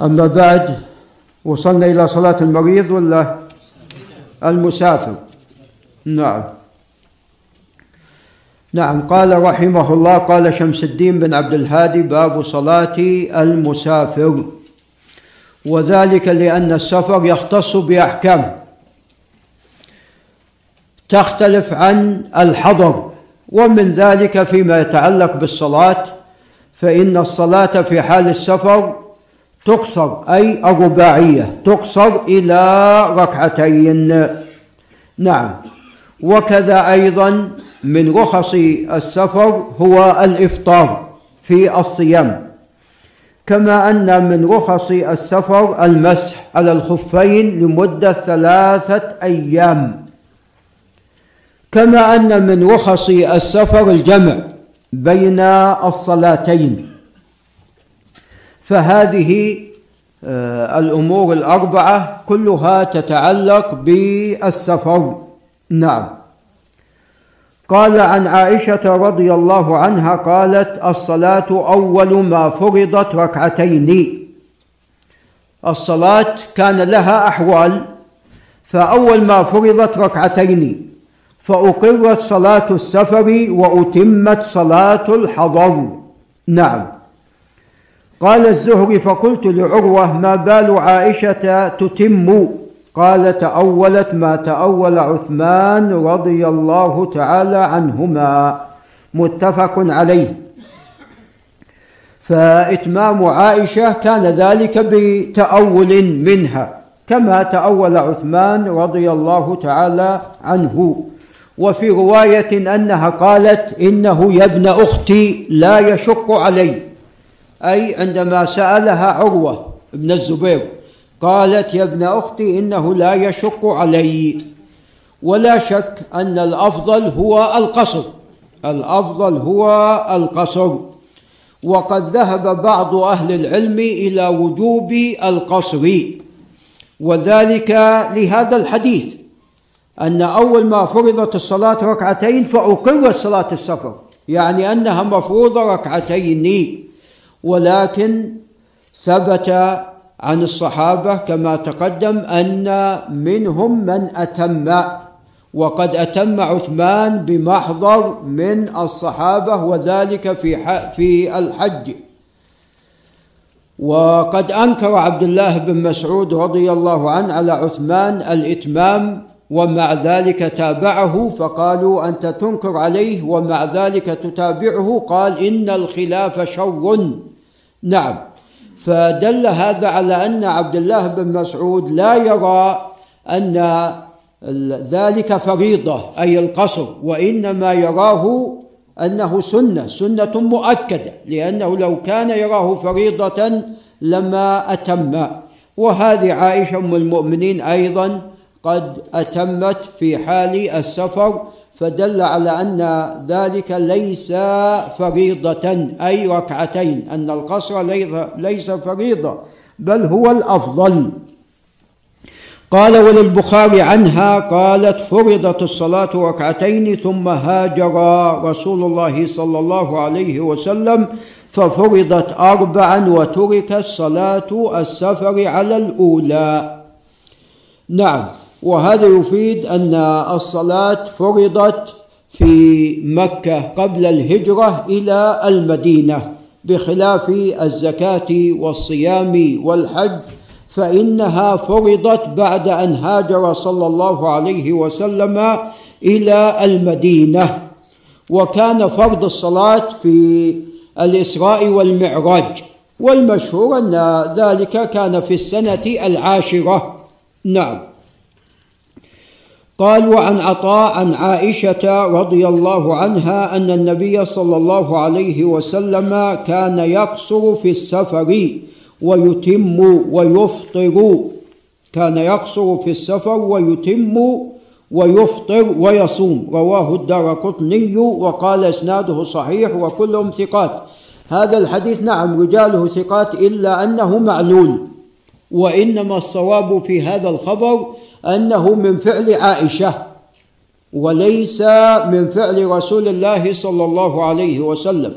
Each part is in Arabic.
أما بعد وصلنا إلى صلاة المريض ولا؟ المسافر. نعم. نعم قال رحمه الله قال شمس الدين بن عبد الهادي باب صلاة المسافر. وذلك لأن السفر يختص بأحكام تختلف عن الحضر. ومن ذلك فيما يتعلق بالصلاة فإن الصلاة في حال السفر تقصر أي الرباعية تقصر إلى ركعتين. نعم. وكذا أيضا من رخص السفر هو الإفطار في الصيام. كما أن من رخص السفر المسح على الخفين لمدة ثلاثة أيام. كما أن من رخص السفر الجمع بين الصلاتين. فهذه آه، الأمور الأربعة كلها تتعلق بالسفر. نعم. قال عن عائشة رضي الله عنها قالت الصلاة أول ما فرضت ركعتين. الصلاة كان لها أحوال فأول ما فرضت ركعتين فأقرت صلاة السفر وأتمت صلاة الحضر. نعم. قال الزهري فقلت لعروة ما بال عائشة تتم؟ قال تأولت ما تأول عثمان رضي الله تعالى عنهما. متفق عليه. فإتمام عائشة كان ذلك بتأول منها كما تأول عثمان رضي الله تعالى عنه. وفي رواية أنها قالت إنه يا ابن أختي لا يشق علي. أي عندما سألها عروة بن الزبير قالت يا ابن أختي إنه لا يشق علي. ولا شك أن الأفضل هو القصر. الأفضل هو القصر. وقد ذهب بعض أهل العلم إلى وجوب القصر. وذلك لهذا الحديث أن أول ما فرضت الصلاة ركعتين فأقرت صلاة السفر. يعني أنها مفروضة ركعتين. ولكن ثبت عن الصحابة كما تقدم أن منهم من أتم وقد أتم عثمان بمحضر من الصحابة وذلك في في الحج. وقد أنكر عبد الله بن مسعود رضي الله عنه على عثمان الإتمام ومع ذلك تابعه فقالوا أنت تنكر عليه ومع ذلك تتابعه قال إن الخلاف شر. نعم. فدل هذا على أن عبد الله بن مسعود لا يرى أن ذلك فريضة أي القصر وإنما يراه أنه سنة سنة مؤكدة لأنه لو كان يراه فريضة لما أتم. وهذه عائشة أم المؤمنين أيضا قد أتمت في حال السفر فدل على أن ذلك ليس فريضة أي ركعتين أن القصر ليس فريضة بل هو الأفضل. قال وللبخاري عنها قالت فرضت الصلاة ركعتين ثم هاجر رسول الله صلى الله عليه وسلم ففرضت اربعا وتركت صلاه السفر على الأولى. نعم. وهذا يفيد أن الصلاة فرضت في مكة قبل الهجرة إلى المدينة بخلاف الزكاة والصيام والحج فإنها فرضت بعد أن هاجر صلى الله عليه وسلم إلى المدينة. وكان فرض الصلاة في الإسراء والمعراج والمشهور أن ذلك كان في السنة العاشرة. نعم. قال وعن عطاء عن عائشة رضي الله عنها أن النبي صلى الله عليه وسلم كان يقصر في السفر ويتم ويفطر. كان يقصر في السفر ويتم ويفطر ويصوم. رواه الدار قطني وقال إسناده صحيح وكلهم ثقات. هذا الحديث نعم رجاله ثقات إلا أنه معلول. وإنما الصواب في هذا الخبر أنه من فعل عائشة وليس من فعل رسول الله صلى الله عليه وسلم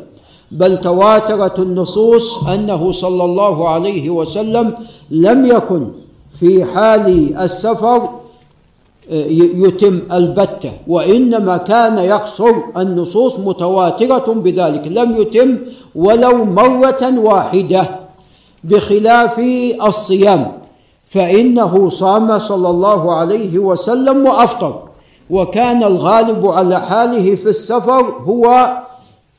بل تواترت النصوص أنه صلى الله عليه وسلم لم يكن في حال السفر يتم البتة وإنما كان يقصر النصوص متواترة بذلك لم يتم ولو مرة واحدة بخلاف الصيام. فإنه صام صلى الله عليه وسلم وأفطر. وكان الغالب على حاله في السفر هو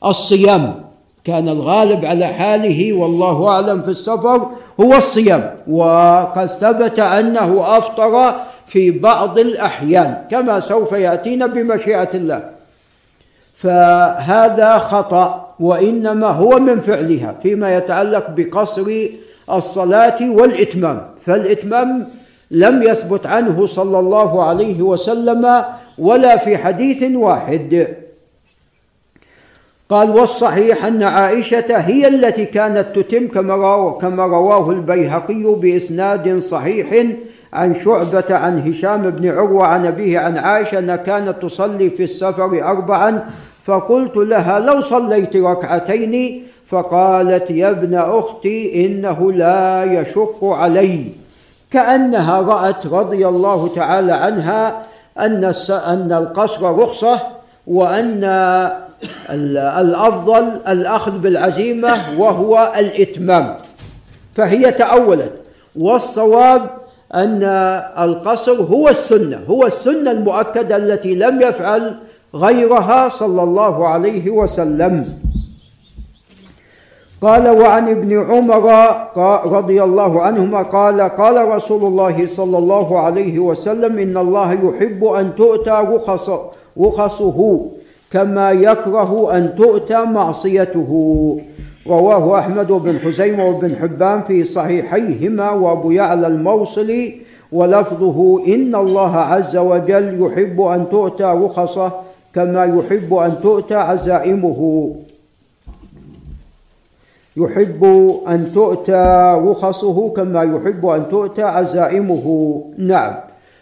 الصيام. كان الغالب على حاله والله أعلم في السفر هو الصيام. وقد ثبت أنه أفطر في بعض الأحيان كما سوف يأتينا بمشيئة الله. فهذا خطأ وإنما هو من فعلها فيما يتعلق بقصر الصلاة والإتمام. فالإتمام لم يثبت عنه صلى الله عليه وسلم ولا في حديث واحد. قال والصحيح أن عائشة هي التي كانت تتم كما كما رواه البيهقي بإسناد صحيح عن شعبة عن هشام بن عروة عن أبيه عن عائشة أنها كانت تصلي في السفر أربعا فقلت لها لو صليت ركعتين فقالت يا ابن أختي إنه لا يشق علي. كأنها رأت رضي الله تعالى عنها أن أن القصر رخصة وأن الأفضل الأخذ بالعزيمة وهو الإتمام. فهي تأولت. والصواب أن القصر هو السنة هو السنة المؤكدة التي لم يفعل غيرها صلى الله عليه وسلم. قال وعن ابن عمر رضي الله عنهما قال قال رسول الله صلى الله عليه وسلم إن الله يحب أن تؤتى رخص رخصه كما يكره أن تؤتى معصيته. رواه أحمد بن خزيمه وابن حبان في صحيحيهما وأبو يعلى الموصلي ولفظه إن الله عز وجل يحب أن تؤتى رخصه كما يحب أن تؤتى عزائمه. يحب أن تؤتى رخصه كما يحب أن تؤتى عزائمه. نعم.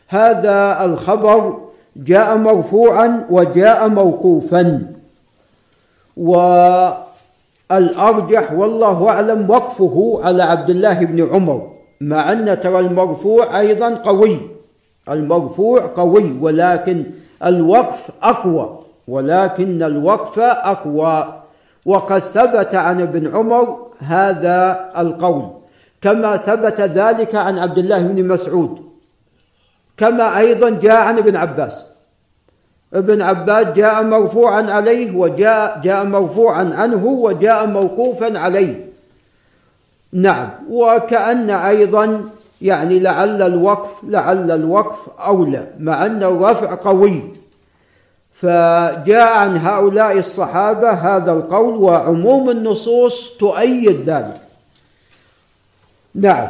هذا الخبر جاء مرفوعا وجاء موقوفا. والأرجح والله أعلم وقفه على عبد الله بن عمر. مع أن ترى المرفوع أيضا قوي. المرفوع قوي ولكن الوقف أقوى. ولكن الوقف أقوى. وقد ثبت عن ابن عمر هذا القول. كما ثبت ذلك عن عبد الله بن مسعود. كما أيضا جاء عن ابن عباس. ابن عباس جاء مرفوعا عليه وجاء جاء مرفوعا عنه وجاء موقوفا عليه. نعم. وكأن أيضا يعني لعل الوقف لعل الوقف أولى مع أن الرفع قوي. فجاء عن هؤلاء الصحابة هذا القول وعموم النصوص تؤيد ذلك. نعم.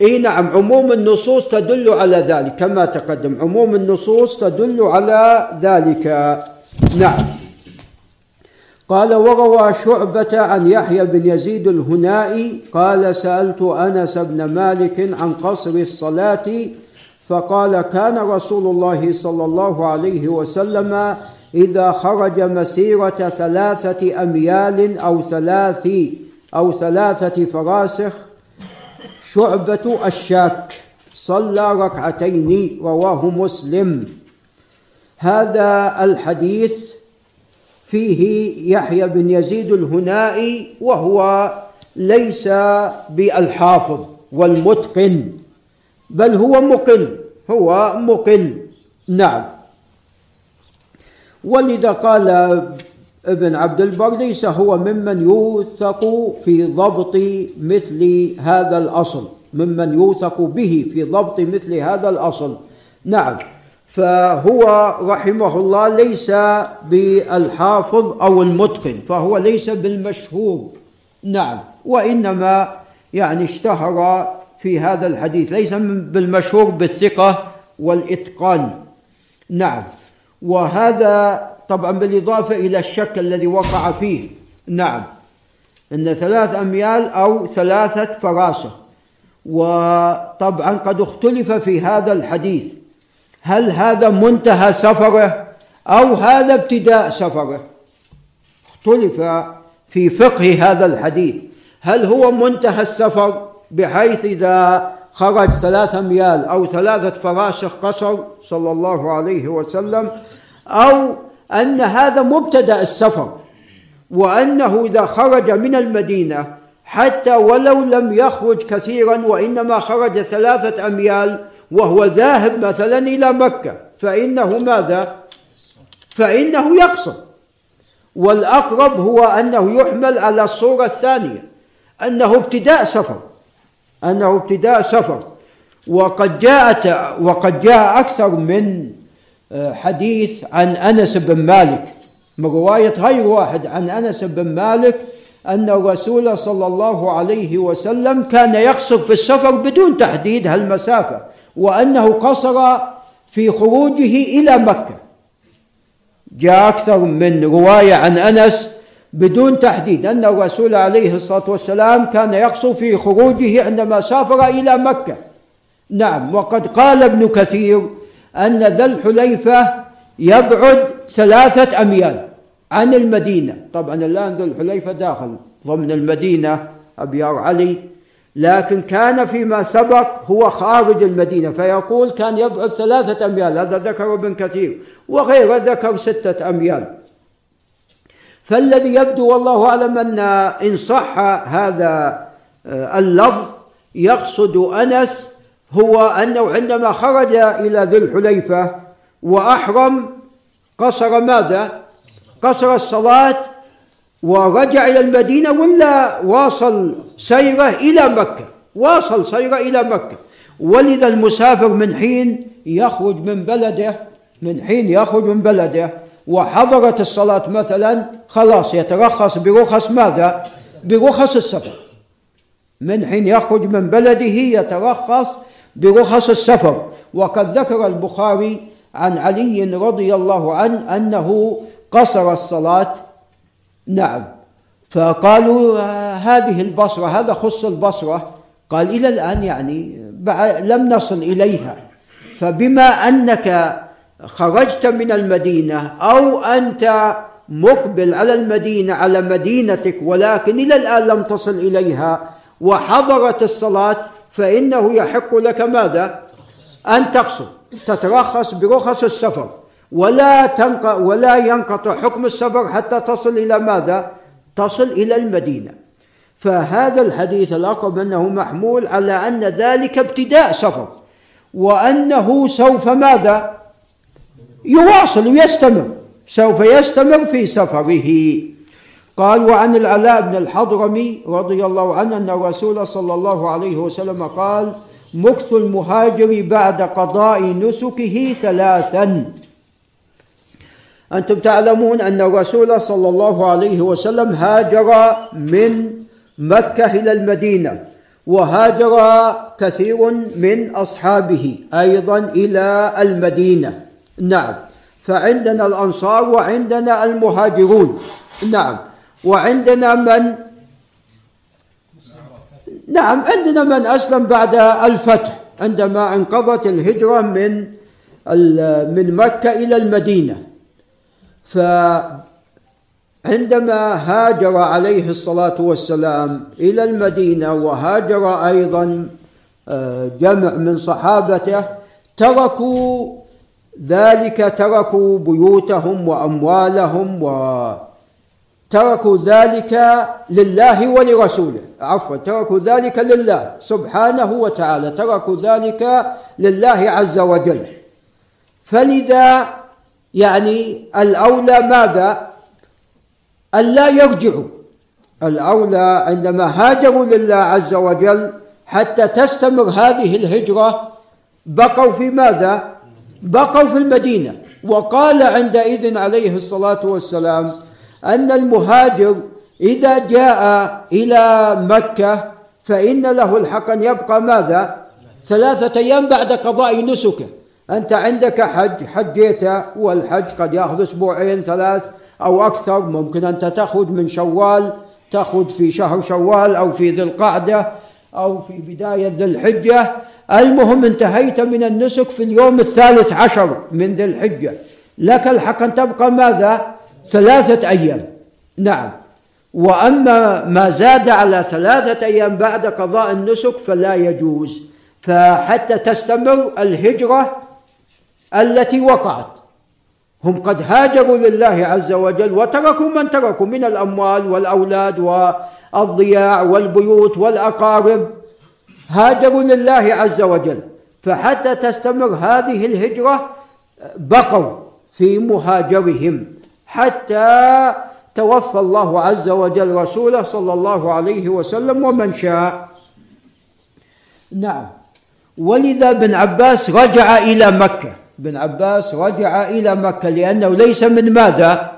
إي نعم عموم النصوص تدل على ذلك كما تقدم عموم النصوص تدل على ذلك. نعم. قال وروى شعبة عن يحيى بن يزيد الهنائي قال سألت أنس بن مالك عن قصر الصلاة فقال كان رسول الله صلى الله عليه وسلم إذا خرج مسيرة ثلاثة أميال أو ثلاث أو ثلاثة فراسخ شعبة الشاك صلى ركعتين رواه مسلم. هذا الحديث فيه يحيى بن يزيد الهنائي وهو ليس بالحافظ والمتقن. بل هو مقل. هو مقل. نعم. ولذا قال ابن عبد البر ليس هو ممن يوثق في ضبط مثل هذا الأصل. ممن يوثق به في ضبط مثل هذا الأصل. نعم. فهو رحمه الله ليس بالحافظ أو المتقن. فهو ليس بالمشهور. نعم. وإنما يعني اشتهر في هذا الحديث ليس بالمشهور بالثقة والإتقان. نعم. وهذا طبعا بالإضافة إلى الشك الذي وقع فيه. نعم. أن ثلاث أميال أو ثلاثة فراسة وطبعا قد اختلف في هذا الحديث. هل هذا منتهى سفره أو هذا ابتداء سفره؟ اختلف في فقه هذا الحديث. هل هو منتهى السفر؟ بحيث إذا خرج ثلاثة أميال أو ثلاثة فراشق قصر صلى الله عليه وسلم أو أن هذا مبتدأ السفر وأنه إذا خرج من المدينة حتى ولو لم يخرج كثيرا وإنما خرج ثلاثة أميال وهو ذاهب مثلا إلى مكة فإنه ماذا؟ فإنه يقصر والأقرب هو أنه يحمل على الصورة الثانية أنه ابتداء سفر أنه ابتداء سفر. وقد جاءت وقد جاء أكثر من آه، حديث عن أنس بن مالك. من رواية غير واحد عن أنس بن مالك أن الرسول صلى الله عليه وسلم كان يقصر في السفر بدون تحديد هالمسافة وأنه قصر في خروجه إلى مكة. جاء أكثر من رواية عن أنس بدون تحديد أن الرسول عليه الصلاة والسلام كان يقصر في خروجه عندما سافر إلى مكة. نعم وقد قال ابن كثير أن ذا الحليفة يبعد ثلاثة أميال عن المدينة. طبعا الآن ذو الحليفة داخل ضمن المدينة أبيار علي لكن كان فيما سبق هو خارج المدينة فيقول كان يبعد ثلاثة أميال. هذا ذكر ابن كثير وغيره ذكر ستة أميال. فالذي يبدو والله أعلم أن إن صح هذا آه، اللفظ يقصد أنس هو أنه عندما خرج إلى ذي الحليفة وأحرم قصر ماذا؟ قصر الصلاة ورجع إلى المدينة ولا واصل سيرة إلى مكة واصل سيرة إلى مكة ولذا المسافر من حين يخرج من بلده من حين يخرج من بلده وحضرت الصلاة مثلا خلاص يترخص برخص ماذا؟ برخص السفر. من حين يخرج من بلده يترخص برخص السفر. وقد ذكر البخاري عن علي رضي الله عنه أنه قصر الصلاة. نعم. فقالوا هذه البصرة هذا خص البصرة. قال إلى الآن يعني لم نصل إليها. فبما أنك خرجت من المدينة أو أنت مقبل على المدينة على مدينتك ولكن إلى الآن لم تصل إليها وحضرت الصلاة فإنه يحق لك ماذا؟ أن تقصر تترخص برخص السفر ولا تنق ولا ينقطع حكم السفر حتى تصل إلى ماذا؟ تصل إلى المدينة فهذا الحديث الأقرب أنه محمول على أن ذلك ابتداء سفر وأنه سوف ماذا؟ يواصل ويستمر سوف يستمر في سفره. قال وعن العلاء بن الحضرمي رضي الله عنه أن الرسول صلى الله عليه وسلم قال مكث المهاجر بعد قضاء نسكه ثلاثا. أنتم تعلمون أن الرسول صلى الله عليه وسلم هاجر من مكة إلى المدينة وهاجر كثير من أصحابه أيضا إلى المدينة. نعم. فعندنا الأنصار وعندنا المهاجرون. نعم. وعندنا من؟ نعم عندنا من أسلم بعد الفتح عندما انقضت الهجرة من من مكة إلى المدينة. فعندما هاجر عليه الصلاة والسلام إلى المدينة وهاجر أيضا آه، جمع من صحابته تركوا ذلك تركوا بيوتهم وأموالهم وتركوا ذلك لله ولرسوله. عفوا تركوا ذلك لله سبحانه وتعالى. تركوا ذلك لله عز وجل. فلذا يعني الأولى ماذا؟ ألا يرجعوا. الأولى عندما هاجروا لله عز وجل حتى تستمر هذه الهجرة بقوا في ماذا؟ بقوا في المدينة. وقال عندئذ عليه الصلاة والسلام أن المهاجر إذا جاء إلى مكة فإن له الحق أن يبقى ماذا؟ ثلاثة أيام بعد قضاء نسكه. أنت عندك حج حجيت والحج قد يأخذ أسبوعين ثلاث أو أكثر. ممكن أنت تخرج من شوال تخرج في شهر شوال أو في ذي القعدة أو في بداية ذي الحجة. المهم انتهيت من النسك في اليوم الثالث عشر من ذي الحجة. لك الحق أن تبقى ماذا؟ ثلاثة أيام. نعم. وأما ما زاد على ثلاثة أيام بعد قضاء النسك فلا يجوز. فحتى تستمر الهجرة التي وقعت. هم قد هاجروا لله عز وجل وتركوا من تركوا من الأموال والأولاد والضياع والبيوت والأقارب. هاجروا لله عز وجل. فحتى تستمر هذه الهجرة بقوا في مهاجرهم حتى توفى الله عز وجل رسوله صلى الله عليه وسلم ومن شاء. نعم. ولذا ابن عباس رجع إلى مكة. ابن عباس رجع إلى مكة لأنه ليس من ماذا؟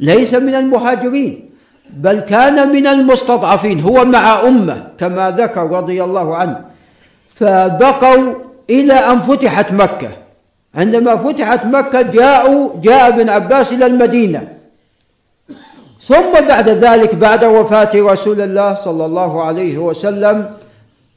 ليس من المهاجرين. بل كان من المستضعفين هو مع أمه كما ذكر رضي الله عنه. فبقوا إلى أن فتحت مكة. عندما فتحت مكة جاءوا جاء ابن عباس إلى المدينة. ثم بعد ذلك بعد وفاة رسول الله صلى الله عليه وسلم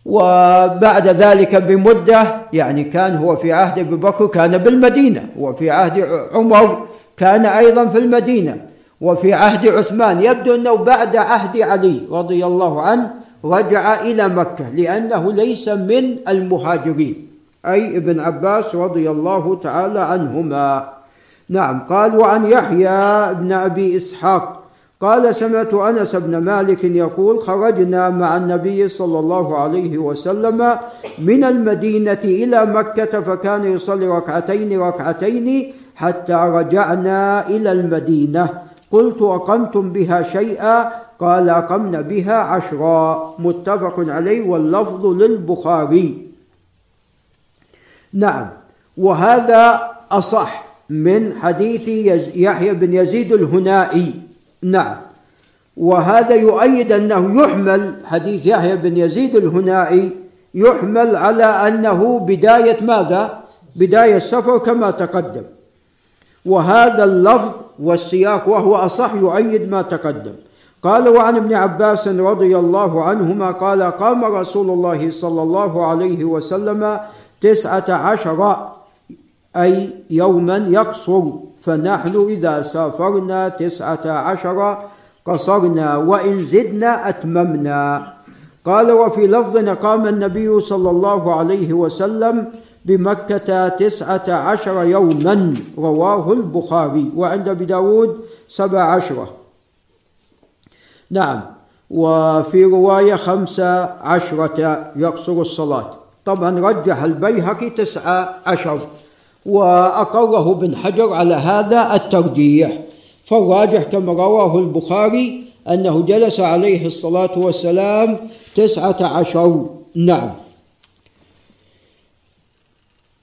وبعد ذلك بمدة يعني كان هو في عهد أبي بكر كان بالمدينة. وفي عهد عمر كان أيضا في المدينة. وفي عهد عثمان يبدو أنه بعد عهد علي رضي الله عنه رجع إلى مكة لأنه ليس من المهاجرين أي ابن عباس رضي الله تعالى عنهما. نعم قال وعن يحيى بن أبي إسحاق قال سمعت أنس بن مالك يقول خرجنا مع النبي صلى الله عليه وسلم من المدينة إلى مكة فكان يصلي ركعتين ركعتين حتى رجعنا إلى المدينة. قلت أقمتم بها شيئا قال اقمنا بها عشرا. متفق عليه واللفظ للبخاري. نعم. وهذا أصح من حديث يحيى بن يزيد الهنائي. نعم. وهذا يؤيد أنه يحمل حديث يحيى بن يزيد الهنائي يحمل على أنه بداية ماذا؟ بداية السفر كما تقدم. وهذا اللفظ والسياق وهو أصح يؤيد ما تقدم. قال وعن ابن عباس رضي الله عنهما قال قام رسول الله صلى الله عليه وسلم تسعة عشر أي يوما يقصر فنحن إذا سافرنا تسعة عشر قصرنا وإن زدنا أتممنا. قال وفي لفظ قام النبي صلى الله عليه وسلم بمكة تسعة عشر يوما رواه البخاري. وعند أبي داود سبع عشرة نعم. وفي رواية خمسة عشرة يقصر الصلاة. طبعا رجح البيهقي تسعة عشر. وأقره ابن حجر على هذا الترجيح. فالراجح كما رواه البخاري أنه جلس عليه الصلاة والسلام تسعة عشر. نعم.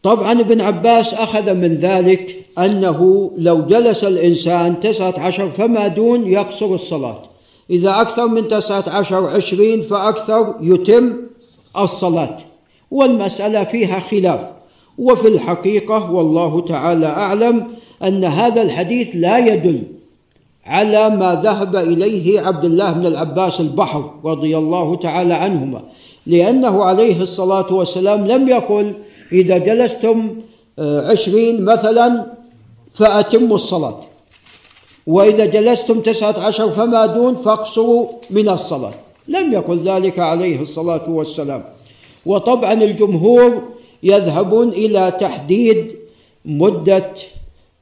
طبعا ابن عباس أخذ من ذلك أنه لو جلس الإنسان تسعة عشر فما دون يقصر الصلاة. إذا أكثر من تسعة عشر عشرين فأكثر يتم الصلاة. والمسألة فيها خلاف. وفي الحقيقة والله تعالى أعلم أن هذا الحديث لا يدل على ما ذهب إليه عبد الله بن العباس البحر رضي الله تعالى عنهما لأنه عليه الصلاة والسلام لم يقل إذا جلستم آه، عشرين مثلا فأتموا الصلاة. وإذا جلستم تسعة عشر فما دون فاقصروا من الصلاة. لم يقل ذلك عليه الصلاة والسلام. وطبعا الجمهور يذهبون إلى تحديد مدة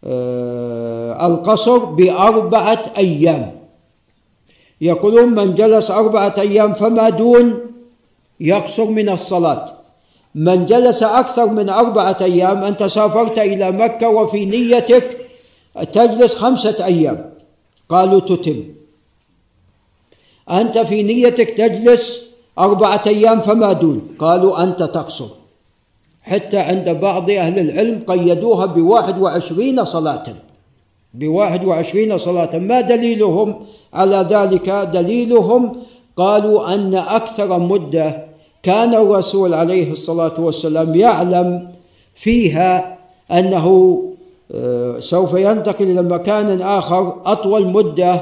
آه، القصر بأربعة أيام. يقولون من جلس أربعة أيام فما دون يقصر من الصلاة. من جلس أكثر من أربعة أيام أنت سافرت إلى مكة وفي نيتك تجلس خمسة أيام. قالوا تتم. أنت في نيتك تجلس أربعة أيام فما دون. قالوا أنت تقصر. حتى عند بعض أهل العلم قيدوها بواحد وعشرين صلاة. بواحد وعشرين صلاة. ما دليلهم على ذلك؟ دليلهم قالوا أن أكثر مدة كان الرسول عليه الصلاة والسلام يعلم فيها أنه آه، سوف ينتقل إلى مكان آخر أطول مدة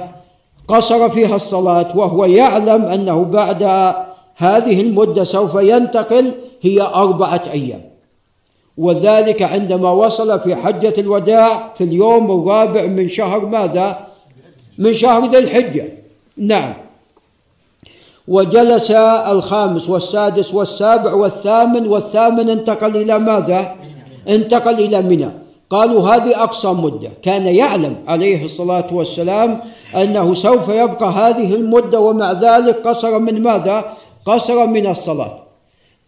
قصر فيها الصلاة وهو يعلم أنه بعد هذه المدة سوف ينتقل هي أربعة أيام. وذلك عندما وصل في حجة الوداع في اليوم الرابع من شهر ماذا؟ من شهر ذي الحجة. نعم. وجلس الخامس والسادس والسابع والثامن والثامن انتقل إلى ماذا؟ انتقل إلى منى. قالوا هذه أقصى مدة. كان يعلم عليه الصلاة والسلام أنه سوف يبقى هذه المدة ومع ذلك قصر من ماذا؟ قصر من الصلاة.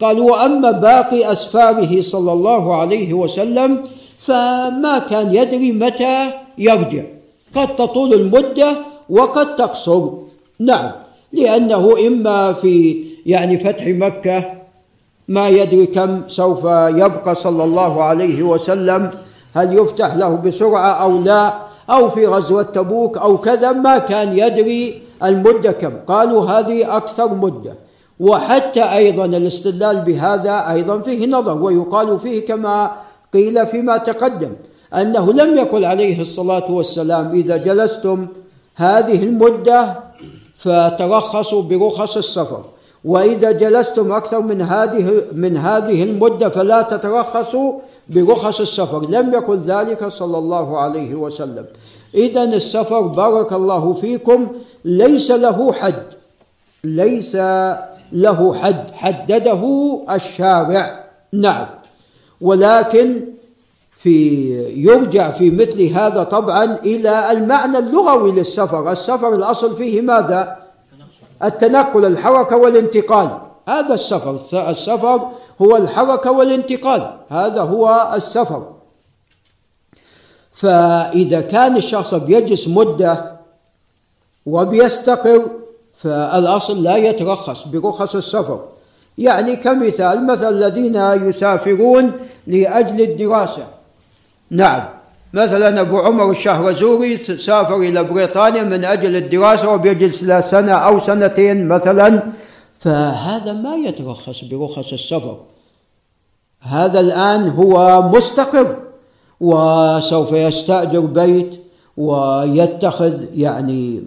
قالوا وأما باقي أسفاره صلى الله عليه وسلم فما كان يدري متى يرجع. قد تطول المدة وقد تقصر. نعم. لأنه إما في يعني فتح مكة ما يدري كم سوف يبقى صلى الله عليه وسلم هل يفتح له بسرعة أو لا أو في غزوة تبوك أو كذا ما كان يدري المدة كم. قالوا هذه أكثر مدة. وحتى أيضا الاستدلال بهذا أيضا فيه نظر ويقال فيه كما قيل فيما تقدم أنه لم يقل عليه الصلاة والسلام إذا جلستم هذه المدة فترخصوا برخص السفر. وإذا جلستم أكثر من هذه من هذه المدة فلا تترخصوا برخص السفر. لم يقل ذلك صلى الله عليه وسلم. إذا السفر بارك الله فيكم. ليس له حد. ليس له حد. حدده الشارع. نعم. ولكن في يرجع في مثل هذا طبعا إلى المعنى اللغوي للسفر، السفر الأصل فيه ماذا؟ التنقل الحركة والانتقال، هذا السفر، السفر هو الحركة والانتقال، هذا هو السفر. فإذا كان الشخص بيجلس مدة وبيستقر فالأصل لا يترخص برخص السفر. يعني كمثال مثل الذين يسافرون لأجل الدراسة نعم. مثلا أبو عمر الشهرزوري سافر إلى بريطانيا من أجل الدراسة وبيجلس له سنة أو سنتين مثلا. فهذا ما يترخص برخص السفر. هذا الآن هو مستقر وسوف يستأجر بيت ويتخذ يعني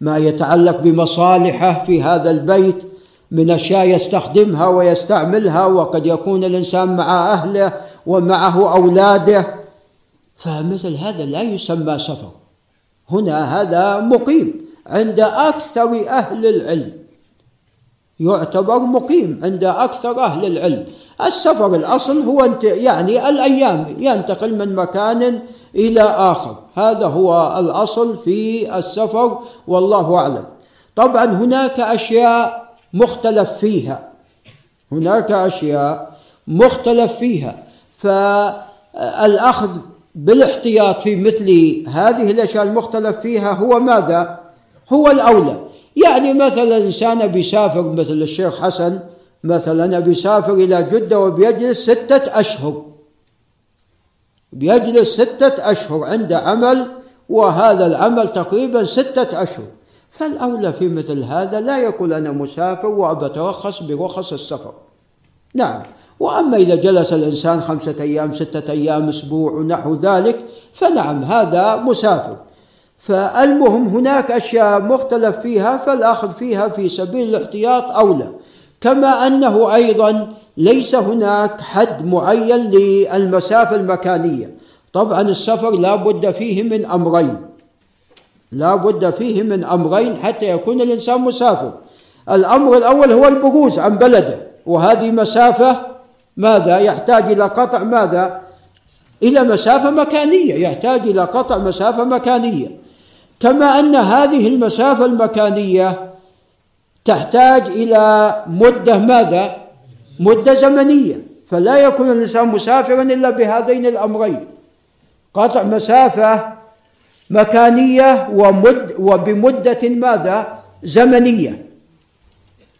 ما يتعلق بمصالحه في هذا البيت من أشياء يستخدمها ويستعملها وقد يكون الإنسان مع أهله ومعه أولاده. فمثل هذا لا يسمى سفر. هنا هذا مقيم عند أكثر أهل العلم. يعتبر مقيم عند أكثر أهل العلم. السفر الأصل هو يعني الأيام ينتقل من مكان إلى آخر. هذا هو الأصل في السفر والله أعلم. طبعا هناك أشياء مختلف فيها. هناك أشياء مختلف فيها. فالأخذ بالاحتياط في مثل هذه الأشياء المختلف فيها هو ماذا؟ هو الأولى. يعني مثلا إنسان بيسافر مثل الشيخ حسن مثلا بيسافر إلى جدة وبيجلس ستة أشهر. بيجلس ستة أشهر عنده عمل وهذا العمل تقريبا ستة أشهر. فالأولى في مثل هذا لا يقول أنا مسافر وبترخص برخص السفر. نعم. وأما إذا جلس الإنسان خمسة أيام ستة أيام أسبوع ونحو ذلك فنعم هذا مسافر. فالمهم هناك أشياء مختلف فيها فالأخذ فيها في سبيل الاحتياط اولى كما أنه أيضا ليس هناك حد معين للمسافة المكانية. طبعا السفر لا بد فيه من أمرين. لا بد فيه من أمرين حتى يكون الإنسان مسافر. الأمر الأول هو البروز عن بلده وهذه مسافة ماذا؟ يحتاج إلى قطع ماذا؟ إلى مسافة مكانية. يحتاج إلى قطع مسافة مكانية. كما أن هذه المسافة المكانية تحتاج إلى مدة ماذا؟ مدة زمنية. فلا يكون الإنسان مسافرا إلا بهذين الأمرين. قطع مسافة مكانية ومد وبمدة ماذا؟ زمنية.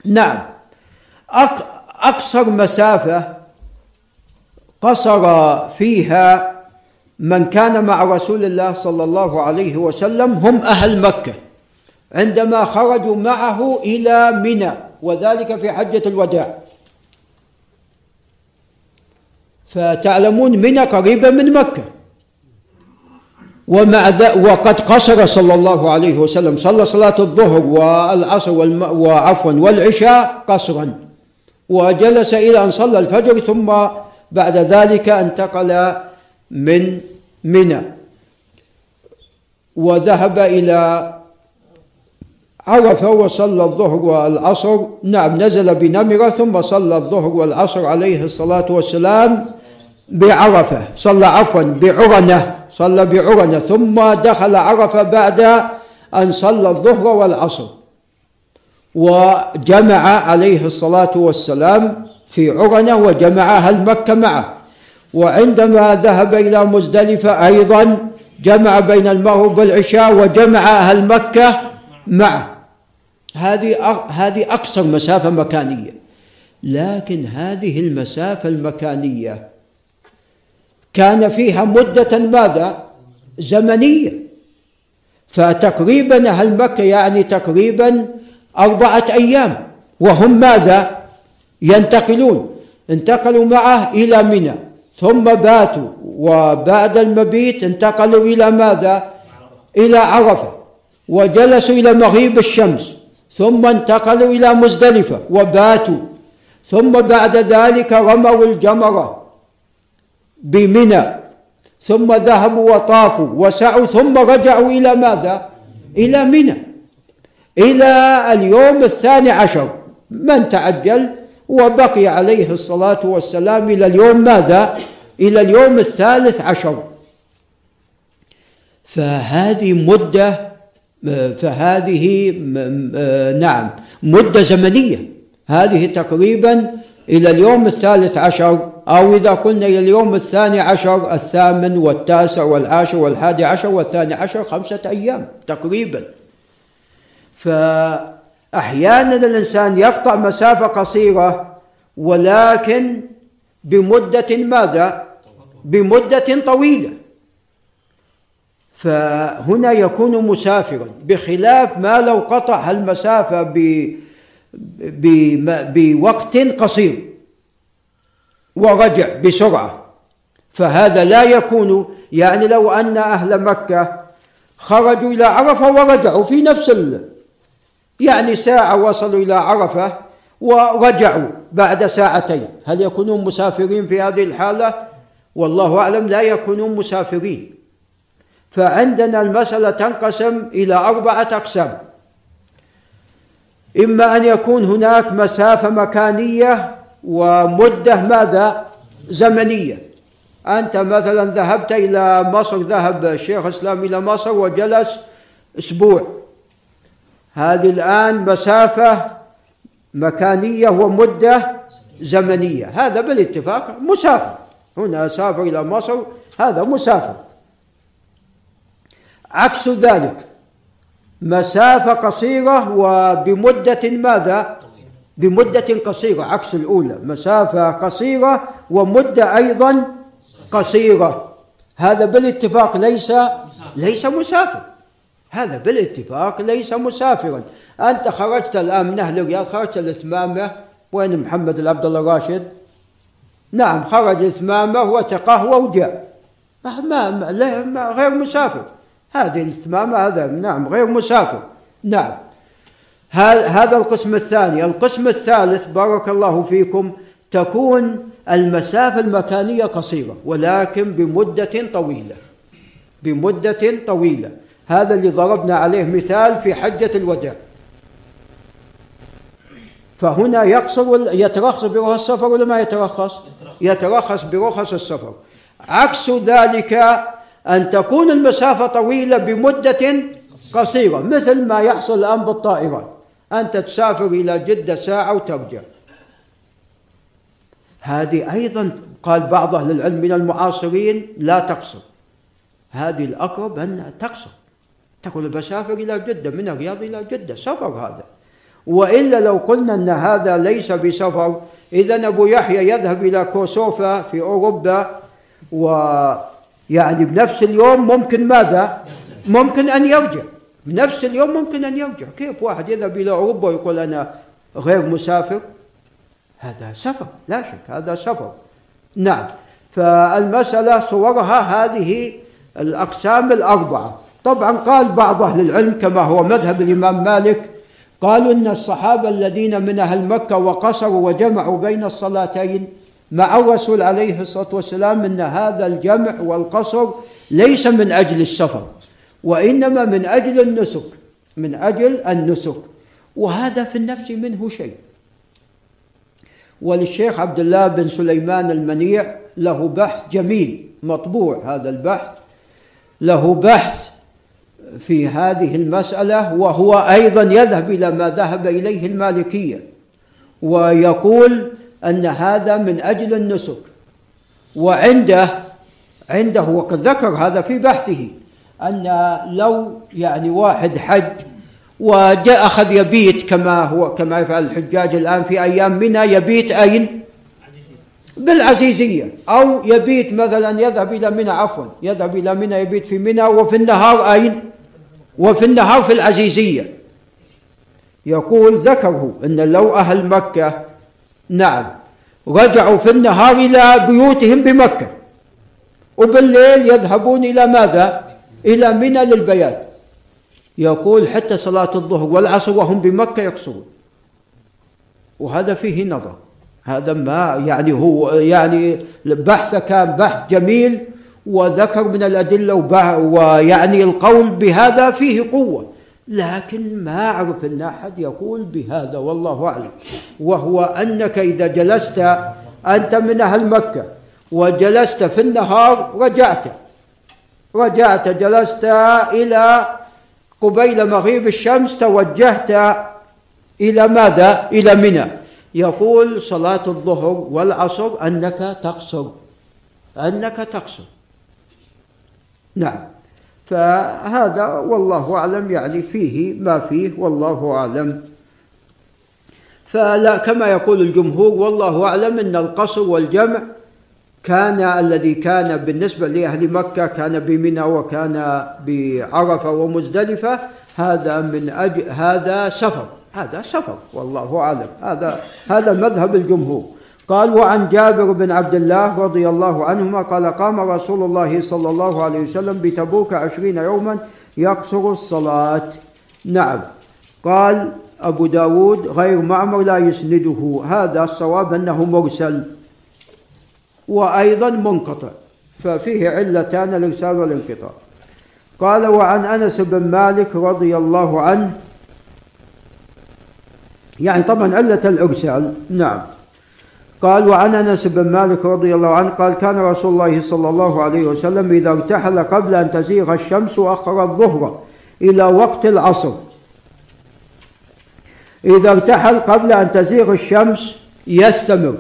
نعم. أقصر مسافة قصر فيها من كان مع رسول الله صلى الله عليه وسلم هم أهل مكة. عندما خرجوا معه إلى منى وذلك في حجة الوداع. فتعلمون منى قريبة من مكة. ومع وقد قصر صلى الله عليه وسلم. صلى صلاة الظهر والعصر والم... وعفوا والعشاء قصرا. وجلس إلى أن صلى الفجر ثم بعد ذلك انتقل من منى. وذهب إلى عرف وصلى الظهر والعصر. نعم نزل بنمرة ثم صلى الظهر والعصر عليه الصلاة والسلام بعرفة. صلى عفوا بعرنة. صلى بعرنة ثم دخل عرفة بعد أن صلى الظهر والعصر. وجمع عليه الصلاة والسلام في عرنة وجمع أهل مكة معه. وعندما ذهب إلى مزدلفة أيضا جمع بين المغرب والعشاء وجمع أهل مكة معه. هذه هذه أقصر مسافة مكانية. لكن هذه المسافة المكانية كان فيها مدة ماذا؟ زمنية. فتقريبا أهل مكة يعني تقريبا أربعة أيام. وهم ماذا؟ ينتقلون. انتقلوا معه إلى منى. ثم باتوا. وبعد المبيت انتقلوا إلى ماذا؟ إلى عرفة. وجلسوا إلى مغيب الشمس. ثم انتقلوا إلى مزدلفة. وباتوا. ثم بعد ذلك رموا الجمرة بمنى. ثم ذهبوا وطافوا. وسعوا. ثم رجعوا إلى ماذا؟ إلى منى. إلى اليوم الثاني عشر. من تعجل؟ وبقي عليه الصلاة والسلام إلى اليوم ماذا؟ إلى اليوم الثالث عشر. فهذه مدة فهذه نعم مدة زمنية. هذه تقريبا إلى اليوم الثالث عشر أو إذا قلنا إلى اليوم الثاني عشر الثامن والتاسع والعاشر والحادي عشر والثاني عشر خمسة أيام تقريبا. فأحيانا الإنسان يقطع مسافة قصيرة ولكن بمدة ماذا؟ بمدة طويلة. فهنا يكون مسافرا. بخلاف ما لو قطع المسافة بوقت قصير ورجع بسرعة فهذا لا يكون. يعني لو أن أهل مكة خرجوا إلى عرفة ورجعوا في نفس يعني ساعة وصلوا إلى عرفة ورجعوا بعد ساعتين. هل يكونون مسافرين في هذه الحالة؟ والله أعلم لا يكونون مسافرين. فعندنا المسألة تنقسم إلى أربعة أقسام. إما أن يكون هناك مسافة مكانية ومدة ماذا؟ زمنية. أنت مثلا ذهبت إلى مصر ذهب الشيخ الإسلام إلى مصر وجلس أسبوع. هذه الآن مسافة مكانية ومدة زمنية. هذا بالاتفاق مسافر. هنا سافر إلى مصر هذا مسافر. عكس ذلك مسافة قصيرة وبمدة ماذا؟ بمدة قصيرة عكس الأولى. مسافة قصيرة ومدة أيضا قصيرة. هذا بالاتفاق ليس ليس مسافر. هذا بالاتفاق ليس مسافرا. أنت خرجت الآن من أهل الرياض خرجت الإتمامة وين محمد العبد الله راشد نعم خرج الإتمامة وتقهوى وجاء ما, ما غير مسافر. هذه الإتمامة هذا نعم غير مسافر. نعم. هذا القسم الثاني. القسم الثالث بارك الله فيكم تكون المسافة المكانية قصيرة ولكن بمدة طويلة. بمدة طويلة. هذا اللي ضربنا عليه مثال في حجة الوداع. فهنا يقصر يترخص برخص السفر ولا ما يترخص؟ يترخص برخص السفر. عكس ذلك أن تكون المسافة طويلة بمدة قصيرة مثل ما يحصل الآن بالطائرات. أنت تسافر إلى جدة ساعة وترجع. هذه أيضا قال بعض أهل العلم من المعاصرين لا تقصر. هذه الأقرب أن تقصر. تقول بسافر إلى جدة من الرياض إلى جدة سفر هذا. وإلا لو قلنا أن هذا ليس بسفر إذا أبو يحيى يذهب إلى كوسوفا في أوروبا ويعني بنفس اليوم ممكن ماذا؟ ممكن أن يرجع. بنفس اليوم ممكن أن يرجع. كيف واحد يذهب إلى أوروبا ويقول أنا غير مسافر؟ هذا سفر لا شك هذا سفر. نعم. فالمسألة صورها هذه الأقسام الأربعة. طبعا قال بعض أهل العلم كما هو مذهب الإمام مالك قالوا إن الصحابة الذين من أهل مكة وقصروا وجمعوا بين الصلاتين مع الرسول عليه الصلاة والسلام أن هذا الجمع والقصر ليس من أجل السفر وإنما من أجل النسك من أجل النسك وهذا في النفس منه شيء. وللشيخ عبد الله بن سليمان المنيع له بحث جميل مطبوع هذا البحث له بحث في هذه المسألة وهو أيضا يذهب إلى ما ذهب إليه المالكية ويقول أن هذا من أجل النسك وعنده عنده وقد ذكر هذا في بحثه أن لو يعني واحد حج وجاء أخذ يبيت كما هو كما يفعل الحجاج الآن في أيام منى يبيت أين؟ بالعزيزية. أو يبيت مثلا يذهب إلى منى عفوا يذهب إلى منى يبيت في منى وفي النهار أين؟ وفي النهار في العزيزية. يقول ذكره أن لو أهل مكة نعم رجعوا في النهار إلى بيوتهم بمكة. وبالليل يذهبون إلى ماذا؟ إلى منى للبيات يقول حتى صلاة الظهر والعصر وهم بمكة يقصرون. وهذا فيه نظر. هذا ما يعني هو يعني بحثه كان بحث جميل وذكر من الأدلة ويعني القول بهذا فيه قوة. لكن ما أعرف أن أحد يقول بهذا والله أعلم. وهو أنك إذا جلست أنت من أهل مكة وجلست في النهار رجعت. رجعت جلست إلى قبيل مغيب الشمس توجهت إلى ماذا؟ إلى منى. يقول صلاة الظهر والعصر أنك تقصر. أنك تقصر. نعم. فهذا والله أعلم يعني فيه ما فيه والله أعلم. فلا كما يقول الجمهور والله أعلم أن القصر والجمع كان الذي كان بالنسبة لأهل مكة كان بمنى وكان بعرفة ومزدلفة هذا من أجل هذا سفر. هذا سفر والله أعلم. هذا هذا مذهب الجمهور. قال وعن جابر بن عبد الله رضي الله عنهما قال قام رسول الله صلى الله عليه وسلم بتبوك عشرين يوما يقصر الصلاة. نعم. قال أبو داود غير معمر لا يسنده. هذا الصواب أنه مرسل. وأيضا منقطع ففيه علتان الإرسال والانقطاع. قال وعن أنس بن مالك رضي الله عنه يعني طبعا علة الإرسال نعم. قال وعن أنس بن مالك رضي الله عنه قال كان رسول الله صلى الله عليه وسلم إذا ارتحل قبل أن تزيغ الشمس اخر الظهر إلى وقت العصر. إذا ارتحل قبل أن تزيغ الشمس يستمر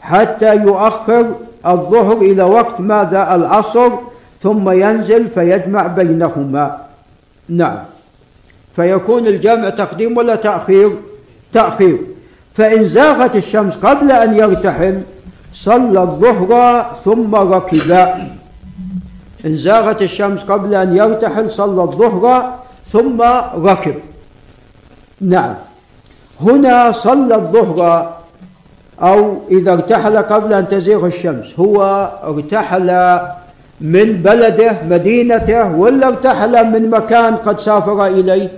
حتى يؤخر الظهر إلى وقت ماذا العصر ثم ينزل فيجمع بينهما. نعم. فيكون الجمع تقديم ولا تأخير؟ تأخير. فإن زاغت الشمس قبل أن يرتحل صلى الظهر ثم ركب. إن زاغت الشمس قبل أن يرتحل صلى الظهر ثم ركب. نعم. هنا صلى الظهر أو إذا ارتحل قبل أن تزيغ الشمس هو ارتحل من بلده مدينته ولا ارتحل من مكان قد سافر إليه؟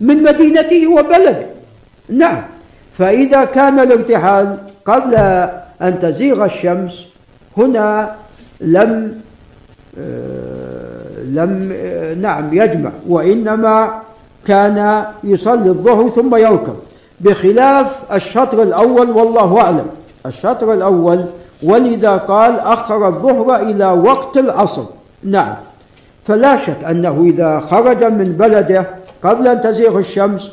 من مدينته وبلده. نعم. فإذا كان الارتحال قبل أن تزيغ الشمس هنا لم آه، لم آه، نعم يجمع وإنما كان يصلي الظهر ثم يركب بخلاف الشطر الأول والله أعلم. الشطر الأول ولذا قال أخر الظهر إلى وقت العصر. نعم. فلا شك أنه إذا خرج من بلده قبل أن تزيغ الشمس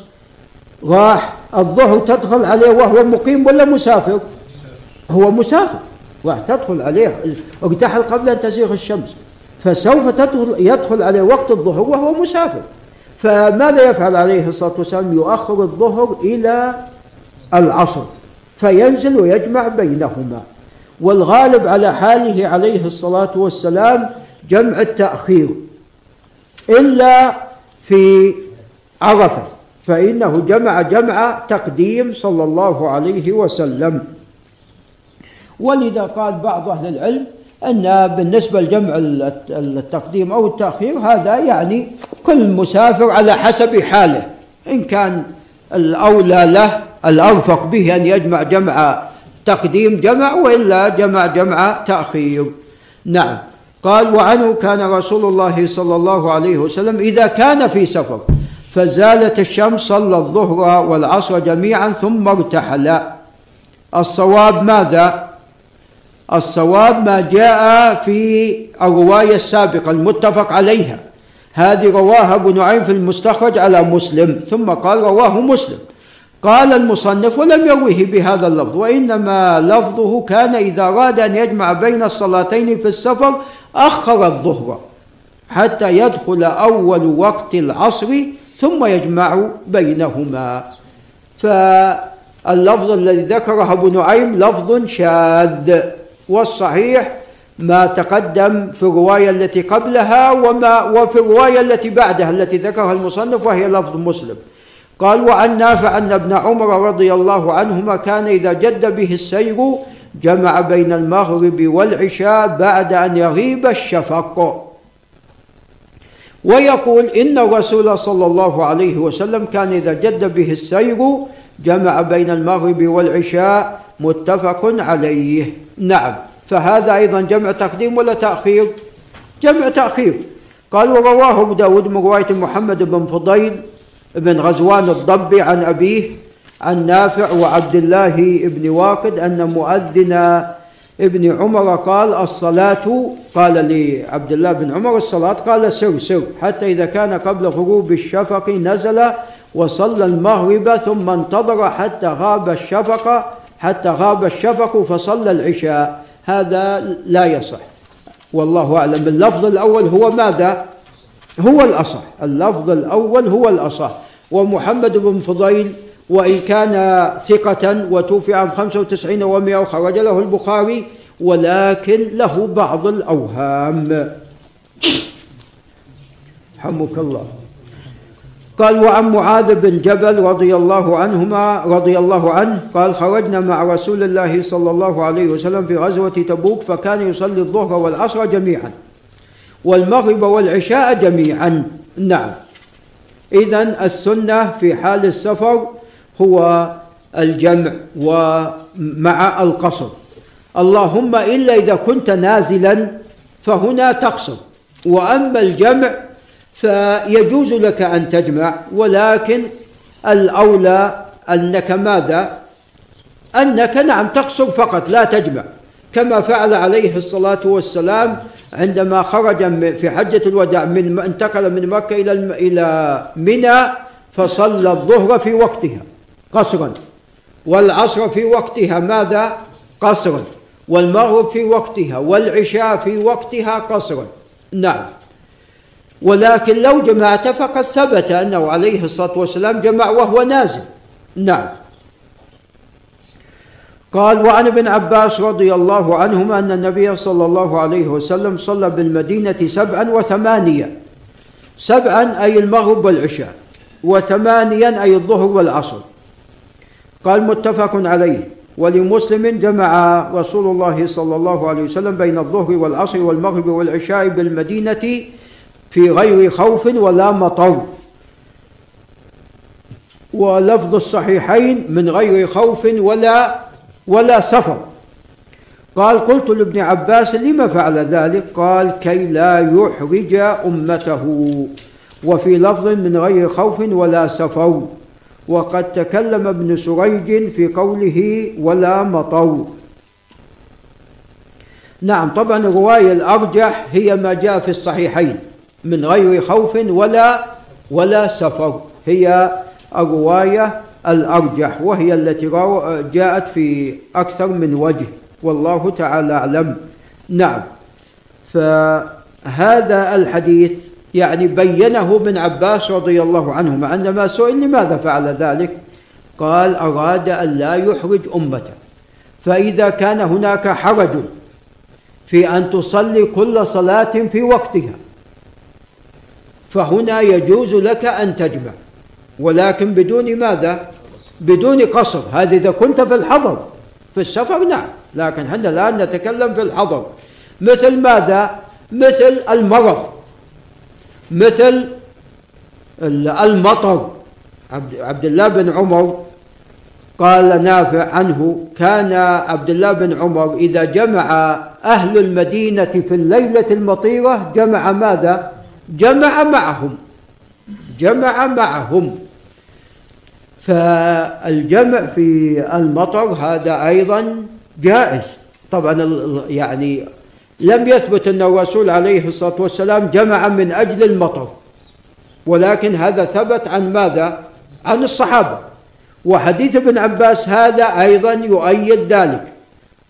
راح الظهر تدخل عليه وهو مقيم ولا مسافر؟ هو مسافر. راح تدخل عليه. ارتحل قبل أن تزيغ الشمس. فسوف تدخل يدخل عليه وقت الظهر وهو مسافر. فماذا يفعل عليه الصلاة والسلام؟ يؤخر الظهر إلى العصر. فينزل ويجمع بينهما. والغالب على حاله عليه الصلاة والسلام جمع التأخير. إلا في عرفة. فإنه جمع جمع تقديم صلى الله عليه وسلم. ولذا قال بعض أهل العلم أن بالنسبة لجمع التقديم أو التأخير هذا يعني كل مسافر على حسب حاله. إن كان الأولى له الأرفق به أن يجمع جمع تقديم جمع وإلا جمع جمع تأخير. نعم. قال وعنه كان رسول الله صلى الله عليه وسلم إذا كان في سفر. فزالت الشمس صلى الظهر والعصر جميعا ثم ارتحل. الصواب ماذا؟ الصواب ما جاء في الرواية السابقة المتفق عليها. هذه رواها ابو نعيم في المستخرج على مسلم ثم قال رواه مسلم. قال المصنف ولم يروه بهذا اللفظ وإنما لفظه كان إذا أراد أن يجمع بين الصلاتين في السفر أخر الظهر حتى يدخل أول وقت العصر ثم يجمع بينهما. فاللفظ الذي ذكره ابو نعيم لفظ شاذ والصحيح ما تقدم في الرواية التي قبلها وما وفي الرواية التي بعدها التي ذكرها المصنف وهي لفظ مسلم. قال وعن نافع أن ابن عمر رضي الله عنهما كان إذا جد به السير جمع بين المغرب والعشاء بعد أن يغيب الشفق. ويقول إن الرسول صلى الله عليه وسلم كان إذا جد به السير جمع بين المغرب والعشاء متفق عليه. نعم. فهذا أيضا جمع تقديم ولا تأخير؟ جمع تأخير. قال ورواه أبو داود من رواية محمد بن فضيل بن غزوان الضبي عن أبيه عن نافع وعبد الله بن واقد أن مؤذن ابن عمر قال الصلاة قال لعبد الله بن عمر الصلاة قال سر سر حتى إذا كان قبل غروب الشفق نزل وصلى المغرب ثم انتظر حتى غاب الشفق حتى غاب الشفق فصلى العشاء. هذا لا يصح. والله أعلم اللفظ الأول هو ماذا؟ هو الأصح. اللفظ الأول هو الأصح. ومحمد بن فضيل وإن كان ثقة وتوفي عام 95 و100 وخرج له البخاري ولكن له بعض الأوهام. حمك الله. قال وعن معاذ بن جبل رضي الله عنهما رضي الله عنه قال خرجنا مع رسول الله صلى الله عليه وسلم في غزوة تبوك فكان يصلي الظهر والعصر جميعا والمغرب والعشاء جميعا. نعم. إذا السنة في حال السفر هو الجمع ومع القصر. اللهم إلا إذا كنت نازلا فهنا تقصر وأما الجمع فيجوز لك أن تجمع ولكن الأولى أنك ماذا؟ أنك نعم تقصر فقط لا تجمع. كما فعل عليه الصلاة والسلام عندما خرج في حجة الوداع من انتقل من مكة إلى إلى منى فصلى الظهر في وقتها. قصرا. والعصر في وقتها ماذا؟ قصرا. والمغرب في وقتها والعشاء في وقتها قصرا. نعم. ولكن لو جمعت فقد ثبت أنه عليه الصلاة والسلام جمع وهو نازل. نعم. قال وعن ابن عباس رضي الله عنهما أن النبي صلى الله عليه وسلم صلى بالمدينة سبعا وثمانية. سبعا أي المغرب والعشاء وثمانيا أي الظهر والعصر. قال متفق عليه. ولمسلم جمع رسول الله صلى الله عليه وسلم بين الظهر والعصر والمغرب والعشاء بالمدينة في غير خوف ولا مطر. ولفظ الصحيحين من غير خوف ولا ولا سفر. قال قلت لابن عباس لما فعل ذلك؟ قال كي لا يحرج أمته. وفي لفظ من غير خوف ولا سفر. وقد تكلم ابن سريج في قوله ولا مطر نعم طبعا الرواية الأرجح هي ما جاء في الصحيحين من غير خوف ولا ولا سفر. هي الرواية الأرجح وهي التي جاءت في أكثر من وجه والله تعالى أعلم. نعم فهذا الحديث يعني بينه ابن عباس رضي الله عنهما عندما سئل لماذا فعل ذلك؟ قال أراد أن لا يحرج أمته. فإذا كان هناك حرج في أن تصلي كل صلاة في وقتها فهنا يجوز لك أن تجمع. ولكن بدون ماذا؟ بدون قصر. هذه إذا كنت في الحضر في السفر نعم لكن إحنا الآن نتكلم في الحضر. مثل ماذا؟ مثل المرض. مثل المطر. عبد الله بن عمر قال نافع عنه كان عبد الله بن عمر إذا جمع أهل المدينة في الليلة المطيرة جمع ماذا؟ جمع معهم. جمع معهم. فالجمع في المطر هذا أيضا جائز. طبعا يعني لم يثبت أن الرسول عليه الصلاة والسلام جمع من أجل المطر. ولكن هذا ثبت عن ماذا؟ عن الصحابة. وحديث ابن عباس هذا أيضا يؤيد ذلك.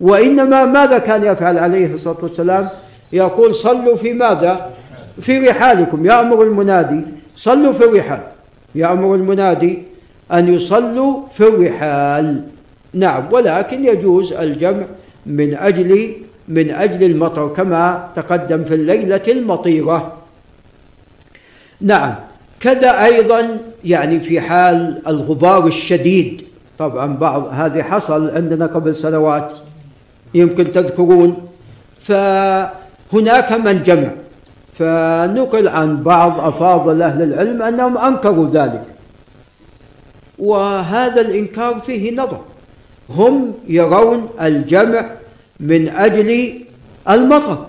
وإنما ماذا كان يفعل عليه الصلاة والسلام؟ يقول صلوا في ماذا؟ في رحالكم. يأمر المنادي صلوا في الرحال. يأمر المنادي أن يصلوا في الرحال. نعم ولكن يجوز الجمع من أجل من أجل المطر كما تقدم في الليلة المطيرة. نعم كذا أيضا يعني في حال الغبار الشديد. طبعا بعض هذه حصل عندنا قبل سنوات يمكن تذكرون. فهناك من جمع. فنقل عن بعض أفاضل أهل العلم أنهم أنكروا ذلك. وهذا الإنكار فيه نظر. هم يرون الجمع من أجل المطر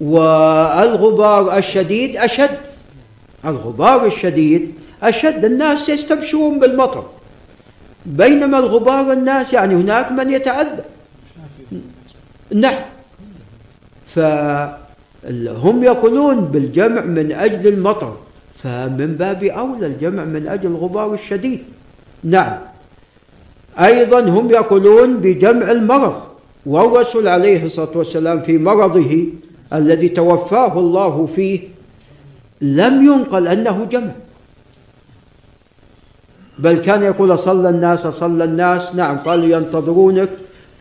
والغبار الشديد أشد. الغبار الشديد أشد الناس يستبشرون بالمطر. بينما الغبار الناس يعني هناك من يتعذب نعم. فهم يقولون بالجمع من أجل المطر فمن باب أولى الجمع من أجل الغبار الشديد. نعم. أيضا هم يقولون بجمع المرض. والرسول عليه الصلاة والسلام في مرضه الذي توفاه الله فيه لم ينقل أنه جمع. بل كان يقول صلى الناس صلى الناس نعم قالوا ينتظرونك.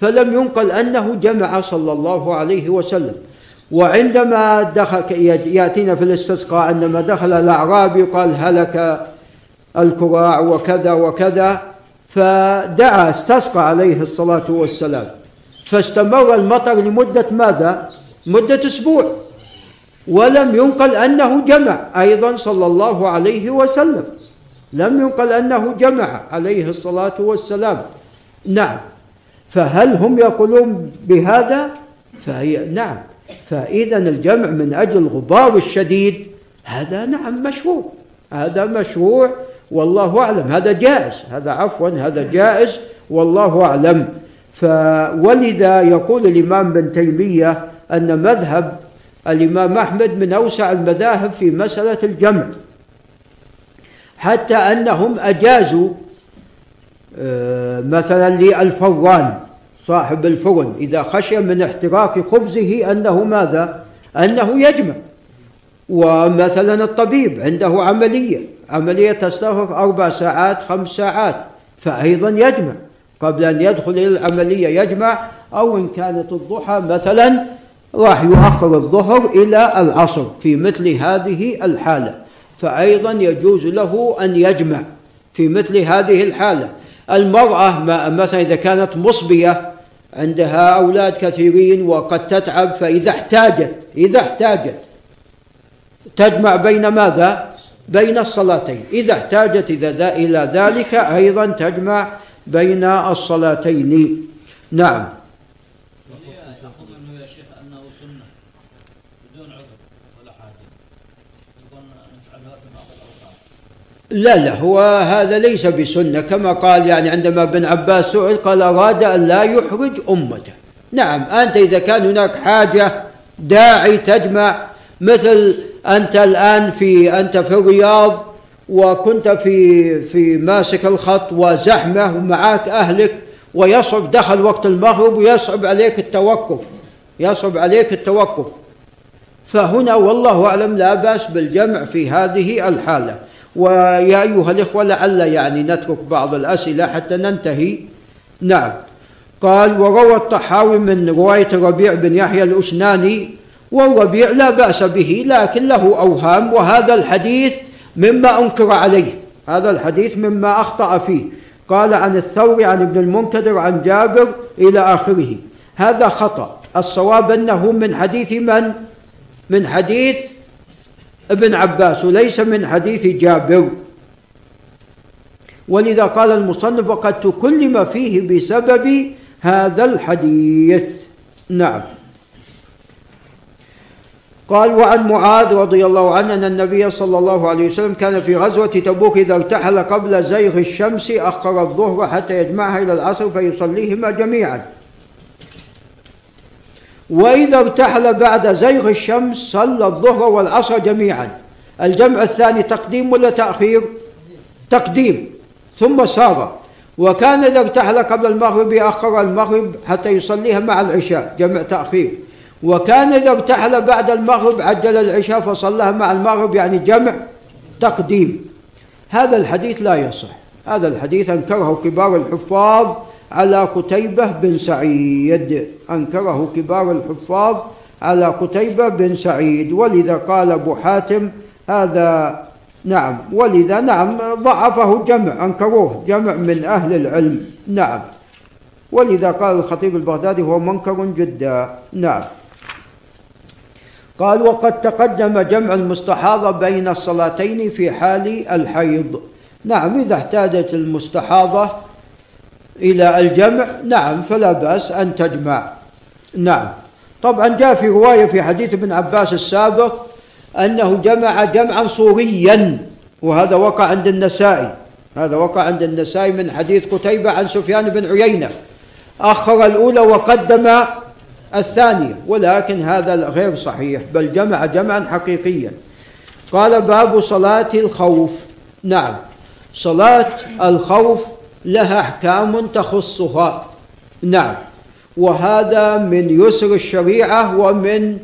فلم ينقل أنه جمع صلى الله عليه وسلم. وعندما دخل يأتينا في الاستسقاء عندما دخل الأعرابي قال هلك الكراع وكذا وكذا فدعا استسقى عليه الصلاة والسلام. فاستمر المطر لمدة ماذا؟ مدة أسبوع. ولم ينقل أنه جمع أيضا صلى الله عليه وسلم. لم ينقل أنه جمع عليه الصلاة والسلام. نعم. فهل هم يقولون بهذا؟ فهي نعم. فإذا الجمع من أجل الغبار الشديد. هذا نعم مشروع. هذا مشروع والله أعلم. هذا جائز. هذا عفوا هذا جائز والله أعلم. فولذا يقول الإمام بن تيمية أن مذهب الإمام أحمد من أوسع المذاهب في مسألة الجمع حتى أنهم أجازوا آه، مثلا للفران صاحب الفرن إذا خشي من احتراق خبزه أنه ماذا؟ أنه يجمع ومثلا الطبيب عنده عملية عملية تستغرق أربع ساعات خمس ساعات فأيضا يجمع قبل أن يدخل إلى العملية يجمع أو إن كانت الضحى مثلا راح يؤخر الظهر إلى العصر في مثل هذه الحالة. فأيضا يجوز له أن يجمع في مثل هذه الحالة. المرأة مثلا إذا كانت مصبية عندها أولاد كثيرين وقد تتعب فإذا احتاجت إذا احتاجت تجمع بين ماذا؟ بين الصلاتين. إذا احتاجت إذا إلى ذلك أيضا تجمع بين الصلاتين. نعم. لا لا هو هذا ليس بسنة كما قال يعني عندما ابن عباس سئل قال أراد أن لا يحرج أمته. نعم أنت إذا كان هناك حاجة داعي تجمع مثل أنت الآن في أنت في الرياض وكنت في في ماسك الخط وزحمة ومعك أهلك ويصعب دخل وقت المغرب ويصعب عليك التوقف يصعب عليك التوقف. فهنا والله أعلم لا بأس بالجمع في هذه الحالة. ويا أيها الإخوة لعل يعني نترك بعض الأسئلة حتى ننتهي. نعم. قال وروى الطحاوي من رواية الربيع بن يحيى الأسناني والربيع لا بأس به لكن له أوهام وهذا الحديث مما أنكر عليه. هذا الحديث مما أخطأ فيه. قال عن الثوري عن ابن المنكدر عن جابر إلى آخره. هذا خطأ. الصواب أنه من حديث من؟ من حديث ابن عباس وليس من حديث جابر. ولذا قال المصنف وقد تكلم فيه بسبب هذا الحديث. نعم. قال وعن معاذ رضي الله عنه أن النبي صلى الله عليه وسلم كان في غزوة تبوك إذا ارتحل قبل زيغ الشمس أخر الظهر حتى يجمعها إلى العصر فيصليهما جميعا. وإذا ارتحل بعد زيغ الشمس صلى الظهر والعصر جميعا. الجمع الثاني تقديم ولا تأخير؟ تقديم. ثم سار وكان إذا ارتحل قبل المغرب أخر المغرب حتى يصليها مع العشاء. جمع تأخير. وكان إذا ارتحل بعد المغرب عجل العشاء فصلىها مع المغرب يعني جمع تقديم. هذا الحديث لا يصح. هذا الحديث أنكره كبار الحفاظ على قتيبة بن سعيد. أنكره كبار الحفاظ على قتيبة بن سعيد. ولذا قال أبو حاتم هذا نعم. ولذا نعم ضعفه جمع أنكروه جمع من أهل العلم. نعم. ولذا قال الخطيب البغدادي هو منكر جدا. نعم. قال وقد تقدم جمع المستحاضة بين الصلاتين في حال الحيض. نعم إذا احتاجت المستحاضة إلى الجمع نعم فلا بأس أن تجمع. نعم. طبعا جاء في رواية في حديث ابن عباس السابق أنه جمع جمعا صوريا وهذا وقع عند النسائي. هذا وقع عند النسائي من حديث قتيبة عن سفيان بن عيينة. أخر الأولى وقدم الثانية ولكن هذا غير صحيح بل جمع جمعا حقيقيا. قال باب صلاة الخوف. نعم صلاة الخوف لها أحكام تخصها. نعم وهذا من يسر الشريعة ومن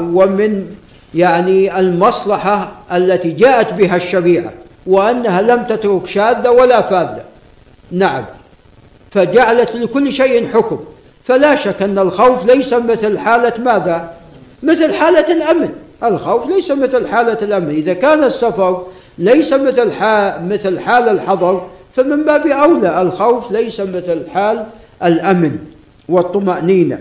ومن يعني المصلحة التي جاءت بها الشريعة وأنها لم تترك شاذة ولا فاذة. نعم فجعلت لكل شيء حكم. فلا شك أن الخوف ليس مثل حالة ماذا؟ مثل حالة الأمن. الخوف ليس مثل حالة الأمن. إذا كان السفر ليس مثل مثل حال الحضر فمن باب أولى الخوف ليس مثل حال الأمن والطمأنينة.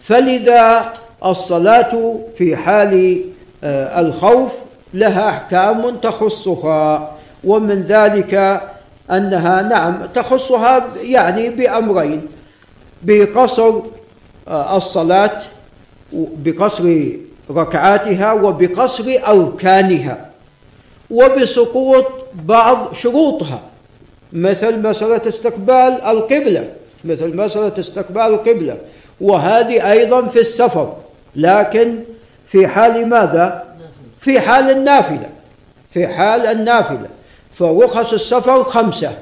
فلذا الصلاة في حال آه، الخوف لها أحكام تخصها ومن ذلك أنها نعم تخصها يعني بأمرين. بقصر آه، الصلاة بقصر ركعاتها وبقصر أركانها وبسقوط بعض شروطها. مثل مسألة استقبال القبلة مثل مسألة استقبال القبلة. وهذه أيضا في السفر. لكن في حال ماذا؟ في حال النافلة. في حال النافلة. فرخص السفر خمسة.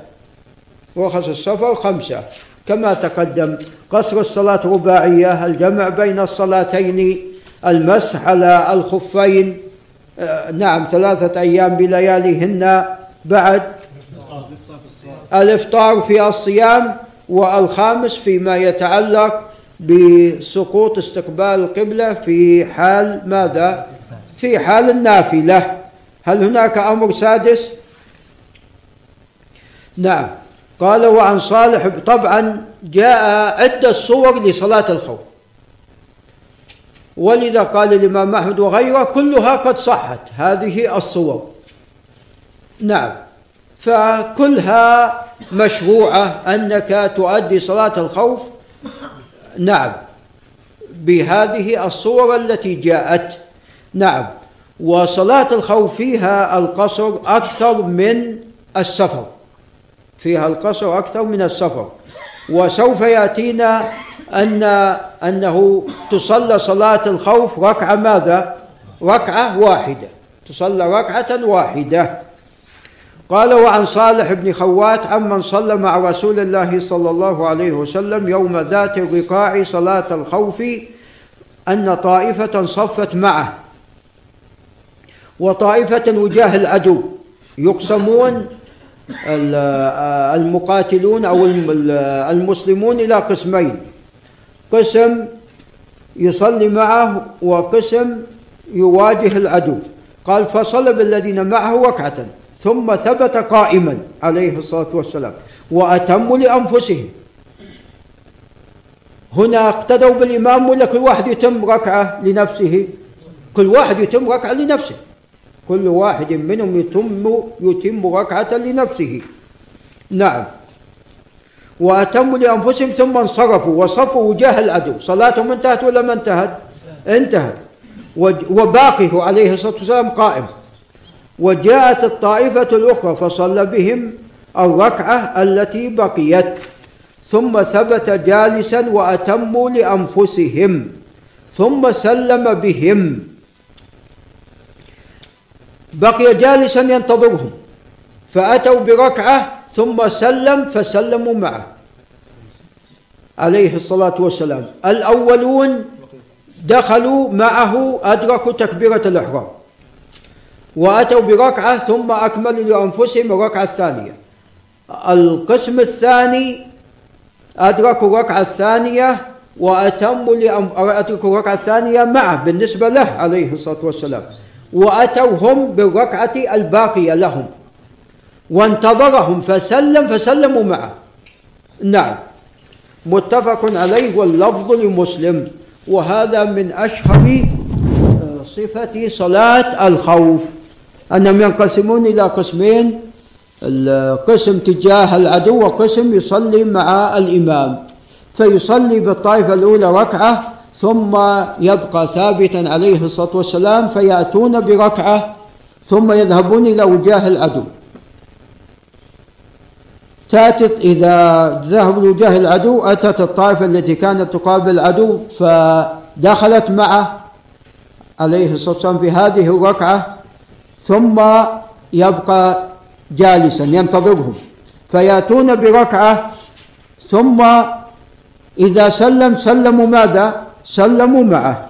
رخص السفر خمسة. كما تقدم قصر الصلاة رباعية الجمع بين الصلاتين المسح على الخفين آه، نعم ثلاثة أيام بلياليهن بعد الإفطار في الصيام والخامس فيما يتعلق بسقوط استقبال القبلة في حال ماذا؟ في حال النافلة هل هناك أمر سادس؟ نعم قال وعن صالح طبعا جاء عدة صور لصلاة الخوف. ولذا قال الإمام أحمد وغيره كلها قد صحت هذه الصور. نعم. فكلها مشروعة أنك تؤدي صلاة الخوف. نعم. بهذه الصور التي جاءت. نعم. وصلاة الخوف فيها القصر أكثر من السفر. فيها القصر أكثر من السفر. وسوف يأتينا أن أنه تصلى صلاة الخوف ركعة ماذا؟ ركعة واحدة. تصلى ركعة واحدة. قال وعن صالح بن خوات عمن صلى مع رسول الله صلى الله عليه وسلم يوم ذات الرقاع صلاة الخوف أن طائفة صفت معه. وطائفة وجاه العدو يقسمون المقاتلون أو المسلمون إلى قسمين. قسم يصلي معه وقسم يواجه العدو. قال فصلى بالذين معه ركعة ثم ثبت قائما عليه الصلاة والسلام وأتموا لأنفسهم. هنا اقتدوا بالإمام ولا كل واحد يتم ركعة لنفسه؟ كل واحد يتم ركعة لنفسه. كل واحد منهم يتم يتم ركعة لنفسه. نعم. وأتموا لأنفسهم ثم انصرفوا وصفوا وجاه العدو. صلاتهم انتهت ولا ما انتهت؟ انتهى وباقي عليه الصلاة والسلام قائم. وجاءت الطائفة الأخرى فصلى بهم الركعة التي بقيت. ثم ثبت جالسا وأتموا لأنفسهم. ثم سلم بهم. بقي جالسا ينتظرهم. فأتوا بركعة ثم سلم فسلموا معه. عليه الصلاة والسلام. الأولون دخلوا معه أدركوا تكبيرة الإحرام. وأتوا بركعة ثم أكملوا لأنفسهم الركعة الثانية. القسم الثاني أدركوا الركعة الثانية وأتموا أدركوا الركعة الثانية معه بالنسبة له عليه الصلاة والسلام. وأتوا هم بالركعة الباقية لهم. وانتظرهم فسلم فسلموا معه. نعم. متفق عليه واللفظ لمسلم. وهذا من أشهر آه، صفة صلاة الخوف. أنهم ينقسمون إلى قسمين. القسم تجاه العدو وقسم يصلي مع الإمام. فيصلي بالطائفة الأولى ركعة ثم يبقى ثابتا عليه الصلاة والسلام فيأتون بركعة ثم يذهبون إلى وجاه العدو تأتي إذا ذهبوا لوجاه العدو أتت الطائفة التي كانت تقابل العدو فدخلت معه عليه الصلاة والسلام في هذه الركعة ثم يبقى جالسا ينتظرهم فيأتون بركعة ثم إذا سلم سلموا ماذا؟ سلموا معه.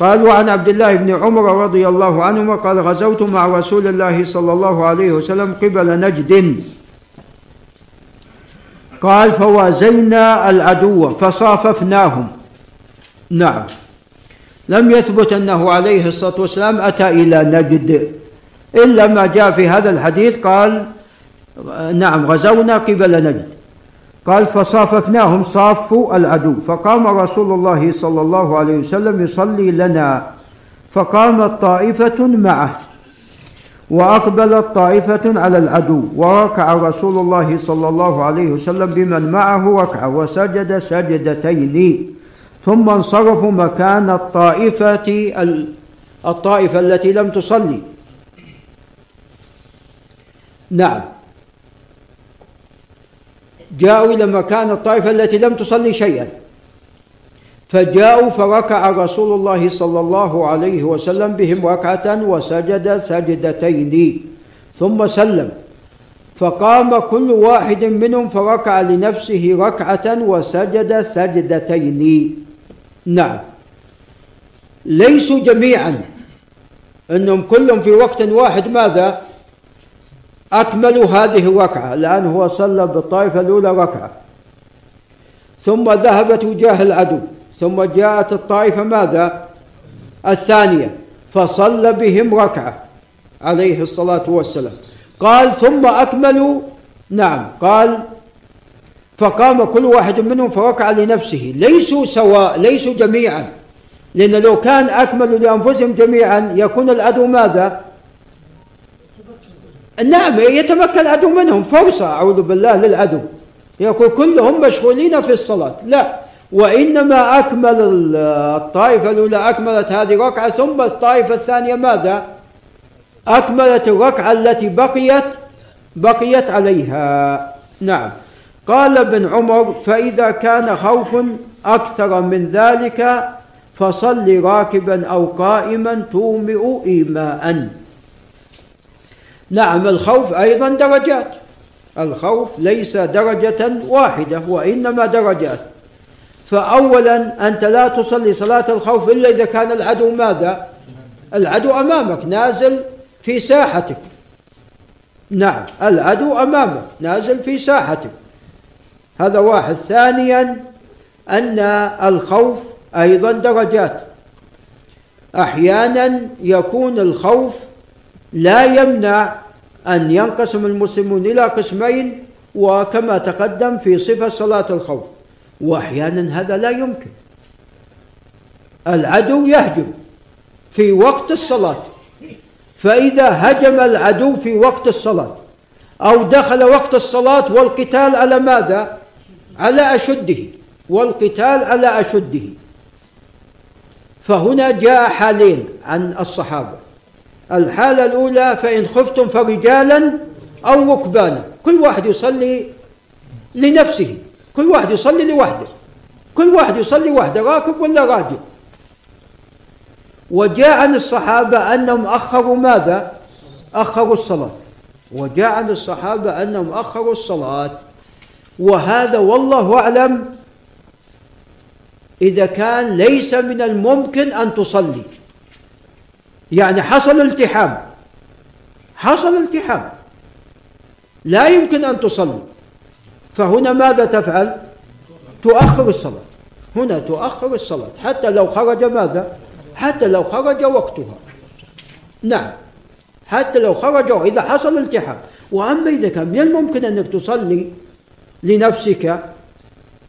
قالوا عن عبد الله بن عمر رضي الله عنهما قال غزوت مع رسول الله صلى الله عليه وسلم قبل نجد. قال فوازينا العدو فصاففناهم. نعم. لم يثبت أنه عليه الصلاة والسلام أتى إلى نجد. إلا ما جاء في هذا الحديث قال نعم غزونا قبل نجد. قال فصاففناهم صافوا العدو. فقام رسول الله صلى الله عليه وسلم يصلي لنا. فقامت طائفة معه وأقبلت طائفة على العدو. وركع رسول الله صلى الله عليه وسلم بمن معه ركعة وسجد سجدتين. ثم انصرفوا مكان الطائفة الطائفة التي لم تصلي. نعم. جاءوا إلى مكان الطائفة التي لم تصلي شيئا. فجاءوا فركع رسول الله صلى الله عليه وسلم بهم ركعة وسجد سجدتين ثم سلم. فقام كل واحد منهم فركع لنفسه ركعة وسجد سجدتين. نعم. ليسوا جميعا. إنهم كلهم في وقت واحد. ماذا؟ اكملوا هذه الركعه الآن هو صلى بالطائفة الأولى ركعه ثم ذهبت وجاه العدو ثم جاءت الطائفة ماذا؟ الثانية فصلى بهم ركعة عليه الصلاة والسلام. قال ثم أكملوا نعم قال فقام كل واحد منهم فركع لنفسه ليسوا سواء ليسوا جميعا. لأن لو كان أكملوا لأنفسهم جميعا يكون العدو ماذا؟ نعم يتمكن العدو منهم. فرصة أعوذ بالله للعدو. يقول كلهم مشغولين في الصلاة. لا وإنما أكمل الطائفة الأولى أكملت هذه الركعة ثم الطائفة الثانية ماذا؟ أكملت الركعة التي بقيت بقيت عليها. نعم. قال ابن عمر فإذا كان خوف أكثر من ذلك فصل راكبا أو قائما تومئ إيماء. نعم الخوف أيضا درجات. الخوف ليس درجة واحدة وإنما درجات. فأولا أنت لا تصلي صلاة الخوف إلا إذا كان العدو ماذا؟ العدو أمامك نازل في ساحتك. نعم العدو أمامك نازل في ساحتك. هذا واحد. ثانيا أن الخوف أيضا درجات. أحيانا يكون الخوف لا يمنع أن ينقسم المسلمون إلى قسمين وكما تقدم في صفة صلاة الخوف. واحيانا هذا لا يمكن. العدو يهجم في وقت الصلاة. فإذا هجم العدو في وقت الصلاة أو دخل وقت الصلاة والقتال على ماذا؟ على أشده. والقتال على أشده. فهنا جاء حالين عن الصحابة. الحالة الأولى فإن خفتم فرجالا أو ركبانا. كل واحد يصلي لنفسه. كل واحد يصلي لوحده. كل واحد يصلي وحده راكب ولا راجل. وجاء عن الصحابة أنهم أخروا ماذا؟ أخروا الصلاة. وجاء عن الصحابة أنهم أخروا الصلاة. وهذا والله أعلم إذا كان ليس من الممكن أن تصلي. يعني حصل التحام. حصل التحام. لا يمكن أن تصلي. فهنا ماذا تفعل؟ تؤخر الصلاة. هنا تؤخر الصلاة. حتى لو خرج ماذا؟ حتى لو خرج وقتها. نعم. حتى لو خرج إذا حصل التحام. وأما إذا كان من الممكن أنك تصلي لنفسك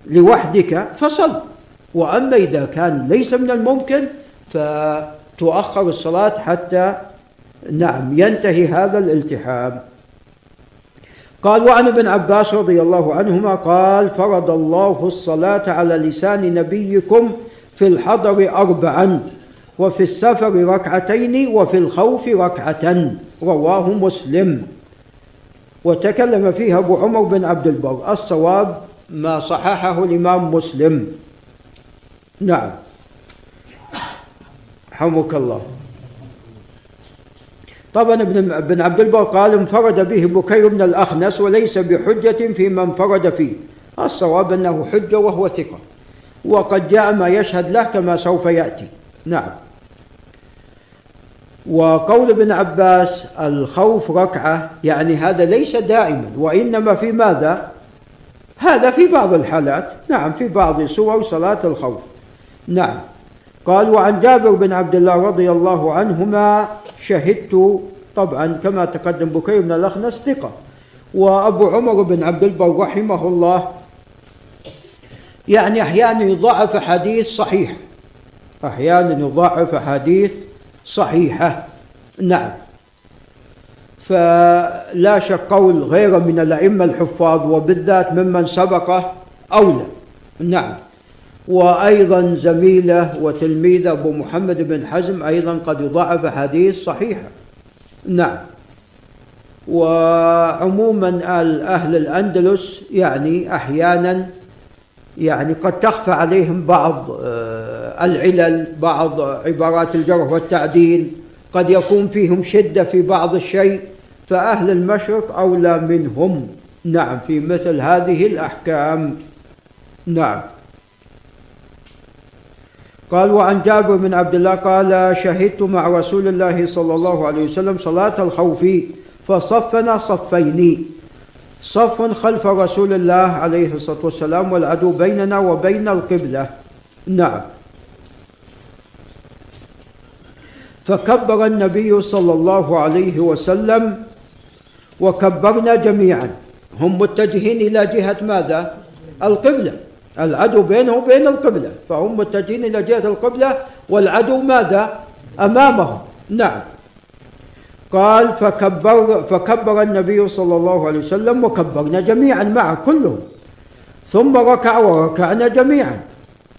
لوحدك فصل. وأما إذا كان ليس من الممكن فتؤخر الصلاة حتى نعم ينتهي هذا الالتحام. قال وعن ابن عباس رضي الله عنهما قال فرض الله الصلاة على لسان نبيكم في الحضر أربعا وفي السفر ركعتين وفي الخوف ركعة رواه مسلم. وتكلم فيها أبو عمر بن عبد البر. الصواب ما صححه الإمام مسلم. نعم. حمك الله. طبعا ابن ابن عبد البر قال انفرد به بكير بن الأخنس وليس بحجة في من انفرد فيه. الصواب أنه حجة وهو ثقة. وقد جاء ما يشهد له كما سوف يأتي. نعم. وقول ابن عباس الخوف ركعة يعني هذا ليس دائما وإنما في ماذا؟ هذا في بعض الحالات. نعم في بعض سور صلاة الخوف. نعم. قال وعن جابر بن عبد الله رضي الله عنهما شهدت طبعا كما تقدم بكير بن الأخنس ثقة. وأبو عمر بن عبد البر رحمه الله يعني أحيانا يضعف حديث صحيح. أحيانا يضعف حديث صحيحة نعم. فلا شك قول غير من الأئمة الحفاظ وبالذات ممن سبقه أولى. نعم. وأيضا زميلة وتلميذة أبو محمد بن حزم أيضا قد يضعف حديث صحيحة. نعم. وعموما أهل الأندلس يعني أحيانا يعني قد تخفى عليهم بعض آه، العلل بعض عبارات الجرح والتعديل قد يكون فيهم شدة في بعض الشيء فأهل المشرق أولى منهم. نعم في مثل هذه الأحكام. نعم. قال وعن جابر بن عبد الله قال شهدت مع رسول الله صلى الله عليه وسلم صلاة الخوف فصفنا صفين صف خلف رسول الله عليه الصلاة والسلام والعدو بيننا وبين القبلة. نعم. فكبر النبي صلى الله عليه وسلم وكبرنا جميعا. هم متجهين إلى جهة ماذا؟ القبلة. العدو بينه وبين القبلة فهم متجهين إلى جهة القبلة والعدو ماذا؟ أمامهم. نعم. قال فكبر فكبر النبي صلى الله عليه وسلم وكبرنا جميعا معه كلهم. ثم ركع وركعنا جميعا.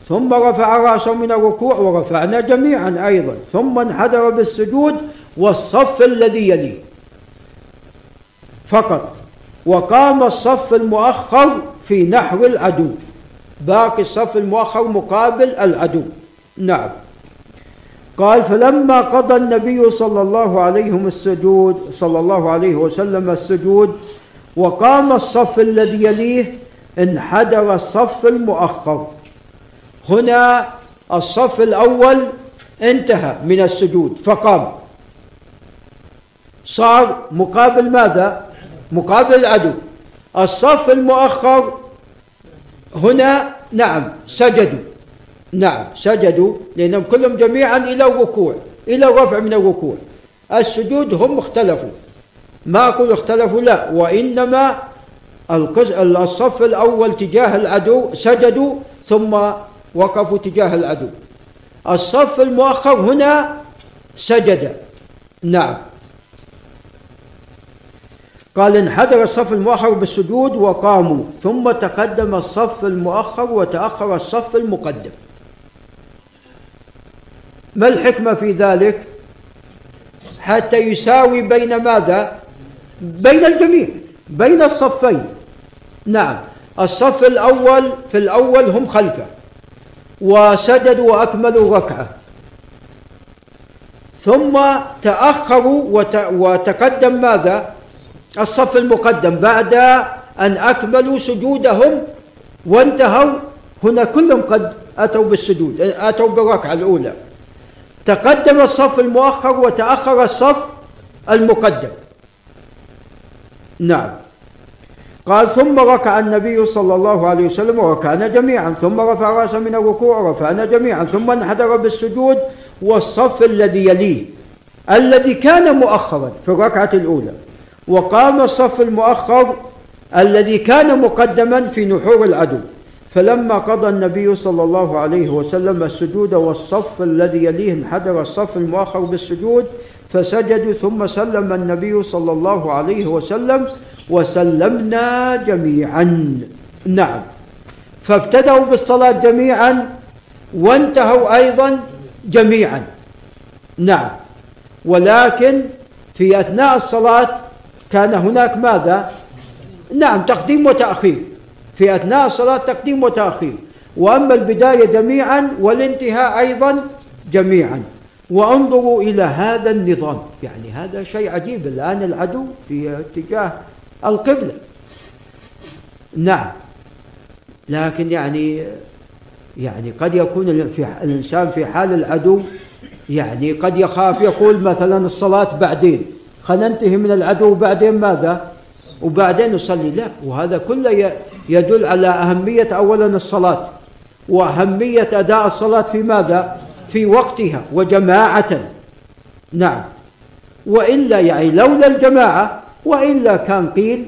ثم رفع رأسه من الركوع ورفعنا جميعا أيضا. ثم انحدر بالسجود والصف الذي يليه. فقط. وقام الصف المؤخر في نحو العدو. باقي الصف المؤخر مقابل العدو. نعم. قال فلما قضى النبي صلى الله عليه السجود صلى الله عليه وسلم السجود وقام الصف الذي يليه انحدر الصف المؤخر هنا الصف الأول انتهى من السجود فقام. صار مقابل ماذا؟ مقابل العدو. الصف المؤخر هنا نعم سجدوا. نعم سجدوا لأنهم كلهم جميعا إلى الركوع إلى الرفع من الركوع. السجود هم اختلفوا. ما أقول اختلفوا؟ لا. وإنما الصف الأول تجاه العدو سجدوا ثم وقفوا تجاه العدو. الصف المؤخر هنا سجد. نعم. قال انحدر الصف المؤخر بالسجود وقاموا ثم تقدم الصف المؤخر وتأخر الصف المقدم. ما الحكمة في ذلك؟ حتى يساوي بين ماذا؟ بين الجميع بين الصفين. نعم الصف الأول في الأول هم خلفه وسجدوا وأكملوا ركعة. ثم تأخروا وتقدم ماذا؟ الصف المقدم بعد أن أكملوا سجودهم وانتهوا هنا كلهم قد أتوا بالسجود أتوا بالركعة الأولى. تقدم الصف المؤخر وتأخر الصف المقدم. نعم. قال ثم ركع النبي صلى الله عليه وسلم وركعنا جميعا ثم رفع رأسه من الركوع ورفعنا جميعا ثم انحدر بالسجود. والصف الذي يليه الذي كان مؤخرا في الركعة الأولى. وقام الصف المؤخر الذي كان مقدما في نحور العدو. فلما قضى النبي صلى الله عليه وسلم السجود والصف الذي يليه انحدر الصف المؤخر بالسجود فسجدوا ثم سلم النبي صلى الله عليه وسلم وسلمنا جميعا. نعم. فابتدأوا بالصلاة جميعا وانتهوا أيضا جميعا. نعم. ولكن في أثناء الصلاة كان هناك ماذا؟ نعم تقديم وتأخير. في أثناء الصلاة تقديم وتأخير. وأما البداية جميعا والانتهاء أيضا جميعا. وأنظروا إلى هذا النظام. يعني هذا شيء عجيب. الآن العدو في اتجاه القبلة. نعم. لكن يعني يعني قد يكون الإنسان في حال العدو يعني قد يخاف يقول مثلا الصلاة بعدين. خلينا ننتهي من العدو بعدين ماذا؟ وبعدين نصلي. لا وهذا كله يدل على أهمية أولا الصلاة وأهمية أداء الصلاة في ماذا؟ في وقتها وجماعة. نعم. وإلا يعني لولا الجماعة وإلا كان قيل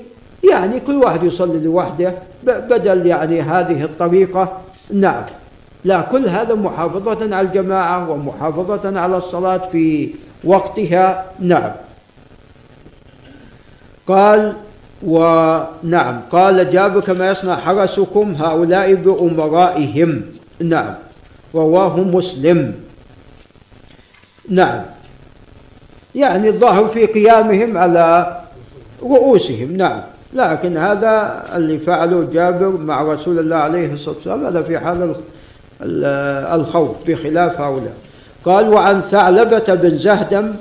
يعني كل واحد يصلي لوحده بدل يعني هذه الطريقة. نعم. لا كل هذا محافظة على الجماعة ومحافظة على الصلاة في وقتها. نعم. قال ونعم. قال جابر كما يصنع حرسكم هؤلاء بأمرائهم. نعم. رواه مسلم. نعم. يعني الظاهر في قيامهم على رؤوسهم. نعم. لكن هذا اللي فعله جابر مع رسول الله عليه الصلاة والسلام هذا في حال الخوف بخلاف هؤلاء. قال وعن ثعلبة بن زهدم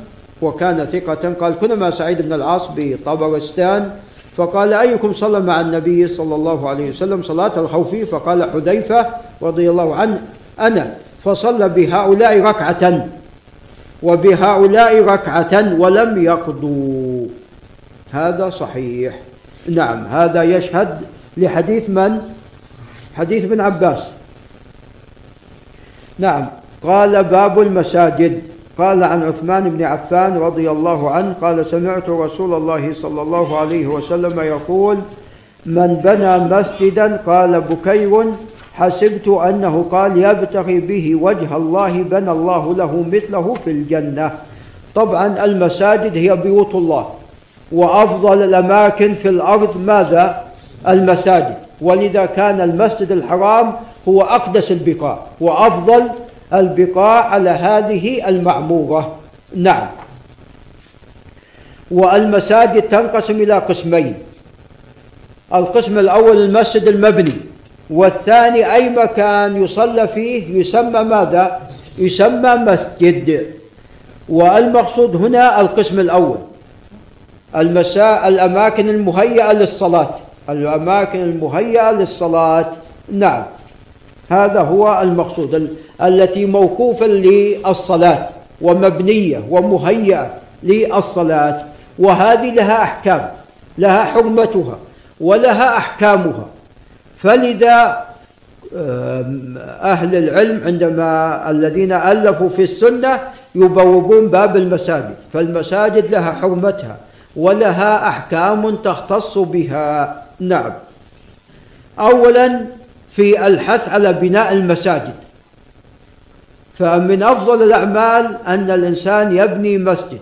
وكان ثقة. قال كنا مع سعيد بن العاص بطبرستان فقال أيكم صلى مع النبي صلى الله عليه وسلم صلاة الخوف؟ فقال حذيفة رضي الله عنه أنا. فصلى بهؤلاء ركعة وبهؤلاء ركعة ولم يقضوا. هذا صحيح. نعم هذا يشهد لحديث من؟ حديث ابن عباس. نعم قال باب المساجد. قال عن عثمان بن عفان رضي الله عنه قال سمعت رسول الله صلى الله عليه وسلم يقول من بنى مسجدا قال بكير حسبت أنه قال يبتغي به وجه الله بنى الله له مثله في الجنة. طبعا المساجد هي بيوت الله وأفضل الأماكن في الأرض ماذا؟ المساجد. ولذا كان المسجد الحرام هو أقدس البقاع وأفضل البقاع على هذه المعمورة. نعم. والمساجد تنقسم إلى قسمين. القسم الأول المسجد المبني والثاني أي مكان يصلى فيه يسمى ماذا؟ يسمى مسجد. والمقصود هنا القسم الأول المساء الأماكن المهيئة للصلاة. الأماكن المهيئة للصلاة. نعم. هذا هو المقصود التي موقوفة للصلاة ومبنية ومهيئة للصلاة وهذه لها أحكام لها حرمتها ولها أحكامها. فلذا أهل العلم عندما الذين ألفوا في السنة يبوبون باب المساجد فالمساجد لها حرمتها ولها أحكام تختص بها. نعم. أولا في الحث على بناء المساجد. فمن أفضل الأعمال أن الإنسان يبني مسجد.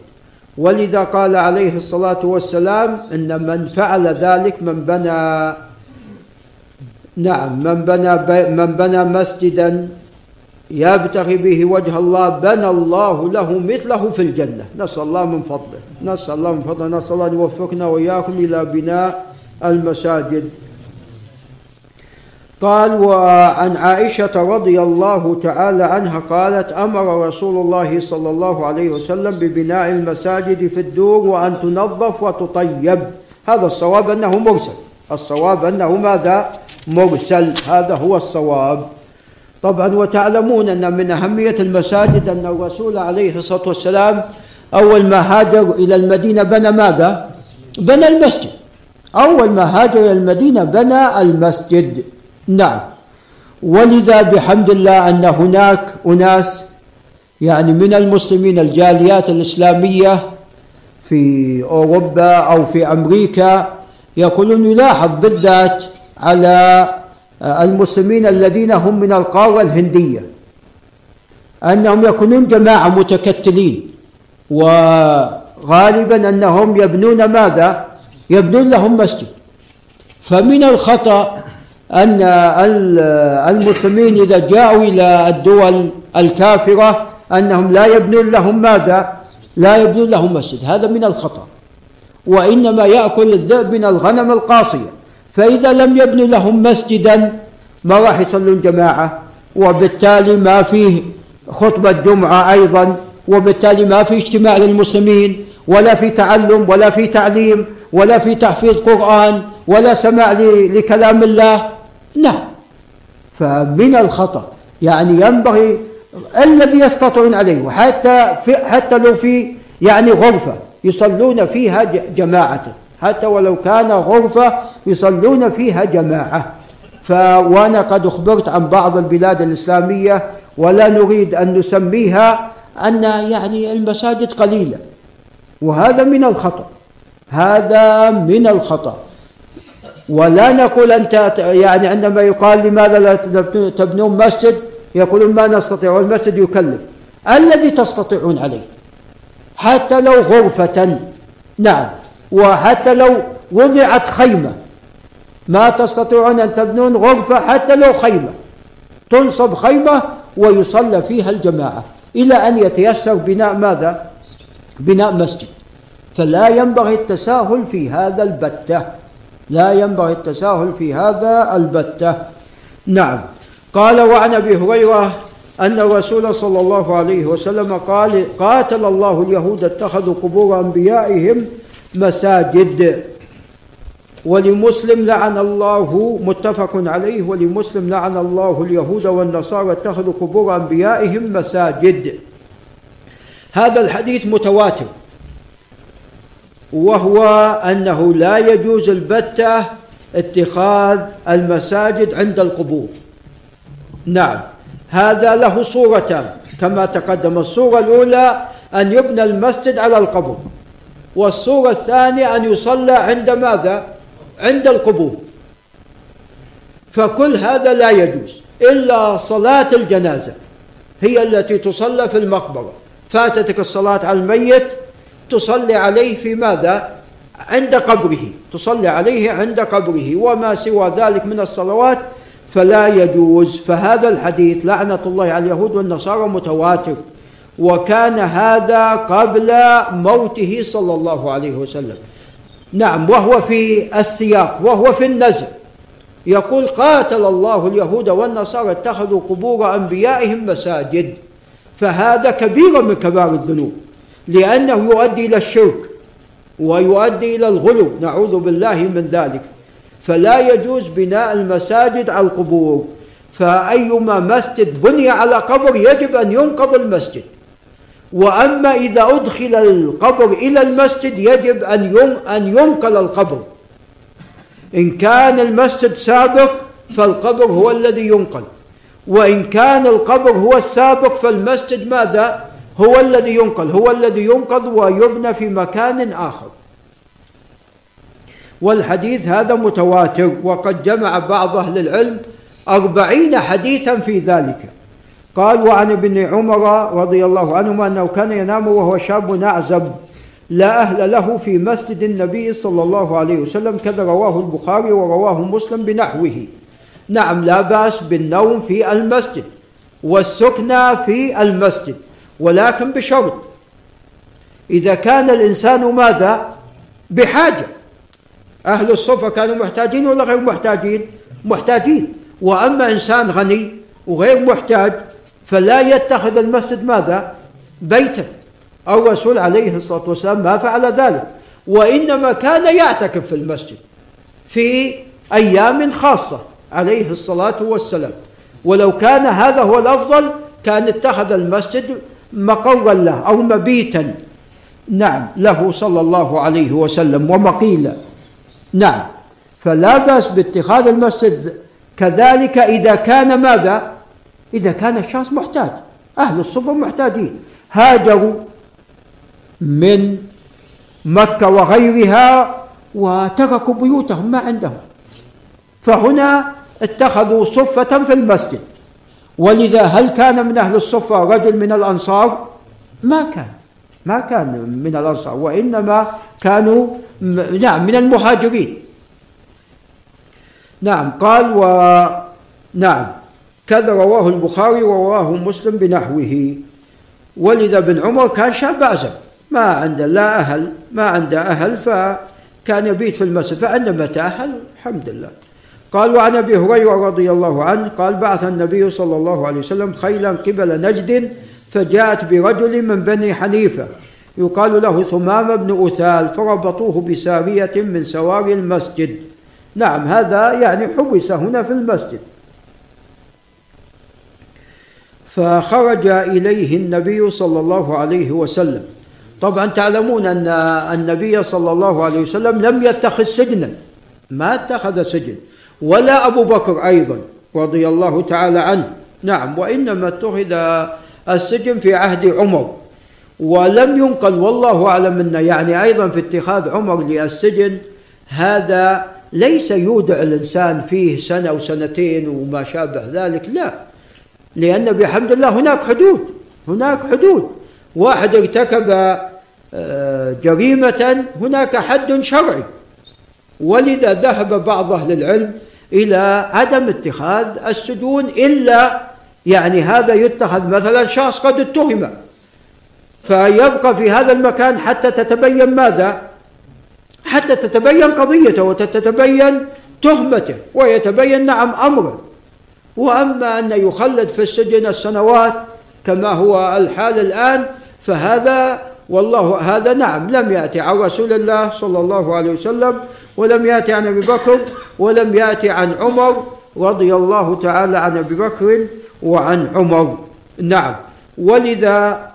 ولذا قال عليه الصلاة والسلام إن من فعل ذلك من بنى. نعم من بنى من بنى مسجدا يبتغي به وجه الله بنى الله له مثله في الجنة. نسأل الله من فضله. نسأل الله من فضله. نسأل الله أن يوفقنا وإياكم إلى بناء المساجد. قال وعن عائشة رضي الله تعالى عنها قالت أمر رسول الله صلى الله عليه وسلم ببناء المساجد في الدور وأن تنظف وتطيب. هذا الصواب أنه مرسل. الصواب أنه ماذا؟ مرسل. هذا هو الصواب. طبعا وتعلمون أن من أهمية المساجد أن الرسول عليه الصلاة والسلام أول ما هاجر إلى المدينة بنى ماذا؟ بنى المسجد. أول ما هاجر إلى المدينة بنى المسجد. نعم ولذا بحمد الله أن هناك أناس يعني من المسلمين الجاليات الإسلامية في أوروبا أو في أمريكا يقولون يلاحظ بالذات على المسلمين الذين هم من القارة الهندية أنهم يكونون جماعة متكتلين وغالبا أنهم يبنون ماذا؟ يبنون لهم مسجد فمن الخطأ أن المسلمين إذا جاءوا إلى الدول الكافرة أنهم لا يبنون لهم ماذا؟ لا يبنون لهم مسجد. هذا من الخطأ. وإنما يأكل الذئب من الغنم القاصية. فإذا لم يبنوا لهم مسجدا ما راح يصلون جماعة. وبالتالي ما فيه خطبة جمعة أيضا. وبالتالي ما في اجتماع للمسلمين. ولا في تعلم ولا في تعليم ولا في تحفيظ قرآن ولا سماع لكلام الله. نعم. فمن الخطأ يعني ينبغي الذي يستطيعون عليه وحتى في حتى لو في يعني غرفة يصلون فيها جماعة حتى ولو كان غرفة يصلون فيها جماعة. ف وأنا قد أخبرت عن بعض البلاد الإسلامية ولا نريد أن نسميها أن يعني المساجد قليلة. وهذا من الخطأ. هذا من الخطأ. ولا نقول أنت يعني عندما يقال لماذا لا تبنون مسجد يقولون ما نستطيع والمسجد يكلف. الذي تستطيعون عليه. حتى لو غرفة نعم. وحتى لو وضعت خيمة. ما تستطيعون أن تبنون غرفة حتى لو خيمة. تنصب خيمة ويصلى فيها الجماعة. إلى أن يتيسر بناء ماذا؟ بناء مسجد. فلا ينبغي التساهل في هذا البتة. لا ينبغي التساهل في هذا البتة. نعم. قال وعن أبي هريرة أن الرسول صلى الله عليه وسلم قال قاتل الله اليهود اتخذوا قبور أنبيائهم مساجد. ولمسلم لعن الله متفق عليه ولمسلم لعن الله اليهود والنصارى اتخذوا قبور أنبيائهم مساجد. هذا الحديث متواتر. وهو أنه لا يجوز البته اتخاذ المساجد عند القبور. نعم هذا له صورتان كما تقدم الصورة الأولى أن يبنى المسجد على القبر والصورة الثانية أن يصلى عند ماذا؟ عند القبور. فكل هذا لا يجوز إلا صلاة الجنازة هي التي تصلى في المقبرة. فاتتك الصلاة على الميت تصلي عليه في ماذا؟ عند قبره. تصلي عليه عند قبره. وما سوى ذلك من الصلوات فلا يجوز. فهذا الحديث لعنة الله على اليهود والنصارى متواتر. وكان هذا قبل موته صلى الله عليه وسلم. نعم وهو في السياق وهو في النزل يقول قاتل الله اليهود والنصارى اتخذوا قبور أنبيائهم مساجد. فهذا كبير من كبار الذنوب. لأنه يؤدي إلى الشرك ويؤدي إلى الغلو. نعوذ بالله من ذلك. فلا يجوز بناء المساجد على القبور. فأيما مسجد بني على قبر يجب أن ينقض المسجد. وأما إذا أدخل القبر إلى المسجد يجب أن أن ينقل القبر. إن كان المسجد سابق فالقبر هو الذي ينقل. وإن كان القبر هو السابق فالمسجد ماذا؟ هو الذي ينقل هو الذي ينقض ويبنى في مكان آخر. والحديث هذا متواتر وقد جمع بعض أهل العلم أربعين حديثا في ذلك. قال وعن ابن عمر رضي الله عنهما أنه كان ينام وهو شاب أعزب لا أهل له في مسجد النبي صلى الله عليه وسلم كذا رواه البخاري ورواه مسلم بنحوه. نعم لا بأس بالنوم في المسجد والسكنى في المسجد. ولكن بشرط. إذا كان الإنسان ماذا؟ بحاجة. أهل الصفة كانوا محتاجين ولا غير محتاجين؟ محتاجين. وأما إنسان غني وغير محتاج فلا يتخذ المسجد ماذا؟ بيتا. الرسول عليه الصلاة والسلام ما فعل ذلك. وإنما كان يعتكف في المسجد في أيام خاصة عليه الصلاة والسلام. ولو كان هذا هو الأفضل كان اتخذ المسجد مقرا له أو مبيتا. نعم له صلى الله عليه وسلم ومقيلا. نعم فلا بأس باتخاذ المسجد. كذلك إذا كان ماذا؟ إذا كان الشخص محتاج أهل الصفة محتاجين. هاجروا من مكة وغيرها وتركوا بيوتهم ما عندهم. فهنا اتخذوا صفة في المسجد. ولذا هل كان من أهل الصفة رجل من الأنصار؟ ما كان. ما كان من الأنصار وإنما كانوا نعم من المهاجرين. نعم قال و نعم كذا رواه البخاري ورواه مسلم بنحوه. ولذا بن عمر كان شاب أعزب ما عنده لا أهل ما عنده أهل فكان يبيت في المسجد فعندما تأهل الحمد لله. قال وعن أبي هريرة رضي الله عنه قال بعث النبي صلى الله عليه وسلم خيلا قبل نجد فجاءت برجل من بني حنيفة يقال له ثمام بن أثال فربطوه بسارية من سواري المسجد. نعم هذا يعني حبس هنا في المسجد. فخرج إليه النبي صلى الله عليه وسلم. طبعا تعلمون أن النبي صلى الله عليه وسلم لم يتخذ سجنا. ما اتخذ سجن. ولا أبو بكر أيضا رضي الله تعالى عنه. نعم وإنما اتخذ السجن في عهد عمر. ولم ينقل والله أعلم أنه يعني أيضا في اتخاذ عمر للسجن هذا ليس يودع الإنسان فيه سنة أو سنتين وما شابه ذلك لا. لأن بحمد الله هناك حدود هناك حدود. واحد ارتكب آه، جريمة هناك حد شرعي. ولذا ذهب بعض أهل العلم إلى عدم اتخاذ السجون إلا يعني هذا يتخذ مثلا شخص قد اتهم. فيبقى في هذا المكان حتى تتبين ماذا؟ حتى تتبين قضيته وتتبين تهمته ويتبين نعم أمره. وأما أن يخلد في السجن السنوات كما هو الحال الآن فهذا والله هذا نعم لم يأتي عن رسول الله صلى الله عليه وسلم ولم يأتي عن أبي بكر ولم يأتي عن عمر رضي الله تعالى عن أبي بكر وعن عمر. نعم. ولذا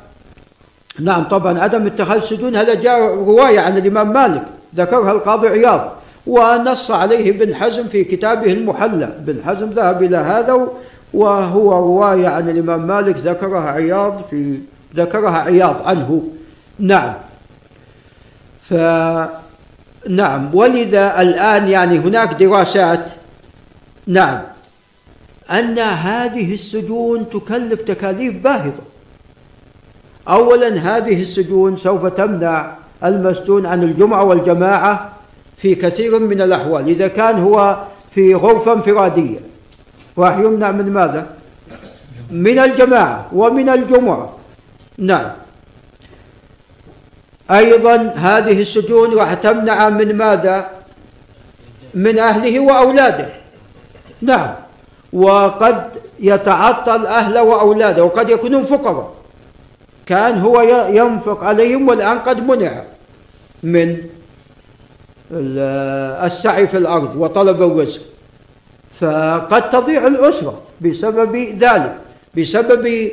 نعم طبعا عدم اتخاذ السجون هذا جاء رواية عن الإمام مالك ذكرها القاضي عياض ونص عليه ابن حزم في كتابه المحلى. ابن حزم ذهب إلى هذا وهو رواية عن الإمام مالك ذكرها عياض في ذكرها عياض عنه. نعم. ف نعم. ولذا الآن يعني هناك دراسات نعم أن هذه السجون تكلف تكاليف باهظة. أولا هذه السجون سوف تمنع المسجون عن الجمعة والجماعة في كثير من الأحوال. إذا كان هو في غرفة انفرادية راح يمنع من ماذا؟ من الجماعة ومن الجمعة. نعم. أيضا هذه السجون راح تمنع من ماذا؟ من أهله وأولاده. نعم. وقد يتعطل أهله وأولاده وقد يكونون فقراء. كان هو ينفق عليهم والآن قد منع من السعي في الأرض وطلب الرزق. فقد تضيع الأسرة بسبب ذلك بسبب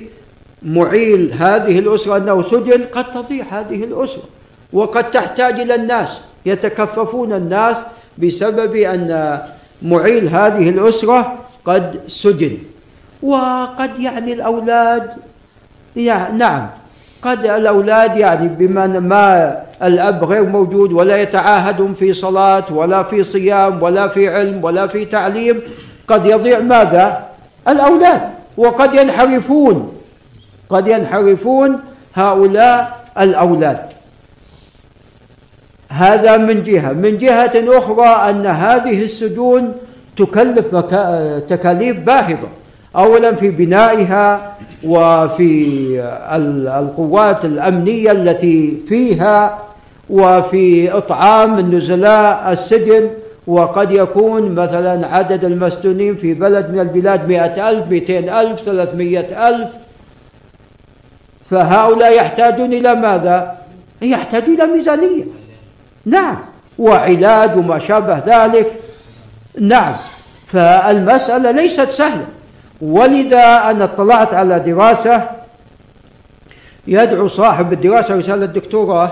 معيل هذه الأسرة أنه سجن قد تضيع هذه الأسرة وقد تحتاج إلى الناس يتكففون الناس بسبب أن معيل هذه الأسرة قد سجن وقد يعني الأولاد يعني نعم قد الأولاد يعني بما ما الأب غير موجود ولا يتعاهدهم في صلاة ولا في صيام ولا في علم ولا في تعليم قد يضيع ماذا؟ الأولاد وقد ينحرفون قد ينحرفون هؤلاء الأولاد. هذا من جهة. من جهة أخرى أن هذه السجون تكلف تكاليف باهظة. أولا في بنائها وفي القوات الأمنية التي فيها وفي إطعام النزلاء السجن. وقد يكون مثلا عدد المسجونين في بلد من البلاد مئة ألف مئتين ألف ثلاثمية ألف. فهؤلاء يحتاجون إلى ماذا؟ يحتاجون إلى ميزانية. نعم. وعلاج وما شابه ذلك. نعم. فالمسألة ليست سهلة. ولذا أنا اطلعت على دراسة يدعو صاحب الدراسة رسالة الدكتوراه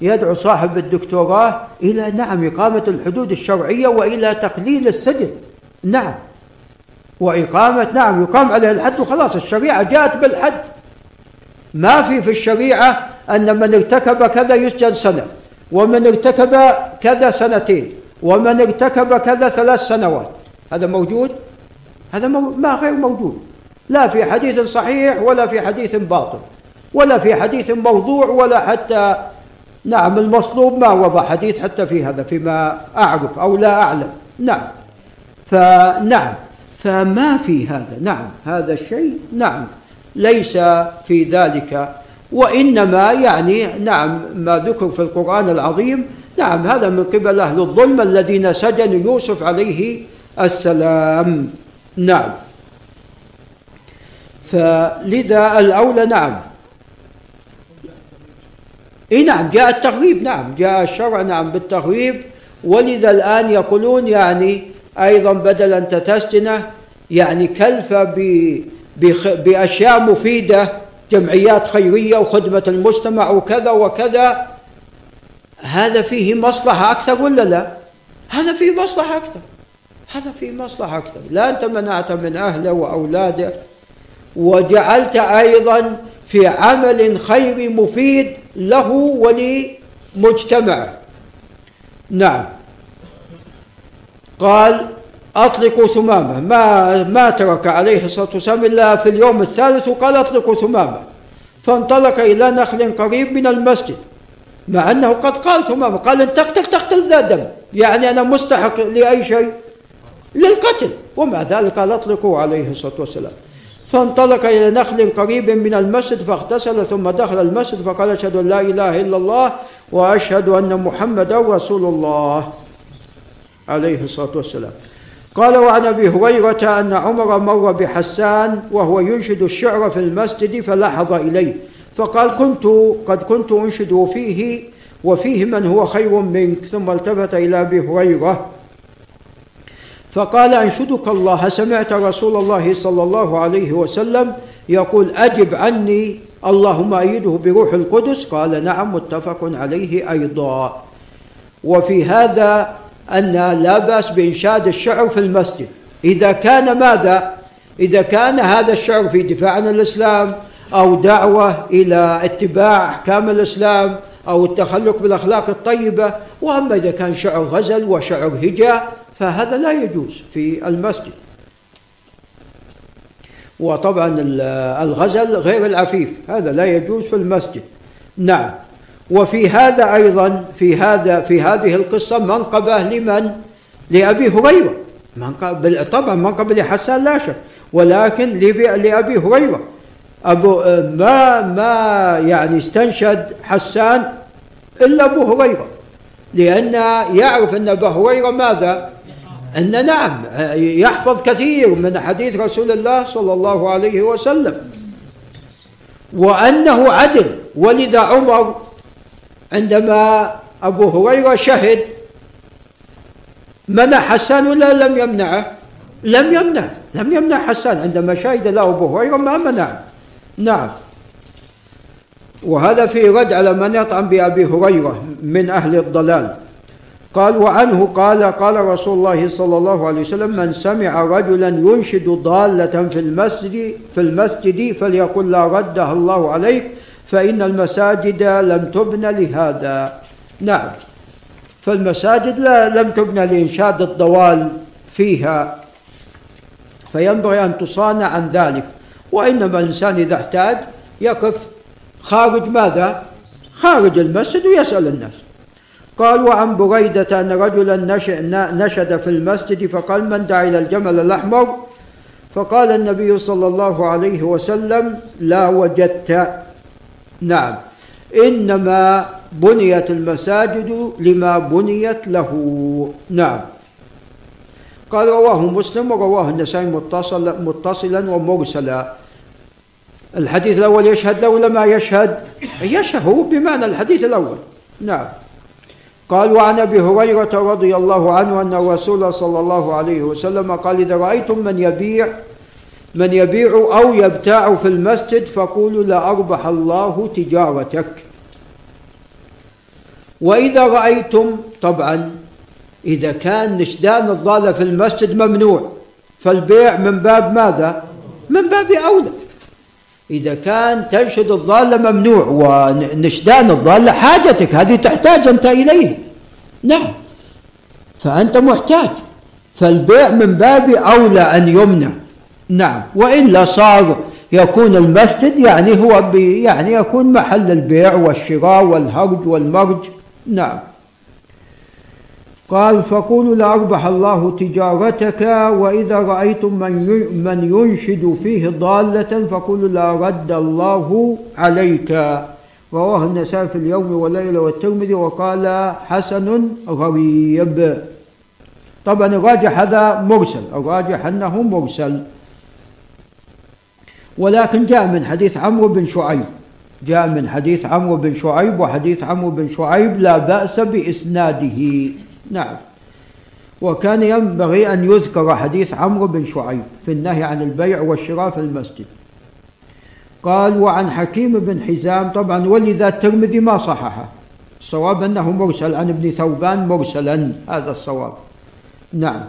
يدعو صاحب الدكتوراه إلى نعم إقامة الحدود الشرعية وإلى تقليل السجن. نعم. وإقامة نعم يقام عليه الحد وخلاص الشريعة جاءت بالحد. ما في في الشريعة أن من ارتكب كذا يسجن سنة ومن ارتكب كذا سنتين ومن ارتكب كذا ثلاث سنوات. هذا موجود؟ هذا ما غير موجود. لا في حديث صحيح ولا في حديث باطل ولا في حديث موضوع ولا حتى نعم المصلوب ما وضع حديث حتى في هذا فيما أعرف أو لا أعلم. نعم. فنعم فما في هذا؟ نعم. هذا الشيء نعم. ليس في ذلك. وإنما يعني نعم ما ذكر في القرآن العظيم نعم هذا من قبل أهل الظلم الذين سجنوا يوسف عليه السلام. نعم. فلذا الأولى نعم. إي نعم جاء التغريب نعم جاء الشرع نعم بالتغريب. ولذا الآن يقولون يعني أيضا بدل أن تسجنه يعني كلفة بأشياء مفيدة جمعيات خيرية وخدمة المجتمع وكذا وكذا. هذا فيه مصلحة أكثر ولا لا؟ هذا فيه مصلحة أكثر. هذا فيه مصلحة أكثر. لا أنت منعت من أهله وأولاده. وجعلت أيضا في عمل خيري مفيد له ولمجتمعه. نعم. قال أطلقوا ثمامة. ما ما ترك عليه الصلاة والسلام إلا في اليوم الثالث وقال أطلقوا ثمامة. فانطلق إلى نخل قريب من المسجد مع أنه قد قال ثمامة. قال إن تقتل تقتل ذا دم. يعني أنا مستحق لأي شيء للقتل. ومع ذلك قال أطلقوا عليه الصلاة والسلام. فانطلق إلى نخل قريب من المسجد فاغتسل ثم دخل المسجد فقال أشهد أن لا إله إلا الله وأشهد أن محمدا رسول الله عليه الصلاة والسلام. قال وعن أبي هريرة أن عمر مر بحسان وهو ينشد الشعر في المسجد فلحظ إليه. فقال كنت قد كنت أنشد فيه وفيه من هو خير منك. ثم التفت إلى أبي هريرة. فقال أنشدك الله. سمعت رسول الله صلى الله عليه وسلم يقول أجب عني. اللهم أيده بروح القدس. قال نعم متفق عليه أيضا. وفي هذا أن لا بأس بإنشاد الشعر في المسجد. إذا كان ماذا؟ إذا كان هذا الشعر في دفاع عن الإسلام أو دعوة إلى اتباع أحكام الإسلام أو التخلق بالأخلاق الطيبة وأما إذا كان شعر غزل وشعر هجاء فهذا لا يجوز في المسجد. وطبعا الغزل غير العفيف هذا لا يجوز في المسجد. نعم. وفي هذا أيضا في هذا في هذه القصة منقبة لمن؟ لأبي هريرة منقبة طبعا منقبة لحسان لا شك ولكن لأبي هريرة أبو ما ما يعني استنشد حسان إلا أبو هريرة لأن يعرف أن أبا هريرة ماذا؟ أن نعم يحفظ كثير من حديث رسول الله صلى الله عليه وسلم وأنه عدل ولذا عمر عندما أبو هريرة شهد منع حسان ولا لم يمنعه لم يمنع لم يمنع حسان. عندما شهد له أبو هريرة ما منع. نعم. وهذا في رد على من يطعن بأبي هريرة من أهل الضلال. قال وعنه قال قال رسول الله صلى الله عليه وسلم من سمع رجلا ينشد ضالة في المسجد في المسجد فليقل لا ردها الله عليك فإن المساجد لم تبنى لهذا. نعم. فالمساجد لا لم تبنى لإنشاد الضوال فيها. فينبغي أن تصانع عن ذلك. وإنما الإنسان إذا احتاج يقف. خارج ماذا؟ خارج المسجد ويسأل الناس. قال وعن بريدة أن رجلا نشد في المسجد فقال من دعا إلى الجمل الأحمر؟ فقال النبي صلى الله عليه وسلم لا وجدت. نعم. إنما بنيت المساجد لما بنيت له. نعم. قال رواه مسلم ورواه النسائي متصل متصلا ومرسلا. الحديث الأول يشهد له ولا ما يشهد؟ يشهد هو بمعنى الحديث الأول. نعم. قال وعن أبي هريرة رضي الله عنه أن الرسول صلى الله عليه وسلم قال إذا رأيتم من يبيع من يبيع أو يبتاع في المسجد فقولوا لا أربح الله تجارتك. وإذا رأيتم طبعا إذا كان نشدان الضاله في المسجد ممنوع فالبيع من باب ماذا؟ من باب أولى. إذا كان تنشد الضالة ممنوع ونشدان الضالة حاجتك هذه تحتاج أنت إليه. نعم. فأنت محتاج. فالبيع من باب أولى أن يمنع. نعم. وإلا صار يكون المسجد يعني هو يعني يكون محل البيع والشراء والهرج والمرج. نعم. قال فقولوا لأربح الله تجارتك وإذا رأيتم من من ينشد فيه ضالة فقولوا لا رد الله عليك. رواه النسائي في اليوم والليلة والترمذي وقال حسن غريب. طبعا الراجح هذا مرسل الراجح أنه مرسل. ولكن جاء من حديث عمرو بن شعيب. جاء من حديث عمرو بن شعيب وحديث عمرو بن شعيب لا بأس بإسناده. نعم. وكان ينبغي أن يذكر حديث عمرو بن شعيب في النهي عن البيع والشراء في المسجد. قال وعن حكيم بن حزام طبعا ولذا الترمذي ما صححه. الصواب أنه مرسل عن ابن ثوبان مرسلا. هذا الصواب. نعم.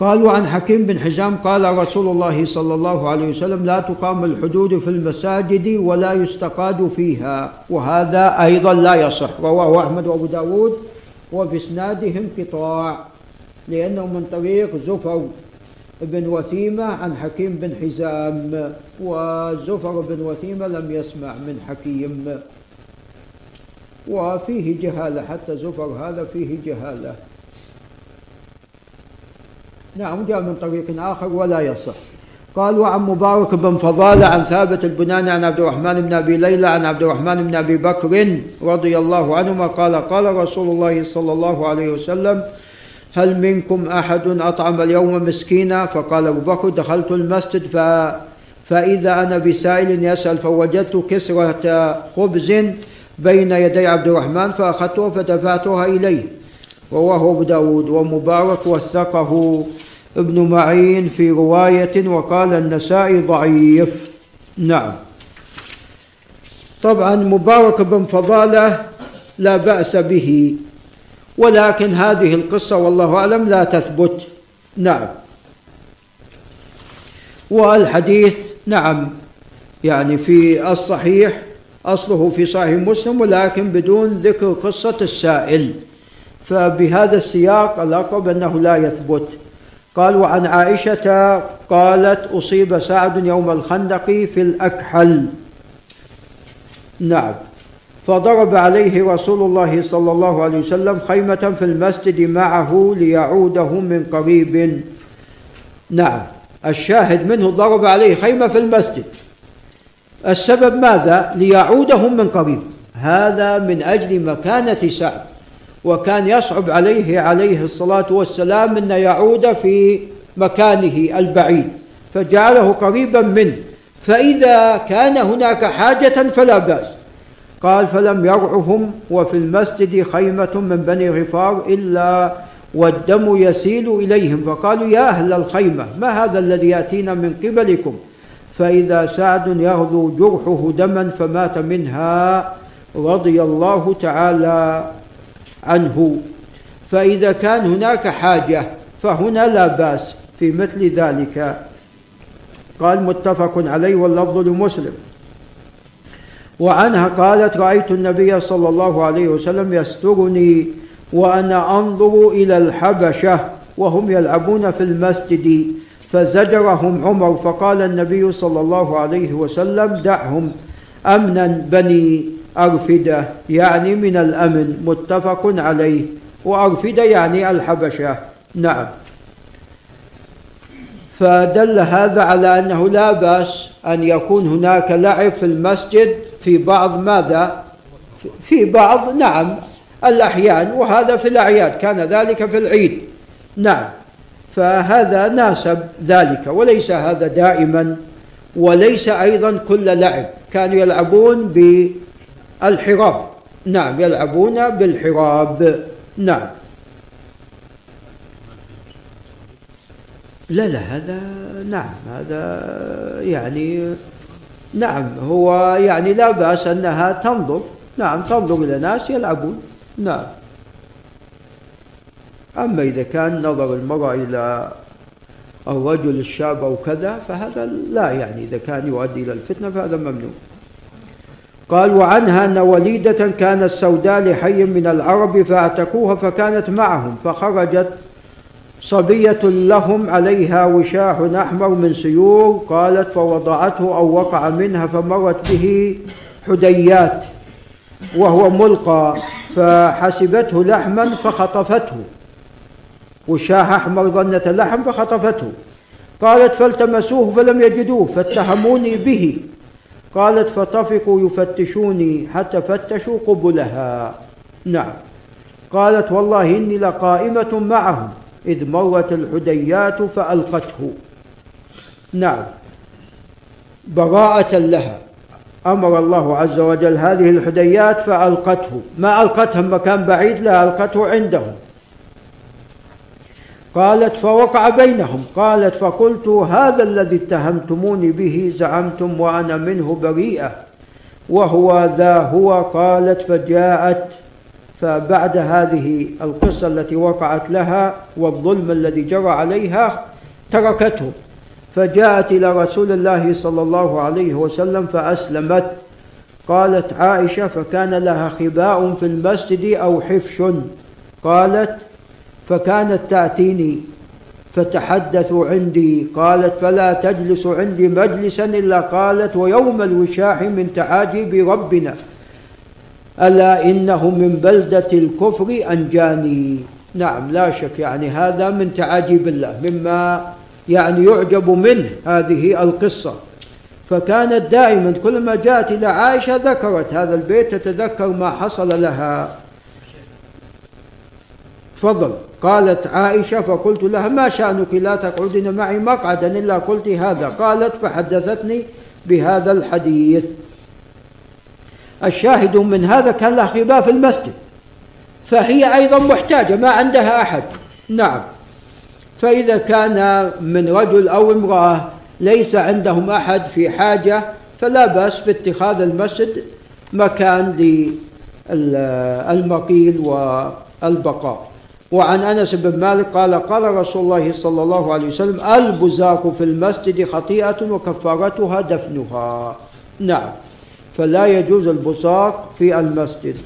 قالوا عن حكيم بن حزام قال رسول الله صلى الله عليه وسلم لا تقام الحدود في المساجد ولا يستقاد فيها. وهذا أيضا لا يصح. رواه أحمد وأبو داود وفي اسناده انقطاع لأنه من طريق زفر بن وثيمة عن حكيم بن حزام وزفر بن وثيمة لم يسمع من حكيم. وفيه جهالة حتى زفر هذا فيه جهالة. نعم جاء من طريق آخر ولا يصح. قال وعن مبارك بن فضالة عن ثابت البناني عن عبد الرحمن بن أبي ليلى عن عبد الرحمن بن أبي بكر رضي الله عنهما قال قال رسول الله صلى الله عليه وسلم هل منكم أحد أطعم اليوم مسكينا؟ فقال أبو بكر دخلت المسجد ف فإذا أنا بسائل يسأل فوجدت كسرة خبز بين يدي عبد الرحمن فأخذتها فدفعتها إليه. رواه أبو داود ومبارك وثقه ابن معين في رواية وقال النسائي ضعيف. نعم. طبعا مبارك بن فضالة لا بأس به ولكن هذه القصة والله أعلم لا تثبت. نعم. والحديث نعم يعني في الصحيح أصله في صحيح مسلم ولكن بدون ذكر قصة السائل. فبهذا السياق الأقرب أنه لا يثبت. قال وعن عائشة قالت أصيب سعد يوم الخندق في الأكحل. نعم. فضرب عليه رسول الله صلى الله عليه وسلم خيمة في المسجد معه ليعوده من قريب. نعم. الشاهد منه ضرب عليه خيمة في المسجد. السبب ماذا؟ ليعودهم من قريب. هذا من أجل مكانة سعد. وكان يصعب عليه عليه الصلاة والسلام أن يعود في مكانه البعيد فجعله قريبا منه فإذا كان هناك حاجة فلا بأس. قال فلم يرعهم وفي المسجد خيمة من بني غفار إلا والدم يسيل إليهم. فقالوا يا أهل الخيمة ما هذا الذي يأتينا من قبلكم؟ فإذا سعد يغدو جرحه دما فمات منها رضي الله تعالى عنه. فإذا كان هناك حاجة فهنا لا بأس في مثل ذلك. قال متفق عليه واللفظ لمسلم. وعنها قالت رأيت النبي صلى الله عليه وسلم يسترني وأنا أنظر إلى الحبشة وهم يلعبون في المسجد فزجرهم عمر فقال النبي صلى الله عليه وسلم دعهم أمنا بني أرفدة يعني من الأمن متفق عليه. وأرفدة يعني الحبشة. نعم. فدل هذا على أنه لا بأس أن يكون هناك لعب في المسجد في بعض ماذا؟ في بعض نعم الأحيان. وهذا في الأعياد كان ذلك في العيد. نعم. فهذا ناسب ذلك وليس هذا دائما. وليس أيضا كل لعب. كانوا يلعبون بالحراب نعم يلعبون بالحراب. نعم. لا لا هذا نعم هذا يعني نعم هو يعني لا بأس أنها تنظر. نعم تنظر إلى ناس يلعبون. نعم. أما إذا كان نظر المرأة إلى الرجل الشاب أو كذا فهذا لا يعني. إذا كان يؤدي إلى الفتنة فهذا ممنوع. قال وعنها أن وليدة كانت سوداء لحي من العرب فاعتقوها فكانت معهم فخرجت صبية لهم عليها وشاح أحمر من سيور قالت فوضعته أو وقع منها فمرت به حديات وهو ملقى فحسبته لحما فخطفته. وشاح أحمر ظنة لحم فخطفته. قالت فالتمسوه فلم يجدوه فاتهموني به. قالت فطفقوا يفتشوني حتى فتشوا قبلها. نعم. قالت والله إني لقائمة معهم إذ مرت الحديات فألقته. نعم. براءة لها. أمر الله عز وجل هذه الحديات فألقته. ما ألقتها مكان بعيد لا ألقته عندهم. قالت فوقع بينهم. قالت فقلت هذا الذي اتهمتموني به زعمتم وأنا منه بريئة. وهو ذا هو قالت فجاءت. فبعد هذه القصة التي وقعت لها والظلم الذي جرى عليها تركته. فجاءت إلى رسول الله صلى الله عليه وسلم فأسلمت. قالت عائشة فكان لها خباء في المسجد أو حفش. قالت فكانت تأتيني فتحدث عندي قالت فلا تجلس عندي مجلسا إلا قالت ويوم الوشاح من تعاجب ربنا ألا إنه من بلدة الكفر أنجاني؟ نعم لا شك يعني هذا من تعاجيب الله مما يعني يعجب منه هذه القصة. فكانت دائما كلما جاءت إلى عائشة ذكرت هذا البيت تتذكر ما حصل لها. تفضل. قالت عائشة فقلت لها ما شأنك؟ لا تقعدين معي مقعدا إلا قلت هذا. قالت فحدثتني بهذا الحديث. الشاهد من هذا كان لها خباء في المسجد فهي أيضا محتاجة ما عندها أحد. نعم. فإذا كان من رجل أو امرأة ليس عندهم أحد في حاجة فلا بأس في اتخاذ المسجد مكان للمقيل والبقاء. وعن أنس بن مالك قال قال رسول الله صلى الله عليه وسلم البزاق في المسجد خطيئة وكفارتها دفنها. نعم. فلا يجوز البصاق في المسجد.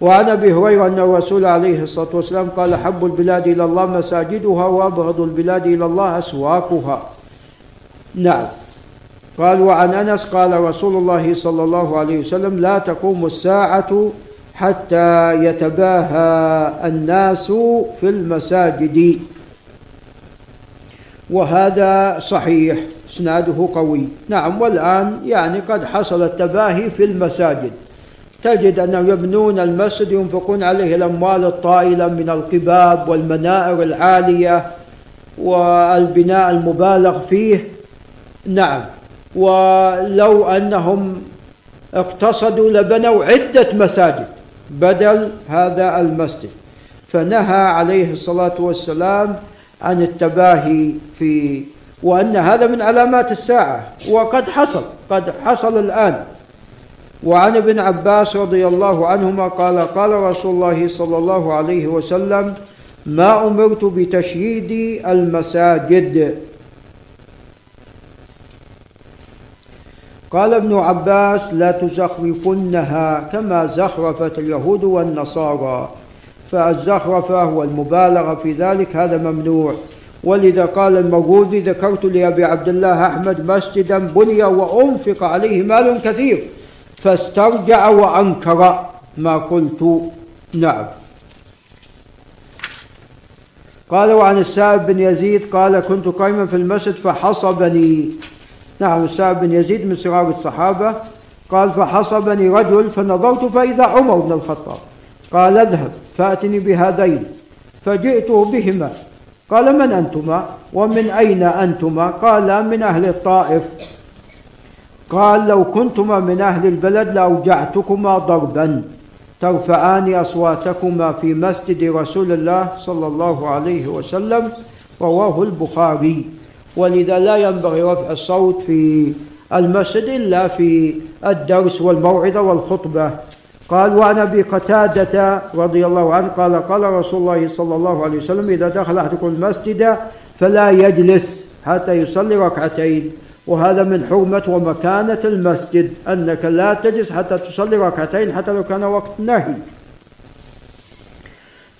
وعن أبي هريرة أن الرسول عليه الصلاة والسلام قال حب البلاد إلى الله مساجدها وأبغض البلاد إلى الله أسواقها. نعم. قال وعن أنس قال رسول الله صلى الله عليه وسلم لا تقوم الساعة حتى يتباهى الناس في المساجد. وهذا صحيح إسناده قوي. نعم والآن يعني قد حصل التباهي في المساجد. تجد أنهم يبنون المسجد ينفقون عليه الأموال الطائلة من القباب والمنائر العالية والبناء المبالغ فيه. نعم ولو أنهم اقتصدوا لبنوا عدة مساجد. بدل هذا المسجد. فنهى عليه الصلاة والسلام عن التباهي في وأن هذا من علامات الساعة وقد حصل قد حصل الآن. وعن ابن عباس رضي الله عنهما قال قال رسول الله صلى الله عليه وسلم ما أمرت بتشييد المساجد. قال ابن عباس لا تزخرفنها كما زخرفت اليهود والنصارى. فالزخرفة والمبالغة في ذلك هذا ممنوع. ولذا قال المغوذي ذكرت لأبي عبد الله أحمد مسجدا بني وأنفق عليه مال كثير فاسترجع وأنكر ما قلت. نعم. قال وعن السائب بن يزيد قال كنت قائما في المسجد فحصبني. نعم السائب بن يزيد من صغار الصحابة قال فحصبني رجل فنظرت فإذا عمر بن الخطاب. قال اذهب فأتني بهذين فجئته بهما. قال من أنتما؟ ومن أين أنتما؟ قال من أهل الطائف. قال لو كنتما من أهل البلد لأوجعتكما ضربا ترفعان أصواتكما في مسجد رسول الله صلى الله عليه وسلم رواه البخاري. ولذا لا ينبغي رفع الصوت في المسجد إلا في الدرس والموعظة والخطبة. قال وعن أبي قتادة رضي الله عنه قال قال رسول الله صلى الله عليه وسلم إذا دخل أحدكم المسجد فلا يجلس حتى يصلي ركعتين وهذا من حرمة ومكانة المسجد أنك لا تجلس حتى تصلي ركعتين حتى لو كان وقت نهي.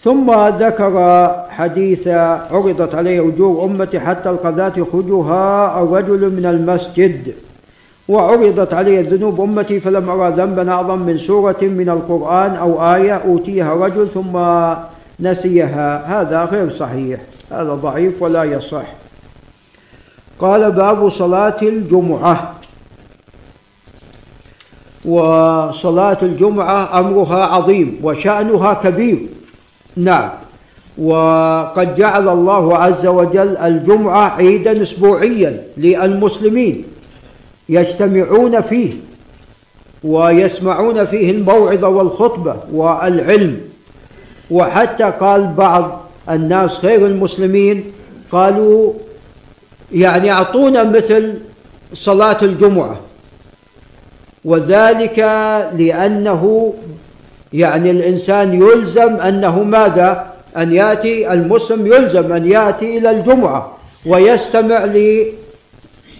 ثم ذكر حديث عرضت عليه أجور أمتي حتى القذاة يخرجها الرجل من المسجد. وعرضت علي ذنوب أمتي فلم أرى ذنبا أعظم من سورة من القرآن أو آية أوتيها رجل ثم نسيها. هذا غير صحيح. هذا ضعيف ولا يصح. قال باب صلاة الجمعة. وصلاة الجمعة أمرها عظيم وشأنها كبير. نعم. وقد جعل الله عز وجل الجمعة عيدا أسبوعيا للمسلمين يجتمعون فيه ويسمعون فيه الموعظة والخطبة والعلم. وحتى قال بعض الناس غير المسلمين قالوا يعني أعطونا مثل صلاة الجمعة. وذلك لأنه يعني الإنسان يلزم أنه ماذا؟ أن يأتي المسلم يلزم أن يأتي إلى الجمعة ويستمع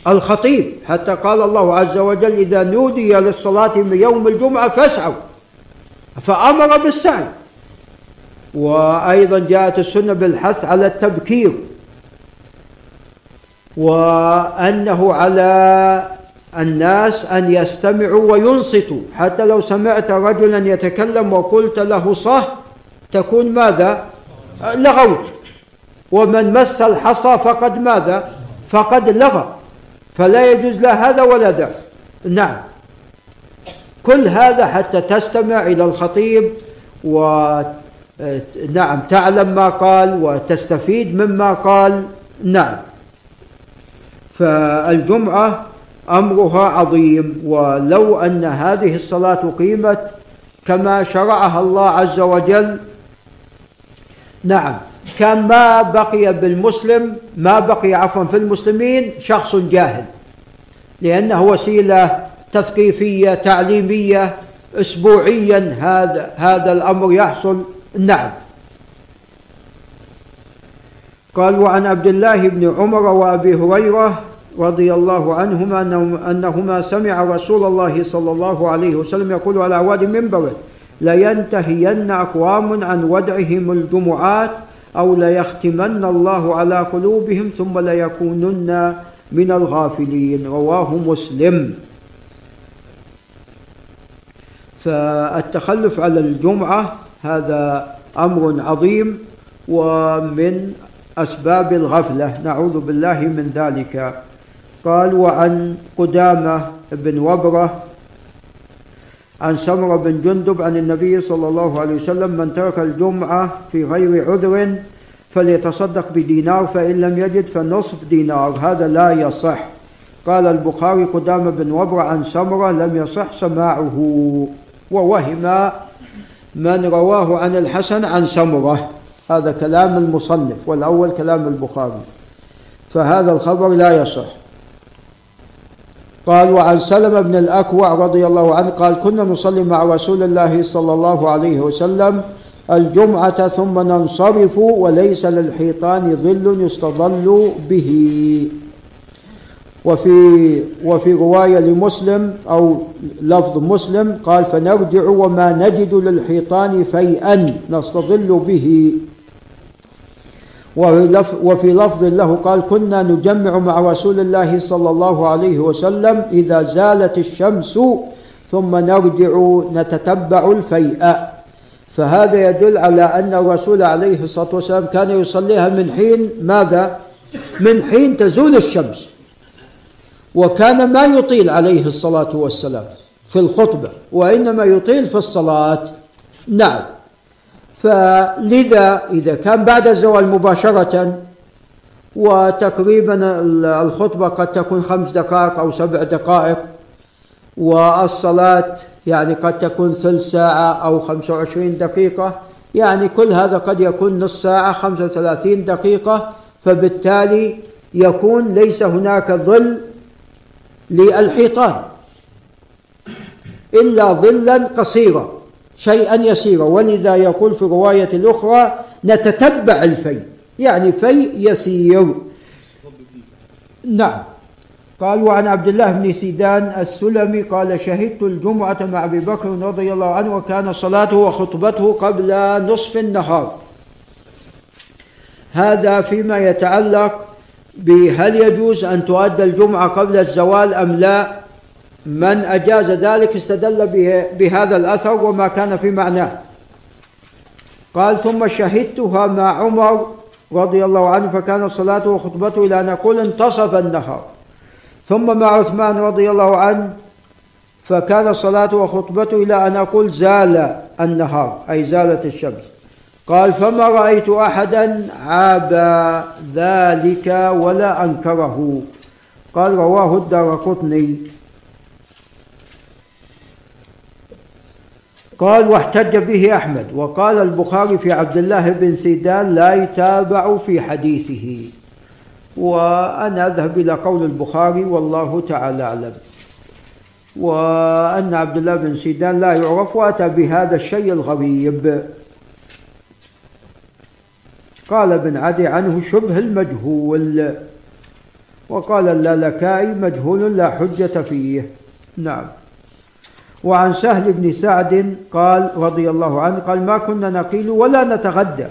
الخطيب حتى قال الله عز وجل إذا نودي للصلاة من يوم الجمعة فاسعوا. فأمر بالسعي. وأيضا جاءت السنة بالحث على التبكير. وأنه على الناس أن يستمعوا وينصتوا. حتى لو سمعت رجلا يتكلم وقلت له صح تكون ماذا؟ لغوت. ومن مس الحصى فقد ماذا؟ فقد لغى. فلا يجوز لا هذا ولا ذا. نعم. كل هذا حتى تستمع إلى الخطيب ونعم تعلم ما قال وتستفيد مما قال. نعم. فالجمعة أمرها عظيم. ولو أن هذه الصلاة قيمت كما شرعها الله عز وجل نعم كان ما بقي بالمسلم ما بقي عفوا في المسلمين شخص جاهل لأنه وسيلة تثقيفية تعليمية أسبوعيا هذا هذا الأمر يحصل. نعم. قال وعن عبد الله بن عمر وأبي هريرة رضي الله عنهما أنهما سمع رسول الله صلى الله عليه وسلم يقول على واد منبره لينتهين أقوام عن ودعهم الجمعات أو ليختمن الله على قلوبهم ثم ليكونن من الغافلين. رواه مسلم. فالتخلف على الجمعة هذا أمر عظيم ومن أسباب الغفلة. نعوذ بالله من ذلك. قال وعن قدامة بن وبرة عن سمرة بن جندب عن النبي صلى الله عليه وسلم من ترك الجمعة في غير عذر فليتصدق بدينار فإن لم يجد فنصف دينار. هذا لا يصح. قال البخاري قدام بن وبر عن سمرة لم يصح سماعه. ووهم من رواه عن الحسن عن سمرة. هذا كلام المصنف والأول كلام البخاري. فهذا الخبر لا يصح. قال وعن سلمة بن الأكوع رضي الله عنه قال كنا نصلي مع رسول الله صلى الله عليه وسلم الجمعة ثم ننصرف وليس للحيطان ظل يستظل به. وفي وفي رواية لمسلم أو لفظ مسلم قال فنرجع وما نجد للحيطان فيئا نستظل به. وفي لفظ له قال كنا نجمع مع رسول الله صلى الله عليه وسلم إذا زالت الشمس ثم نرجع نتتبع الفيئة فهذا يدل على أن الرسول عليه الصلاة والسلام كان يصليها من حين ماذا؟ من حين تزول الشمس. وكان ما يطيل عليه الصلاة والسلام في الخطبة وإنما يطيل في الصلاة. نعم. فلذا إذا كان بعد الزوال مباشرة وتقريبا الخطبة قد تكون خمس دقائق أو سبع دقائق والصلاة يعني قد تكون ثلث ساعة أو خمسة وعشرين دقيقة يعني كل هذا قد يكون نص ساعة خمسة وثلاثين دقيقة فبالتالي يكون ليس هناك ظل للحيطان إلا ظلا قصيرا. شيئا يسيرا. ولذا يقول في رواية الأخرى نتتبع الفي يعني في يسير. نعم. قال وعن عبد الله بن سيدان السلمي قال شهدت الجمعة مع أبي بكر رضي الله عنه وكان صلاته وخطبته قبل نصف النهار. هذا فيما يتعلق بهل يجوز أن تؤدى الجمعة قبل الزوال أم لا؟ من أجاز ذلك استدل بهذا الأثر وما كان في معناه. قال ثم شهدتها مع عمر رضي الله عنه فكان صلاته وخطبته إلى أن نقول انتصف النهار ثم مع عثمان رضي الله عنه فكان صلاته وخطبته إلى أن أقول زال النهار أي زالت الشمس. قال فما رأيت أحدا عاب ذلك ولا أنكره. قال رواه الدار قطني قال واحتج به أحمد. وقال البخاري في عبد الله بن سيدان لا يتابع في حديثه. وأنا أذهب إلى قول البخاري والله تعالى أعلم. وأن عبد الله بن سيدان لا يعرف وأتى بهذا الشيء الغريب. قال ابن عدي عنه شبه المجهول. وقال اللالكائي مجهول لا حجة فيه. نعم. وعن سهل بن سعد قال رضي الله عنه قال ما كنا نقيل ولا نتغدى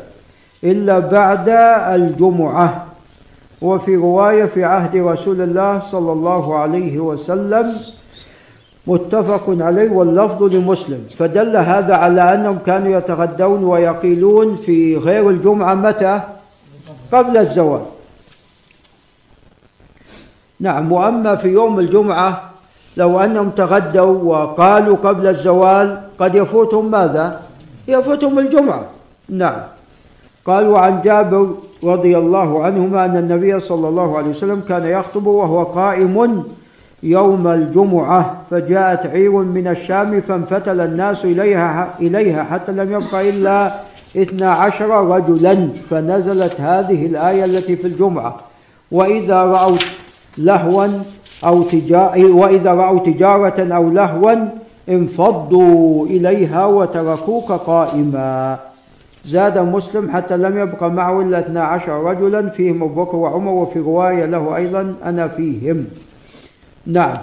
إلا بعد الجمعة. وفي رواية في عهد رسول الله صلى الله عليه وسلم متفق عليه واللفظ لمسلم. فدل هذا على أنهم كانوا يتغدون ويقيلون في غير الجمعة متى؟ قبل الزوال. نعم وأما في يوم الجمعة لو أنهم تغدوا وقالوا قبل الزوال قد يفوتهم ماذا؟ يفوتهم الجمعة. نعم. قال عن جابر رضي الله عنهما أن النبي صلى الله عليه وسلم كان يخطب وهو قائم يوم الجمعة فجاءت عير من الشام فانفتل الناس إليها, إليها حتى لم يبق إلا اثنا عشر رجلا فنزلت هذه الآية التي في الجمعة. وإذا رأوا لهوا أو تجارة وإذا رأوا تجارة أو لهوا انفضوا إليها وتركوك قائما. زاد مسلم حتى لم يبق معه إلا 12 رجلا فيهم أبو بكر وعمر وفي رواية له أيضا أنا فيهم. نعم.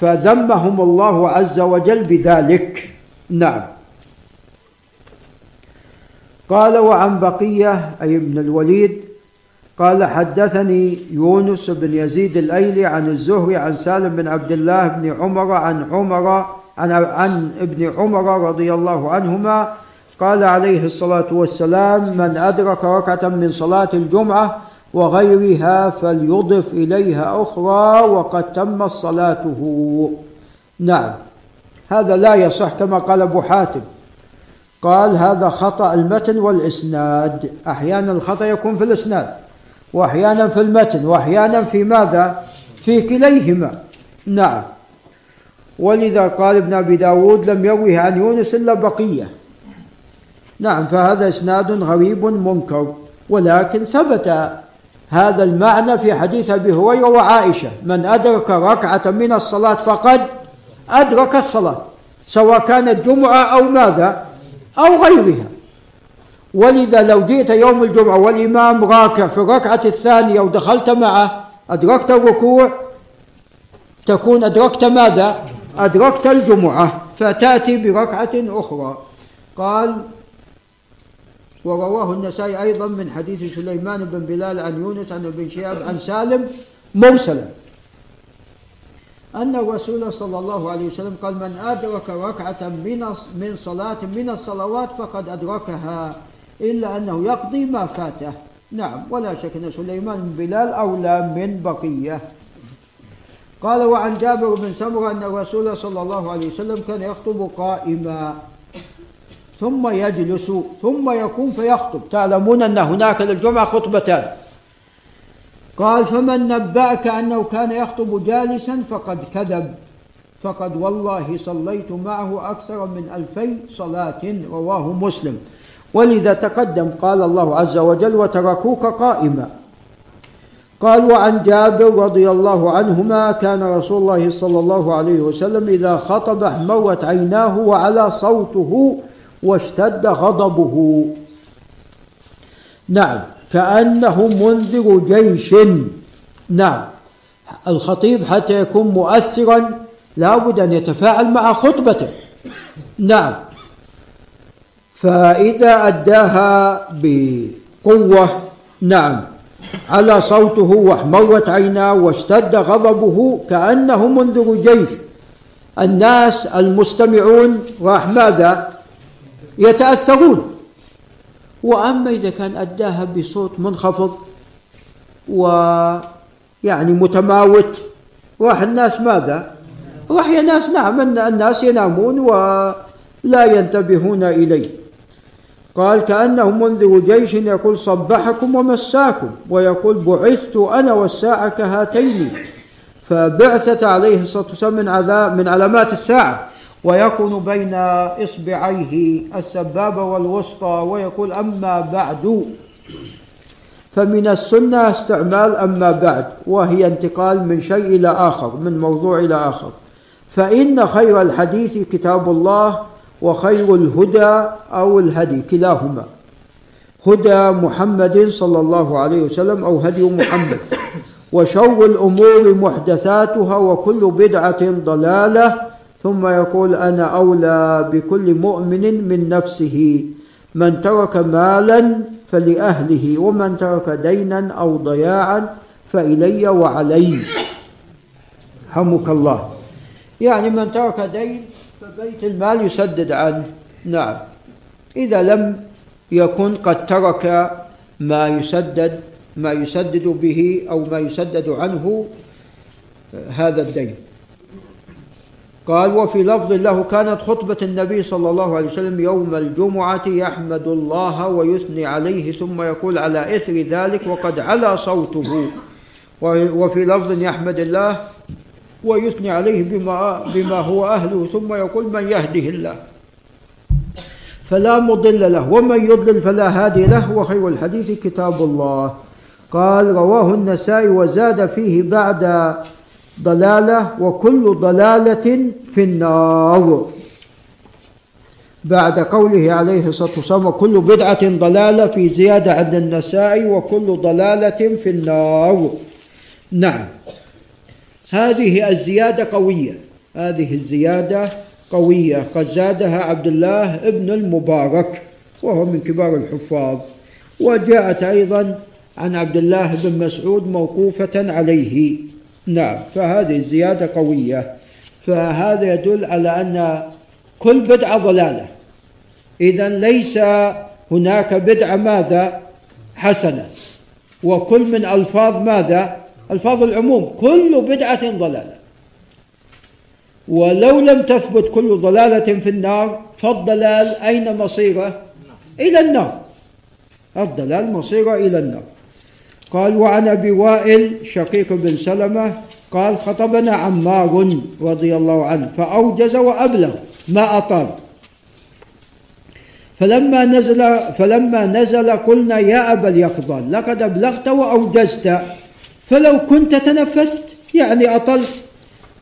فذمهم الله عز وجل بذلك. نعم. قال وعن بقية أي ابن الوليد قال حدثني يونس بن يزيد الأيلي عن الزهري عن سالم بن عبد الله بن عمر عن عمر عن عن ابن عمر رضي الله عنهما قال عليه الصلاة والسلام من أدرك ركعة من صلاة الجمعة وغيرها فليضف إليها أخرى وقد تمت صلاته. نعم. هذا لا يصح كما قال أبو حاتم. قال هذا خطأ المتن والإسناد. أحيانا الخطأ يكون في الإسناد. وأحيانا في المتن وأحيانا في ماذا؟ في كليهما. نعم. ولذا قال ابن أبي داود لم يروه عن يونس إلا بقية. نعم فهذا إسناد غريب منكر ولكن ثبت هذا المعنى في حديث أبي هريرة وعائشة. من أدرك ركعة من الصلاة فقد أدرك الصلاة سواء كانت جمعة أو ماذا؟ أو غيرها. ولذا لو جئت يوم الجمعة والإمام راكع في الركعة الثانية ودخلت معه أدركت الركوع؟ تكون أدركت ماذا؟ أدركت الجمعة فتأتي بركعة أخرى. قال ورواه النسائي أيضا من حديث سليمان بن بلال عن يونس عن ابن شهاب عن سالم مرسلا أن الرسول صلى الله عليه وسلم قال من أدرك ركعة من من صلاة من الصلوات فقد أدركها. إلا أنه يقضي ما فاته. نعم ولا شك أن سليمان بن بلال أولى من بقية. قال وعن جابر بن سمرة أن الرسول صلى الله عليه وسلم كان يخطب قائما. ثم يجلس ثم يقوم فيخطب. تعلمون أن هناك للجمعة خطبتان. قال فمن نبأك أنه كان يخطب جالسا فقد كذب. فقد والله صليت معه أكثر من ألفي صلاة رواه مسلم. ولذا تقدم قال الله عز وجل وتركوك قائما قال وعن جابر رضي الله عنهما كان رسول الله صلى الله عليه وسلم إذا خطب احمرت عيناه وعلى صوته واشتد غضبه نعم كأنه منذر جيش. نعم الخطيب حتى يكون مؤثرا لابد أن يتفاعل مع خطبته. نعم فإذا أداها بقوة نعم على صوته واحمرت عيناه واشتد غضبه كأنه منذر جيش الناس المستمعون راح ماذا؟ يتأثرون. وأما إذا كان أداها بصوت منخفض ويعني متماوت راح الناس ماذا؟ راح الناس نعم الناس ينامون ولا ينتبهون إليه. قال كأنه منذر جيش يقول صبحكم ومساكم ويقول بعثت أنا والساعة كهاتين فبعثة عليه الصلاة والسلام من, من علامات الساعة ويكون بين إصبعيه السبابة والوسطى ويقول أما بعد. فمن السنة استعمال أما بعد وهي انتقال من شيء إلى آخر من موضوع إلى آخر. فإن خير الحديث كتاب الله وخير الهدى أو الهدي كلاهما. هدى محمد صلى الله عليه وسلم أو هدي محمد. وشر الأمور محدثاتها وكل بدعة ضلالة ثم يقول أنا أولى بكل مؤمن من نفسه من ترك مالا فلأهله ومن ترك دينا أو ضياعا فإلي وعلي. حمك الله. يعني من ترك دين فبيت المال يسدد عنه. نعم. إذا لم يكن قد ترك ما يسدد ما يسدد به أو ما يسدد عنه هذا الدين. قال وفي لفظ له كانت خطبة النبي صلى الله عليه وسلم يوم الجمعة يحمد الله ويثني عليه ثم يقول على إثر ذلك وقد علا صوته. وفي لفظ يحمد الله ويثني عليه بما, بما هو أهله ثم يقول من يهده الله. فلا مضل له ومن يضلل فلا هادي له. وخير الحديث كتاب الله. قال رواه النسائي وزاد فيه بعد ضلالة وكل ضلالة في النار. بعد قوله عليه الصلاة والسلام وكل بدعة ضلالة في زيادة عند النسائي وكل ضلالة في النار. نعم. هذه الزيادة قوية. هذه الزيادة قوية. قد زادها عبد الله ابن المبارك وهو من كبار الحفاظ. وجاءت أيضا عن عبد الله بن مسعود موقوفة عليه. نعم فهذه الزيادة قوية. فهذا يدل على أن كل بدعة ضلالة. إذا ليس هناك بدعة ماذا؟ حسنة. وكل من ألفاظ ماذا؟ ألفاظ العموم كل بدعة ضلالة. ولو لم تثبت كل ضلالة في النار فالضلال أين مصيره؟ إلى النار. الضلال مصيره إلى النار. قال وعن أبي وائل شقيق بن سلمة قال خطبنا عمار رضي الله عنه فأوجز وأبلغ ما اطال فلما نزل فلما نزل قلنا يا أبا اليقظان لقد أبلغت وأوجزت. فلو كنت تنفست يعني أطلت.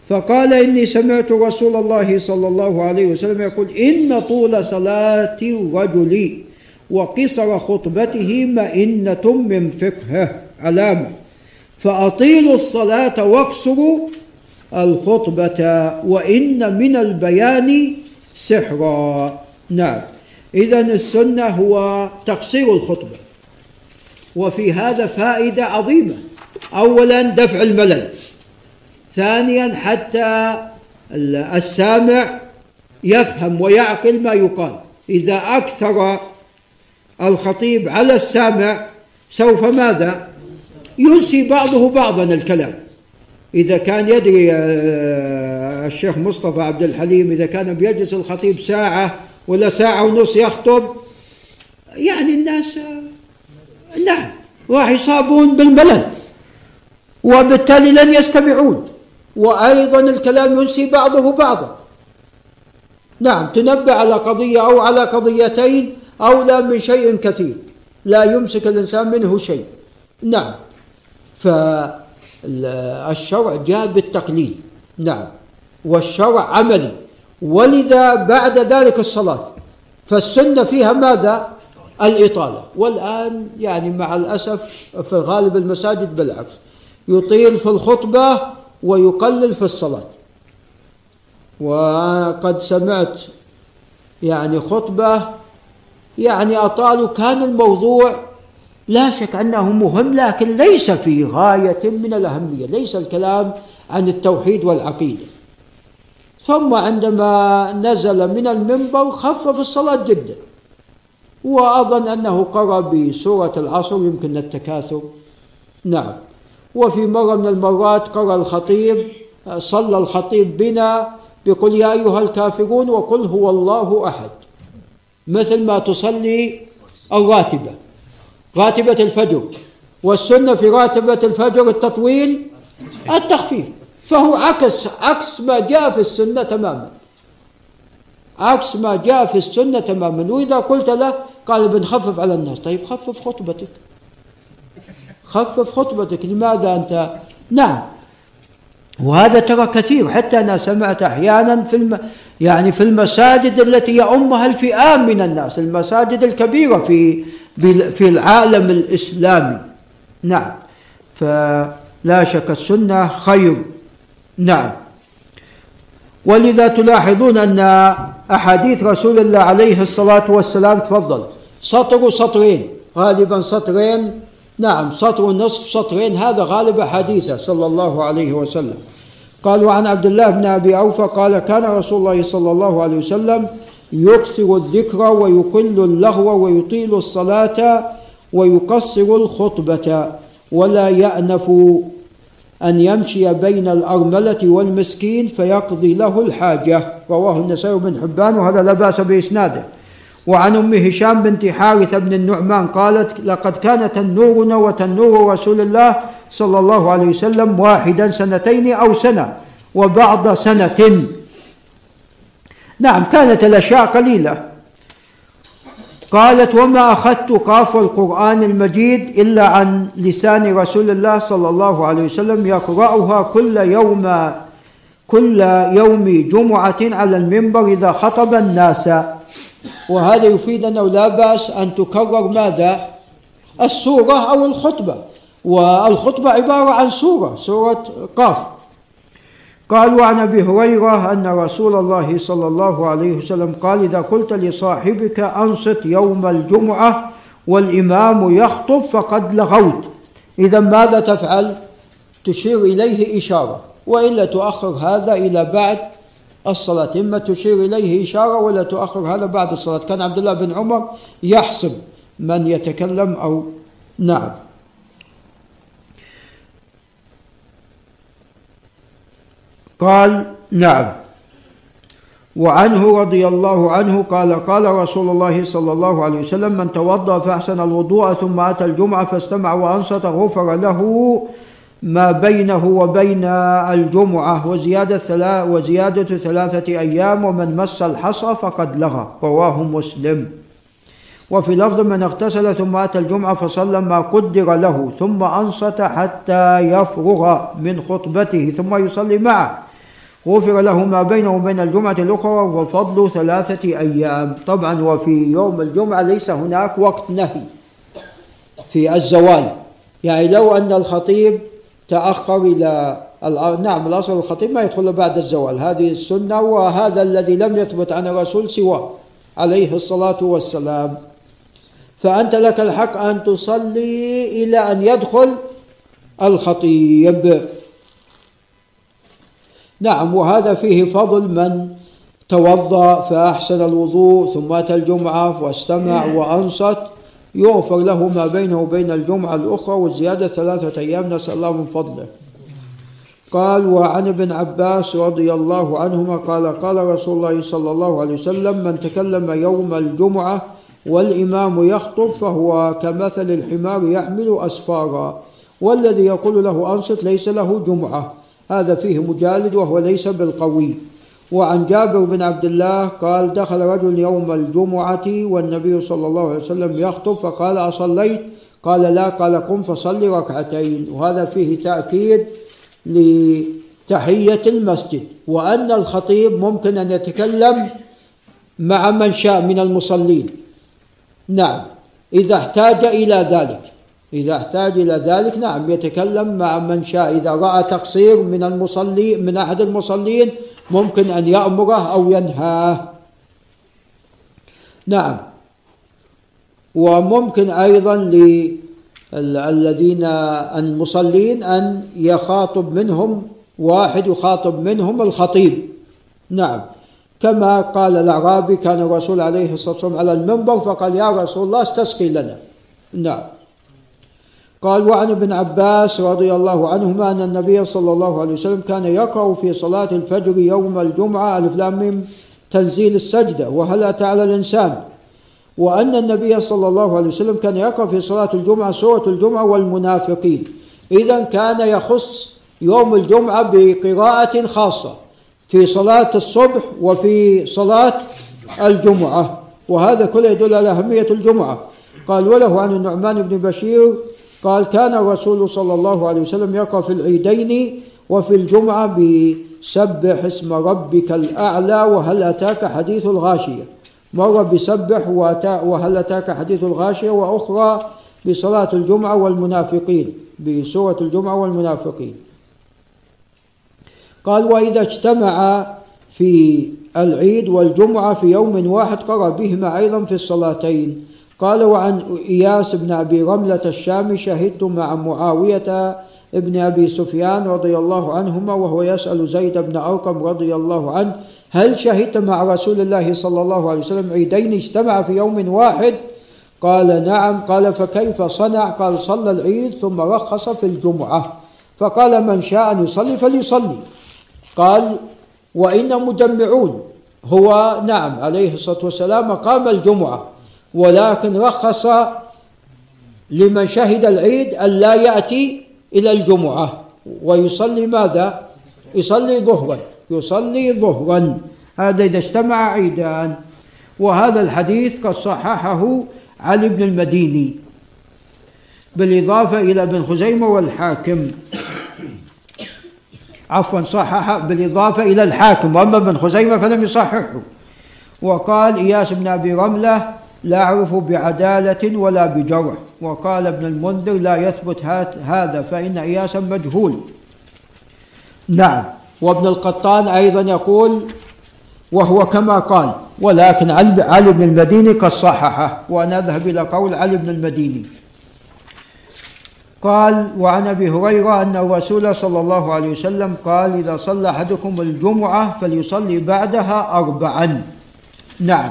فقال إني سمعت رسول الله صلى الله عليه وسلم يقول إن طول صلاه الرجل وقصر خطبته مئنة من فقهه علامة فأطيلوا الصلاة واقصروا الخطبة وإن من البيان سحرا. نعم. إذا السنة هو تقصير الخطبة. وفي هذا فائدة عظيمة. أولا دفع الملل ثانيا حتى السامع يفهم ويعقل ما يقال. إذا أكثر الخطيب على السامع سوف ماذا؟ ينسي بعضه بعضا الكلام. إذا كان يدري آه، الشيخ مصطفى عبد الحليم إذا كان بيجلس الخطيب ساعة ولا ساعة ونص يخطب يعني الناس آه، نعم راح يصابون بالملل. وبالتالي لن يستمعون. وأيضا الكلام ينسي بعضه بعضا. نعم تنبه على قضية أو على قضيتين أولى من شيء كثير. لا يمسك الإنسان منه شيء. نعم. فالشرع جاء بالتقليل. نعم. والشرع عملي. ولذا بعد ذلك الصلاة. فالسنة فيها ماذا؟ الإطالة. والآن يعني مع الأسف في غالب المساجد بالعكس. يطيل في الخطبة ويقلل في الصلاة. وقد سمعت يعني خطبة يعني أطالوا كان الموضوع لا شك أنه مهم لكن ليس في غاية من الأهمية ليس الكلام عن التوحيد والعقيدة. ثم عندما نزل من المنبر خفف الصلاة جدا. وأظن أنه قرأ بسورة العصر يمكن التكاثر نعم. وفي مرة من المرات قرأ الخطيب صلى الخطيب بنا بقل يا أيها الكافرون وقل هو الله أحد. مثل ما تصلي الراتبة راتبة الفجر والسنة في راتبة الفجر التطويل التخفيف فهو عكس عكس ما جاء في السنة تماما. عكس ما جاء في السنة تماما. وإذا قلت له قال بنخفف على الناس. طيب خفف خطبتك. خفف خطبتك لماذا أنت؟ نعم. وهذا ترى كثير حتى أنا سمعت أحيانا في الم... يعني في المساجد التي يؤمها الفئام من الناس المساجد الكبيرة في في العالم الإسلامي. نعم. فلا شك السنة خير. نعم. ولذا تلاحظون أن أحاديث رسول الله عليه الصلاة والسلام تفضل. سطر سطرين غالبا سطرين نعم سطر ونصف سطرين هذا غالب أحاديثه صلى الله عليه وسلم. قالوا عن عبد الله بن أبي أوفى قال كان رسول الله صلى الله عليه وسلم يكثر الذكر ويقل اللغو ويطيل الصلاة ويقصر الخطبة ولا يأنف أن يمشي بين الأرملة والمسكين فيقضي له الحاجة. رواه النسائي بن حبان وهذا لا بأس بإسناده. وعن أم هشام بنت حارثة بن النعمان قالت لقد كان تنورنا وتنور رسول الله صلى الله عليه وسلم واحدا سنتين أو سنة وبعض سنة. نعم كانت الأشياء قليلة. قالت وما أخذت قاف القرآن المجيد إلا عن لسان رسول الله صلى الله عليه وسلم يقرأها كل يوم كل يوم جمعة على المنبر إذا خطب الناس. وهذا يفيد أنه لا بأس أن تكرر ماذا؟ السورة أو الخطبة. والخطبة عبارة عن سورة سورة قاف. قال وعن أبي هريرة أن رسول الله صلى الله عليه وسلم قال إذا قلت لصاحبك أنصت يوم الجمعة والإمام يخطب فقد لغوت. إذا ماذا تفعل؟ تشير إليه إشارة والا تؤخر هذا إلى بعد الصلاة. إما تشير إليه إشارة ولا تؤخر. هذا بعد الصلاة. كان عبد الله بن عمر يحسب من يتكلم أو نعم. قال نعم. وعنه رضي الله عنه قال قال رسول الله صلى الله عليه وسلم من توضأ فأحسن الوضوء ثم أتى الجمعة فاستمع وأنصت غفر له ما بينه وبين الجمعة وزيادة ثلا وزيادة ثلاثة أيام ومن مس الحصى فقد لغى. رواه مسلم. وفي لفظ من اغتسل ثم أتى الجمعة فصلى ما قدر له ثم أنصت حتى يفرغ من خطبته ثم يصلي معه. غفر له ما بينه وبين الجمعة الأخرى وفضل ثلاثة أيام. طبعا وفي يوم الجمعة ليس هناك وقت نهي في الزوال. يعني لو أن الخطيب تأخر إلى نعم الأصل الخطيب ما يدخل بعد الزوال. هذه السنة وهذا الذي لم يثبت عن الرسول سواه عليه الصلاة والسلام. فأنت لك الحق أن تصلي إلى أن يدخل الخطيب. نعم وهذا فيه فضل من توضأ فأحسن الوضوء ثم أتى الجمعة واستمع وأنصت. يغفر له ما بينه وبين الجمعة الأخرى والزيادة ثلاثة أيام. نسأل الله من فضله. قال وعن ابن عباس رضي الله عنهما قال قال رسول الله صلى الله عليه وسلم من تكلم يوم الجمعة والإمام يخطب فهو كمثل الحمار يحمل أسفارا والذي يقول له أنصت ليس له جمعة. هذا فيه مجالد وهو ليس بالقوي. وعن جابر بن عبد الله قال دخل رجل يوم الجمعة والنبي صلى الله عليه وسلم يخطب فقال أصليت؟ قال لا قال قم فصلي ركعتين. وهذا فيه تأكيد لتحية المسجد. وأن الخطيب ممكن أن يتكلم مع من شاء من المصلين. نعم. إذا احتاج إلى ذلك. إذا احتاج إلى ذلك نعم يتكلم مع من شاء. إذا رأى تقصير من المصلي من أحد المصلين ممكن أن يأمره أو ينهاه. نعم. وممكن أيضا للذين المصلين أن يخاطب منهم واحد يخاطب منهم الخطيب. نعم. كما قال الأعرابي كان الرسول عليه الصلاة والسلام على المنبر فقال يا رسول الله استسقي لنا. نعم. قال وعن ابن عباس رضي الله عنهما أن النبي صلى الله عليه وسلم كان يقرأ في صلاة الفجر يوم الجمعة ألف لام تنزيل السجدة وهل أتى على الإنسان؟ وأن النبي صلى الله عليه وسلم كان يقرأ في صلاة الجمعة سورة الجمعة والمنافقين. إذا كان يخص يوم الجمعة بقراءة خاصة في صلاة الصبح وفي صلاة الجمعة وهذا كله يدل على أهمية الجمعة. قال وله عن النعمان بن بشير قال كان الرسول صلى الله عليه وسلم يقرأ في العيدين وفي الجمعة بسبح اسم ربك الأعلى وهل أتاك حديث الغاشية؟ مرة بسبح وهل أتاك حديث الغاشية؟ وأخرى بصلاة الجمعة والمنافقين بسورة الجمعة والمنافقين. قال وإذا اجتمع في العيد والجمعة في يوم واحد قرأ بهما أيضا في الصلاتين قال وعن إياس بن أبي رملة الشامي شهدت مع معاوية ابن أبي سفيان رضي الله عنهما وهو يسأل زيد بن أرقم رضي الله عنه هل شهدت مع رسول الله صلى الله عليه وسلم عيدين اجتمع في يوم واحد؟ قال نعم. قال فكيف صنع؟ قال صلى العيد ثم رخص في الجمعة. فقال من شاء أن يصلي فليصلي. قال وإن مجمعون هو نعم عليه الصلاة والسلام قام الجمعة. ولكن رخص لمن شهد العيد أن لا يأتي إلى الجمعة. ويصلي ماذا؟ يصلي ظهرا. يصلي ظهرا. هذا إذا اجتمع عيدان. وهذا الحديث قد صححه علي بن المديني. بالإضافة إلى ابن خزيمة والحاكم. عفوا صحح بالإضافة إلى الحاكم. وأما ابن خزيمة فلم يصححه. وقال إياس بن أبي رملة لا أعرف بعدالة ولا بجرح. وقال ابن المنذر لا يثبت هذا فإن إياسا مجهول. نعم. وابن القطان أيضا يقول وهو كما قال ولكن علي بن المديني قد صححه. وأنا أذهب إلى قول علي بن المديني. قال وعن أبي هريرة أن الرسول صلى الله عليه وسلم قال إذا صلى أحدكم الجمعة فليصلي بعدها اربعا. نعم.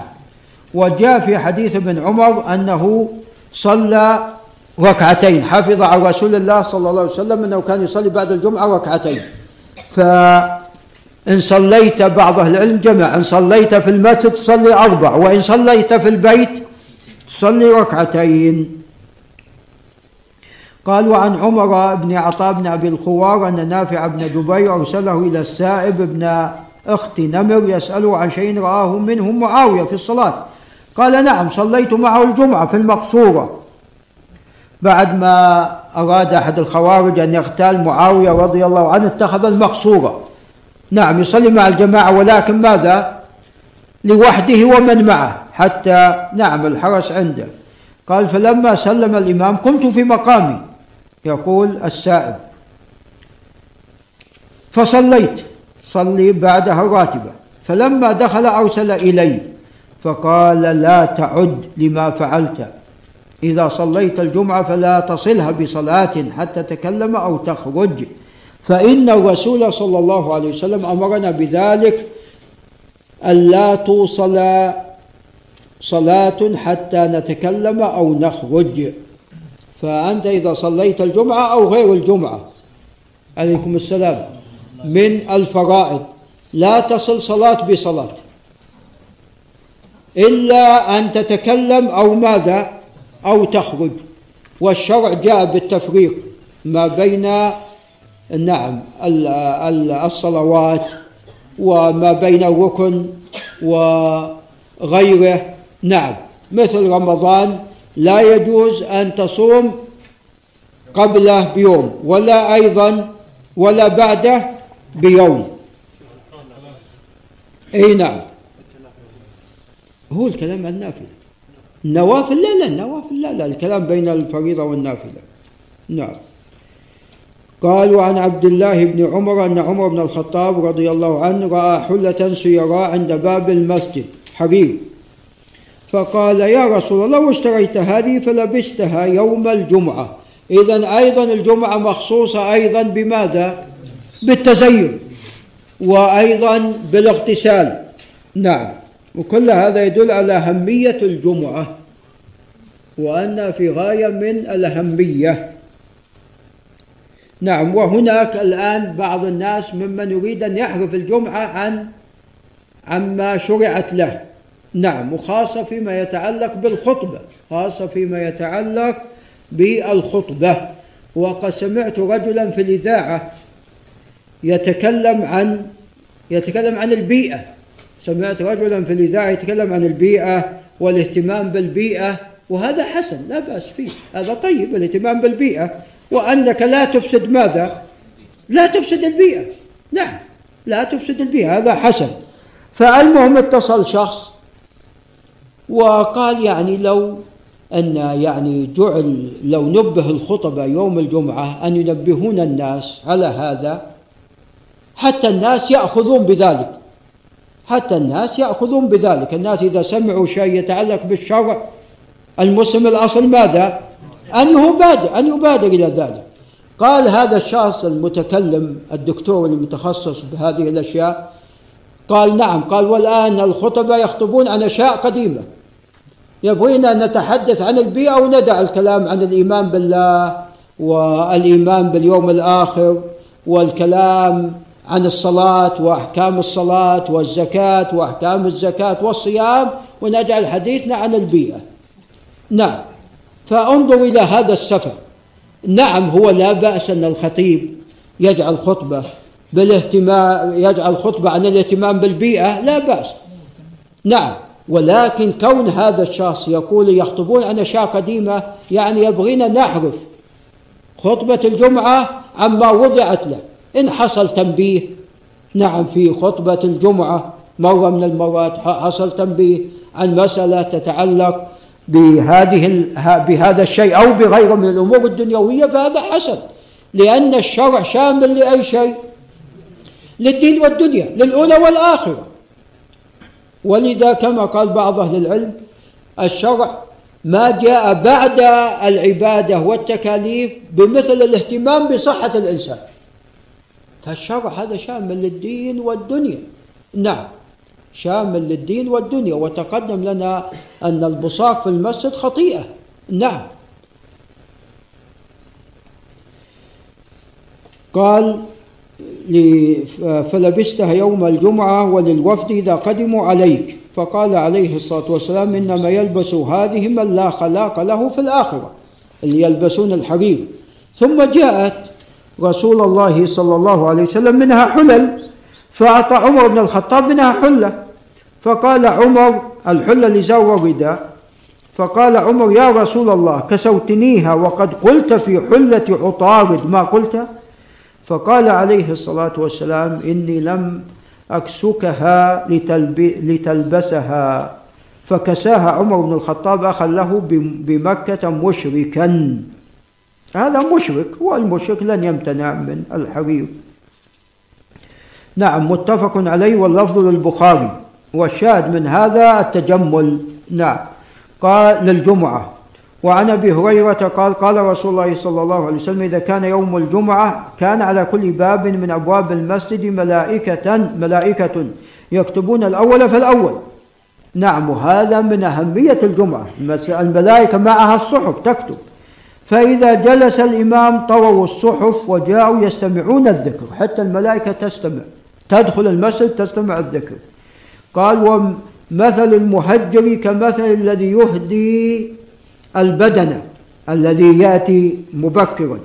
وجاء في حديث ابن عمر أنه صلى ركعتين. حفظ عن رسول الله صلى الله عليه وسلم أنه كان يصلي بعد الجمعة ركعتين. فإن صليت بعض أهل العلم جمع إن صليت في المسجد صلي أربع وإن صليت في البيت صلي ركعتين. قال وعن عمر بن عطاء بن أبي الخوار أن نافع بن جبير أرسله إلى السائب بن أخت نمر يساله عن شيء رآه منه معاوية في الصلاة. قال نعم صليت معه الجمعة في المقصورة. بعد ما أراد أحد الخوارج أن يغتال معاوية رضي الله عنه اتخذ المقصورة. نعم يصلي مع الجماعة ولكن ماذا؟ لوحده ومن معه. حتى نعم الحرس عنده. قال فلما سلم الإمام قمت في مقامي. يقول السائب. فصليت. صلي بعدها الراتبة فلما دخل أرسل إلي. فقال لا تعد لما فعلت. إذا صليت الجمعة فلا تصلها بصلاة حتى تكلم أو تخرج. فإن الرسول صلى الله عليه وسلم أمرنا بذلك ألا توصل صلاة حتى نتكلم أو نخرج. فأنت إذا صليت الجمعة أو غير الجمعة. عليكم السلام. من الفرائض. لا تصل صلاة بصلاة. إلا أن تتكلم أو ماذا؟ أو تخرج. والشرع جاء بالتفريق ما بين نعم الصلوات وما بين الركن وغيره. نعم مثل رمضان لا يجوز أن تصوم قبله بيوم ولا أيضا ولا بعده بيوم. إي نعم. هو الكلام عن النافلة. النوافل لا لا النوافل لا لا الكلام بين الفريضة والنافلة. نعم. قالوا عن عبد الله بن عمر أن عمر بن الخطاب رضي الله عنه رأى حلة سيراء عند باب المسجد حرير. فقال يا رسول الله لو اشتريت هذه فلبستها يوم الجمعة. إذا أيضا الجمعة مخصوصة أيضا بماذا؟ بالتزين وأيضا بالاغتسال. نعم. وكل هذا يدل على أهمية الجمعة وانها في غاية من الأهمية. نعم وهناك الآن بعض الناس ممن يريد أن يعرف الجمعة عن عما شرعت له. نعم وخاصة فيما يتعلق بالخطبة خاصة فيما يتعلق بالخطبة. وقد سمعت رجلا في الإذاعة يتكلم عن يتكلم عن البيئة. سمعت رجلا في الإذاعة يتكلم عن البيئة والاهتمام بالبيئة وهذا حسن لا بأس فيه. هذا طيب الاهتمام بالبيئة. وأنك لا تفسد ماذا؟ لا تفسد البيئة. نعم لا تفسد البيئة هذا حسن. فالمهم اتصل شخص وقال يعني لو أن يعني جعل لو نبه الخطبة يوم الجمعة أن ينبهون الناس على هذا حتى الناس يأخذون بذلك. حتى الناس يأخذون بذلك. الناس إذا سمعوا شيء يتعلق بالشرع المسلم الأصل ماذا؟ أن يبادر أن يبادر إلى ذلك. قال هذا الشخص المتكلم الدكتور المتخصص بهذه الأشياء قال نعم قال والآن الخطبة يخطبون عن أشياء قديمة. يبغينا أن نتحدث عن البيئة وندع الكلام عن الإيمان بالله والإيمان باليوم الآخر والكلام عن الصلاة وأحكام الصلاة والزكاة وأحكام الزكاة والصيام ونجعل حديثنا عن البيئة. نعم. فانظر إلى هذا السفر. نعم هو لا بأس أن الخطيب يجعل خطبة بالاهتمام يجعل خطبة عن الاهتمام بالبيئة لا بأس. نعم. ولكن كون هذا الشخص يقول يخطبون عن أشياء قديمة يعني يبغينا نعرف خطبة الجمعة عما وضعت له. إن حصل تنبيه. نعم في خطبة الجمعة مرة من المرات حصل تنبيه عن مسألة تتعلق بهذه بهذا الشيء أو بغيره من الأمور الدنيوية فهذا حسن لأن الشرع شامل لأي شيء للدين والدنيا للأولى والآخرة. ولذا كما قال بعض أهل العلم الشرع ما جاء بعد العبادة والتكاليف بمثل الاهتمام بصحة الإنسان. فالشرع هذا شامل للدين والدنيا. نعم شامل للدين والدنيا وتقدم لنا أن البصاق في المسجد خطيئة. نعم. قال فلبستها يوم الجمعة وللوفد إذا قدموا عليك. فقال عليه الصلاة والسلام إنما يلبس هذه من لا خلاق له في الآخرة اللي يلبسون الحرير. ثم جاءت رسول الله صلى الله عليه وسلم منها حلل. فأعطى عمر بن الخطاب منها حلة. فقال عمر الحلة لزار الرداء فقال عمر يا رسول الله كسوتنيها وقد قلت في حلة عطارد. ما قلت؟ فقال عليه الصلاة والسلام إني لم أكسكها لتلبسها. فكساها عمر بن الخطاب أخا له بمكة مشركا. هذا مشرك والمشرك لن يمتنع من الحرير نعم متفق عليه واللفظ للبخاري. والشاهد من هذا التجمل. نعم. قال للجمعة. وعن أبي هريرة قال قال رسول الله صلى الله عليه وسلم إذا كان يوم الجمعة كان على كل باب من أبواب المسجد ملائكة ملائكة يكتبون الأول فالاول نعم وهذا من أهمية الجمعة. الملائكة معها الصحف تكتب. فإذا جلس الإمام طووا الصحف وجاءوا يستمعون الذكر حتى الملائكة تستمع. تدخل المسجد تستمع الذكر. قال ومثل المهجر كمثل الذي يهدي البدن الذي يأتي مبكرا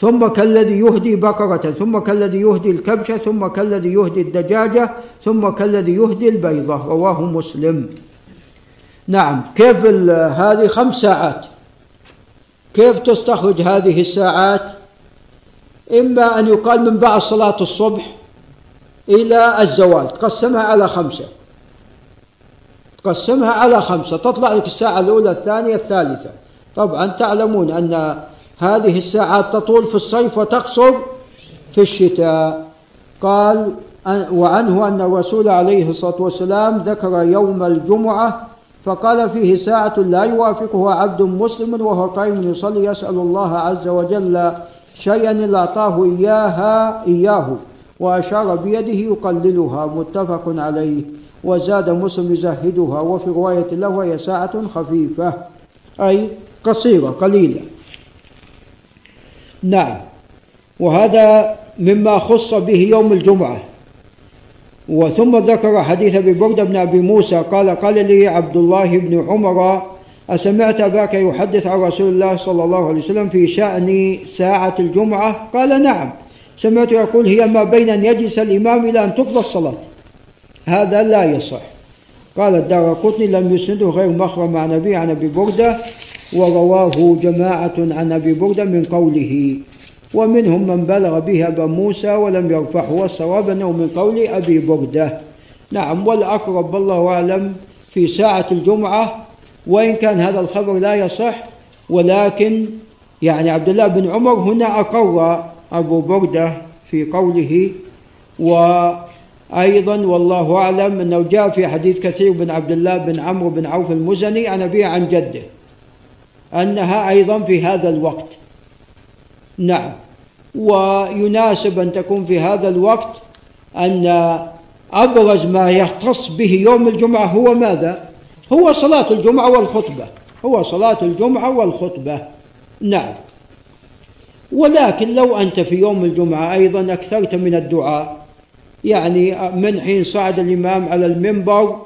ثم كالذي يهدي بقرة ثم كالذي يهدي الكبشة ثم كالذي يهدي الدجاجة ثم كالذي يهدي البيضة. رواه مسلم. نعم كيف هذه خمس ساعات؟ كيف تستخرج هذه الساعات؟ إما أن يقال من بعد صلاة الصبح إلى الزوال تقسمها على خمسة. تقسمها على خمسة تطلع لك الساعة الأولى الثانية الثالثة. طبعا تعلمون أن هذه الساعات تطول في الصيف وتقصر في الشتاء. قال وعنه أن الرسول عليه الصلاة والسلام ذكر يوم الجمعة فقال فيه ساعة لا يوافقها عبد مسلم وهو قائم يصلي يسأل الله عز وجل شيئا إلا أعطاه إياها إياه وأشار بيده يقللها متفق عليه. وزاد مسلم يزهدها وفي رواية له هي ساعة خفيفة أي قصيرة قليلة. نعم. وهذا مما خص به يوم الجمعة. وثم ذكر حديث أبي برده بن أبي موسى قال قال لي عبد الله بن عمر أسمعت أباك يحدث عن رسول الله صلى الله عليه وسلم في شأن ساعة الجمعة؟ قال نعم. سمعت يقول هي ما بين أن يجلس الإمام إلى أن تقضى الصلاة. هذا لا يصح. قال الدار قطني لم يسنده غير مخرم عن أبي عن أبي بردة ورواه جماعة عن أبي بردة من قوله. ومنهم من بلغ به أبا موسى ولم يرفعه والصواب أنه من قول أبي بردة نعم والأقرب والله أعلم في ساعة الجمعة وإن كان هذا الخبر لا يصح ولكن يعني عبد الله بن عمر هنا أقر أبو بردة في قوله وأيضا والله أعلم أنه جاء في حديث كثير بن عبد الله بن عمرو بن عوف المزني عن أبيه عن جده أنها أيضا في هذا الوقت. نعم. ويناسب أن تكون في هذا الوقت أن أبرز ما يختص به يوم الجمعة هو ماذا؟ هو صلاة الجمعة والخطبة. هو صلاة الجمعة والخطبة. نعم. ولكن لو أنت في يوم الجمعة أيضا أكثرت من الدعاء يعني من حين صعد الإمام على المنبر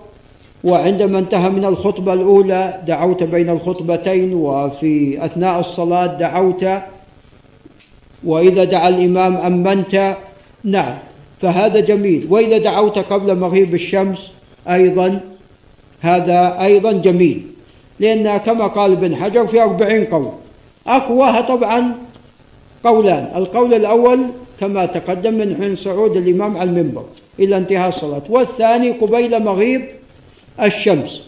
وعندما انتهى من الخطبة الأولى دعوت بين الخطبتين وفي أثناء الصلاة دعوت وإذا دعا الإمام أمنت نعم فهذا جميل. وإذا دعوت قبل مغيب الشمس أيضا هذا أيضا جميل. لأن كما قال ابن حجر في أربعين قول. أقواها طبعا قولان. القول الأول كما تقدم من حين صعود الإمام على المنبر إلى انتهاء الصلاة. والثاني قبيل مغيب الشمس.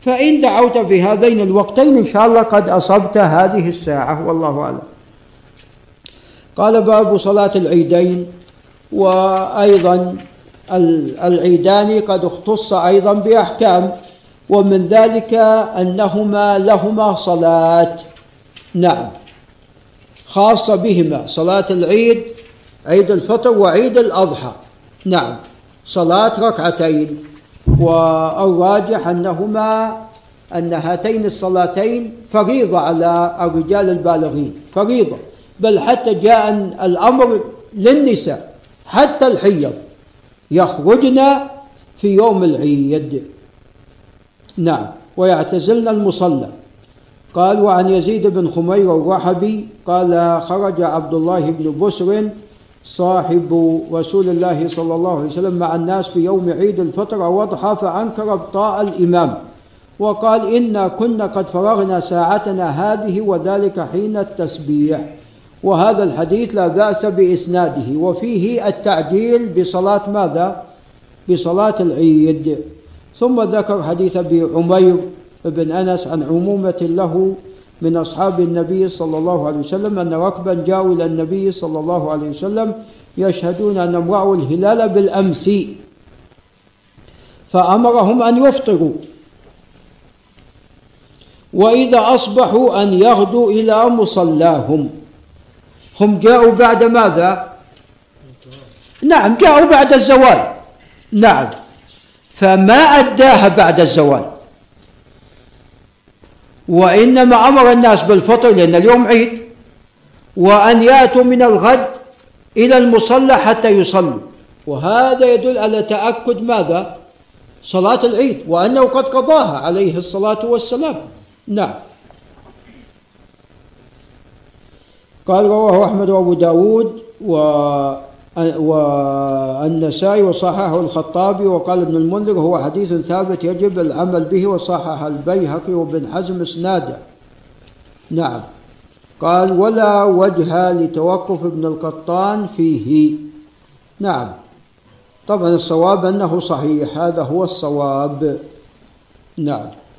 فإن دعوت في هذين الوقتين إن شاء الله قد أصبت هذه الساعة والله أعلم. قال باب صلاة العيدين وأيضا العيدان قد اختص أيضا بأحكام ومن ذلك أنهما لهما صلاة. نعم. خاصة بهما صلاة العيد عيد الفطر وعيد الأضحى. نعم. صلاة ركعتين. والراجح أنهما أن هاتين الصلاتين فريضة على الرجال البالغين فريضة. بل حتى جاء الأمر للنساء حتى الحيض. يخرجن في يوم العيد. نعم. ويعتزلن المصلى. قال وعن يزيد بن خمير الرحبي قال خرج عبد الله بن بسر صاحب رسول الله صلى الله عليه وسلم مع الناس في يوم عيد الفطر واضحى فأنكر إبطاء الإمام. وقال إنا كنا قد فرغنا ساعتنا هذه وذلك حين التسبيح. وهذا الحديث لا بأس بإسناده. وفيه التعجيل بصلاة ماذا؟ بصلاة العيد. ثم ذكر حديث أبي عمير بن أنس عن عمومة له من أصحاب النبي صلى الله عليه وسلم أن ركبا جاءوا إلى النبي صلى الله عليه وسلم يشهدون أنهم رأوا الهلال بالأمس. فأمرهم أن يفطروا. وإذا أصبحوا أن يغدوا إلى مصلاهم. هم جاءوا بعد ماذا؟ نعم جاءوا بعد الزوال. نعم. فما أداها بعد الزوال. وإنما أمر الناس بالفطر لأن اليوم عيد. وأن يأتوا من الغد إلى المصلى حتى يصلوا. وهذا يدل على تأكد ماذا؟ صلاة العيد وأنه قد قضاها عليه الصلاة والسلام. نعم. قال رواه أحمد وأبو داود و والنسائي وصححه الخطابي وقال ابن المنذر هو حديث ثابت يجب العمل به وصحح البيهقي وابن حزم إسناده. نعم. قال ولا وجه لتوقف ابن القطان فيه. نعم. طبعا الصواب أنه صحيح هذا هو الصواب. نعم.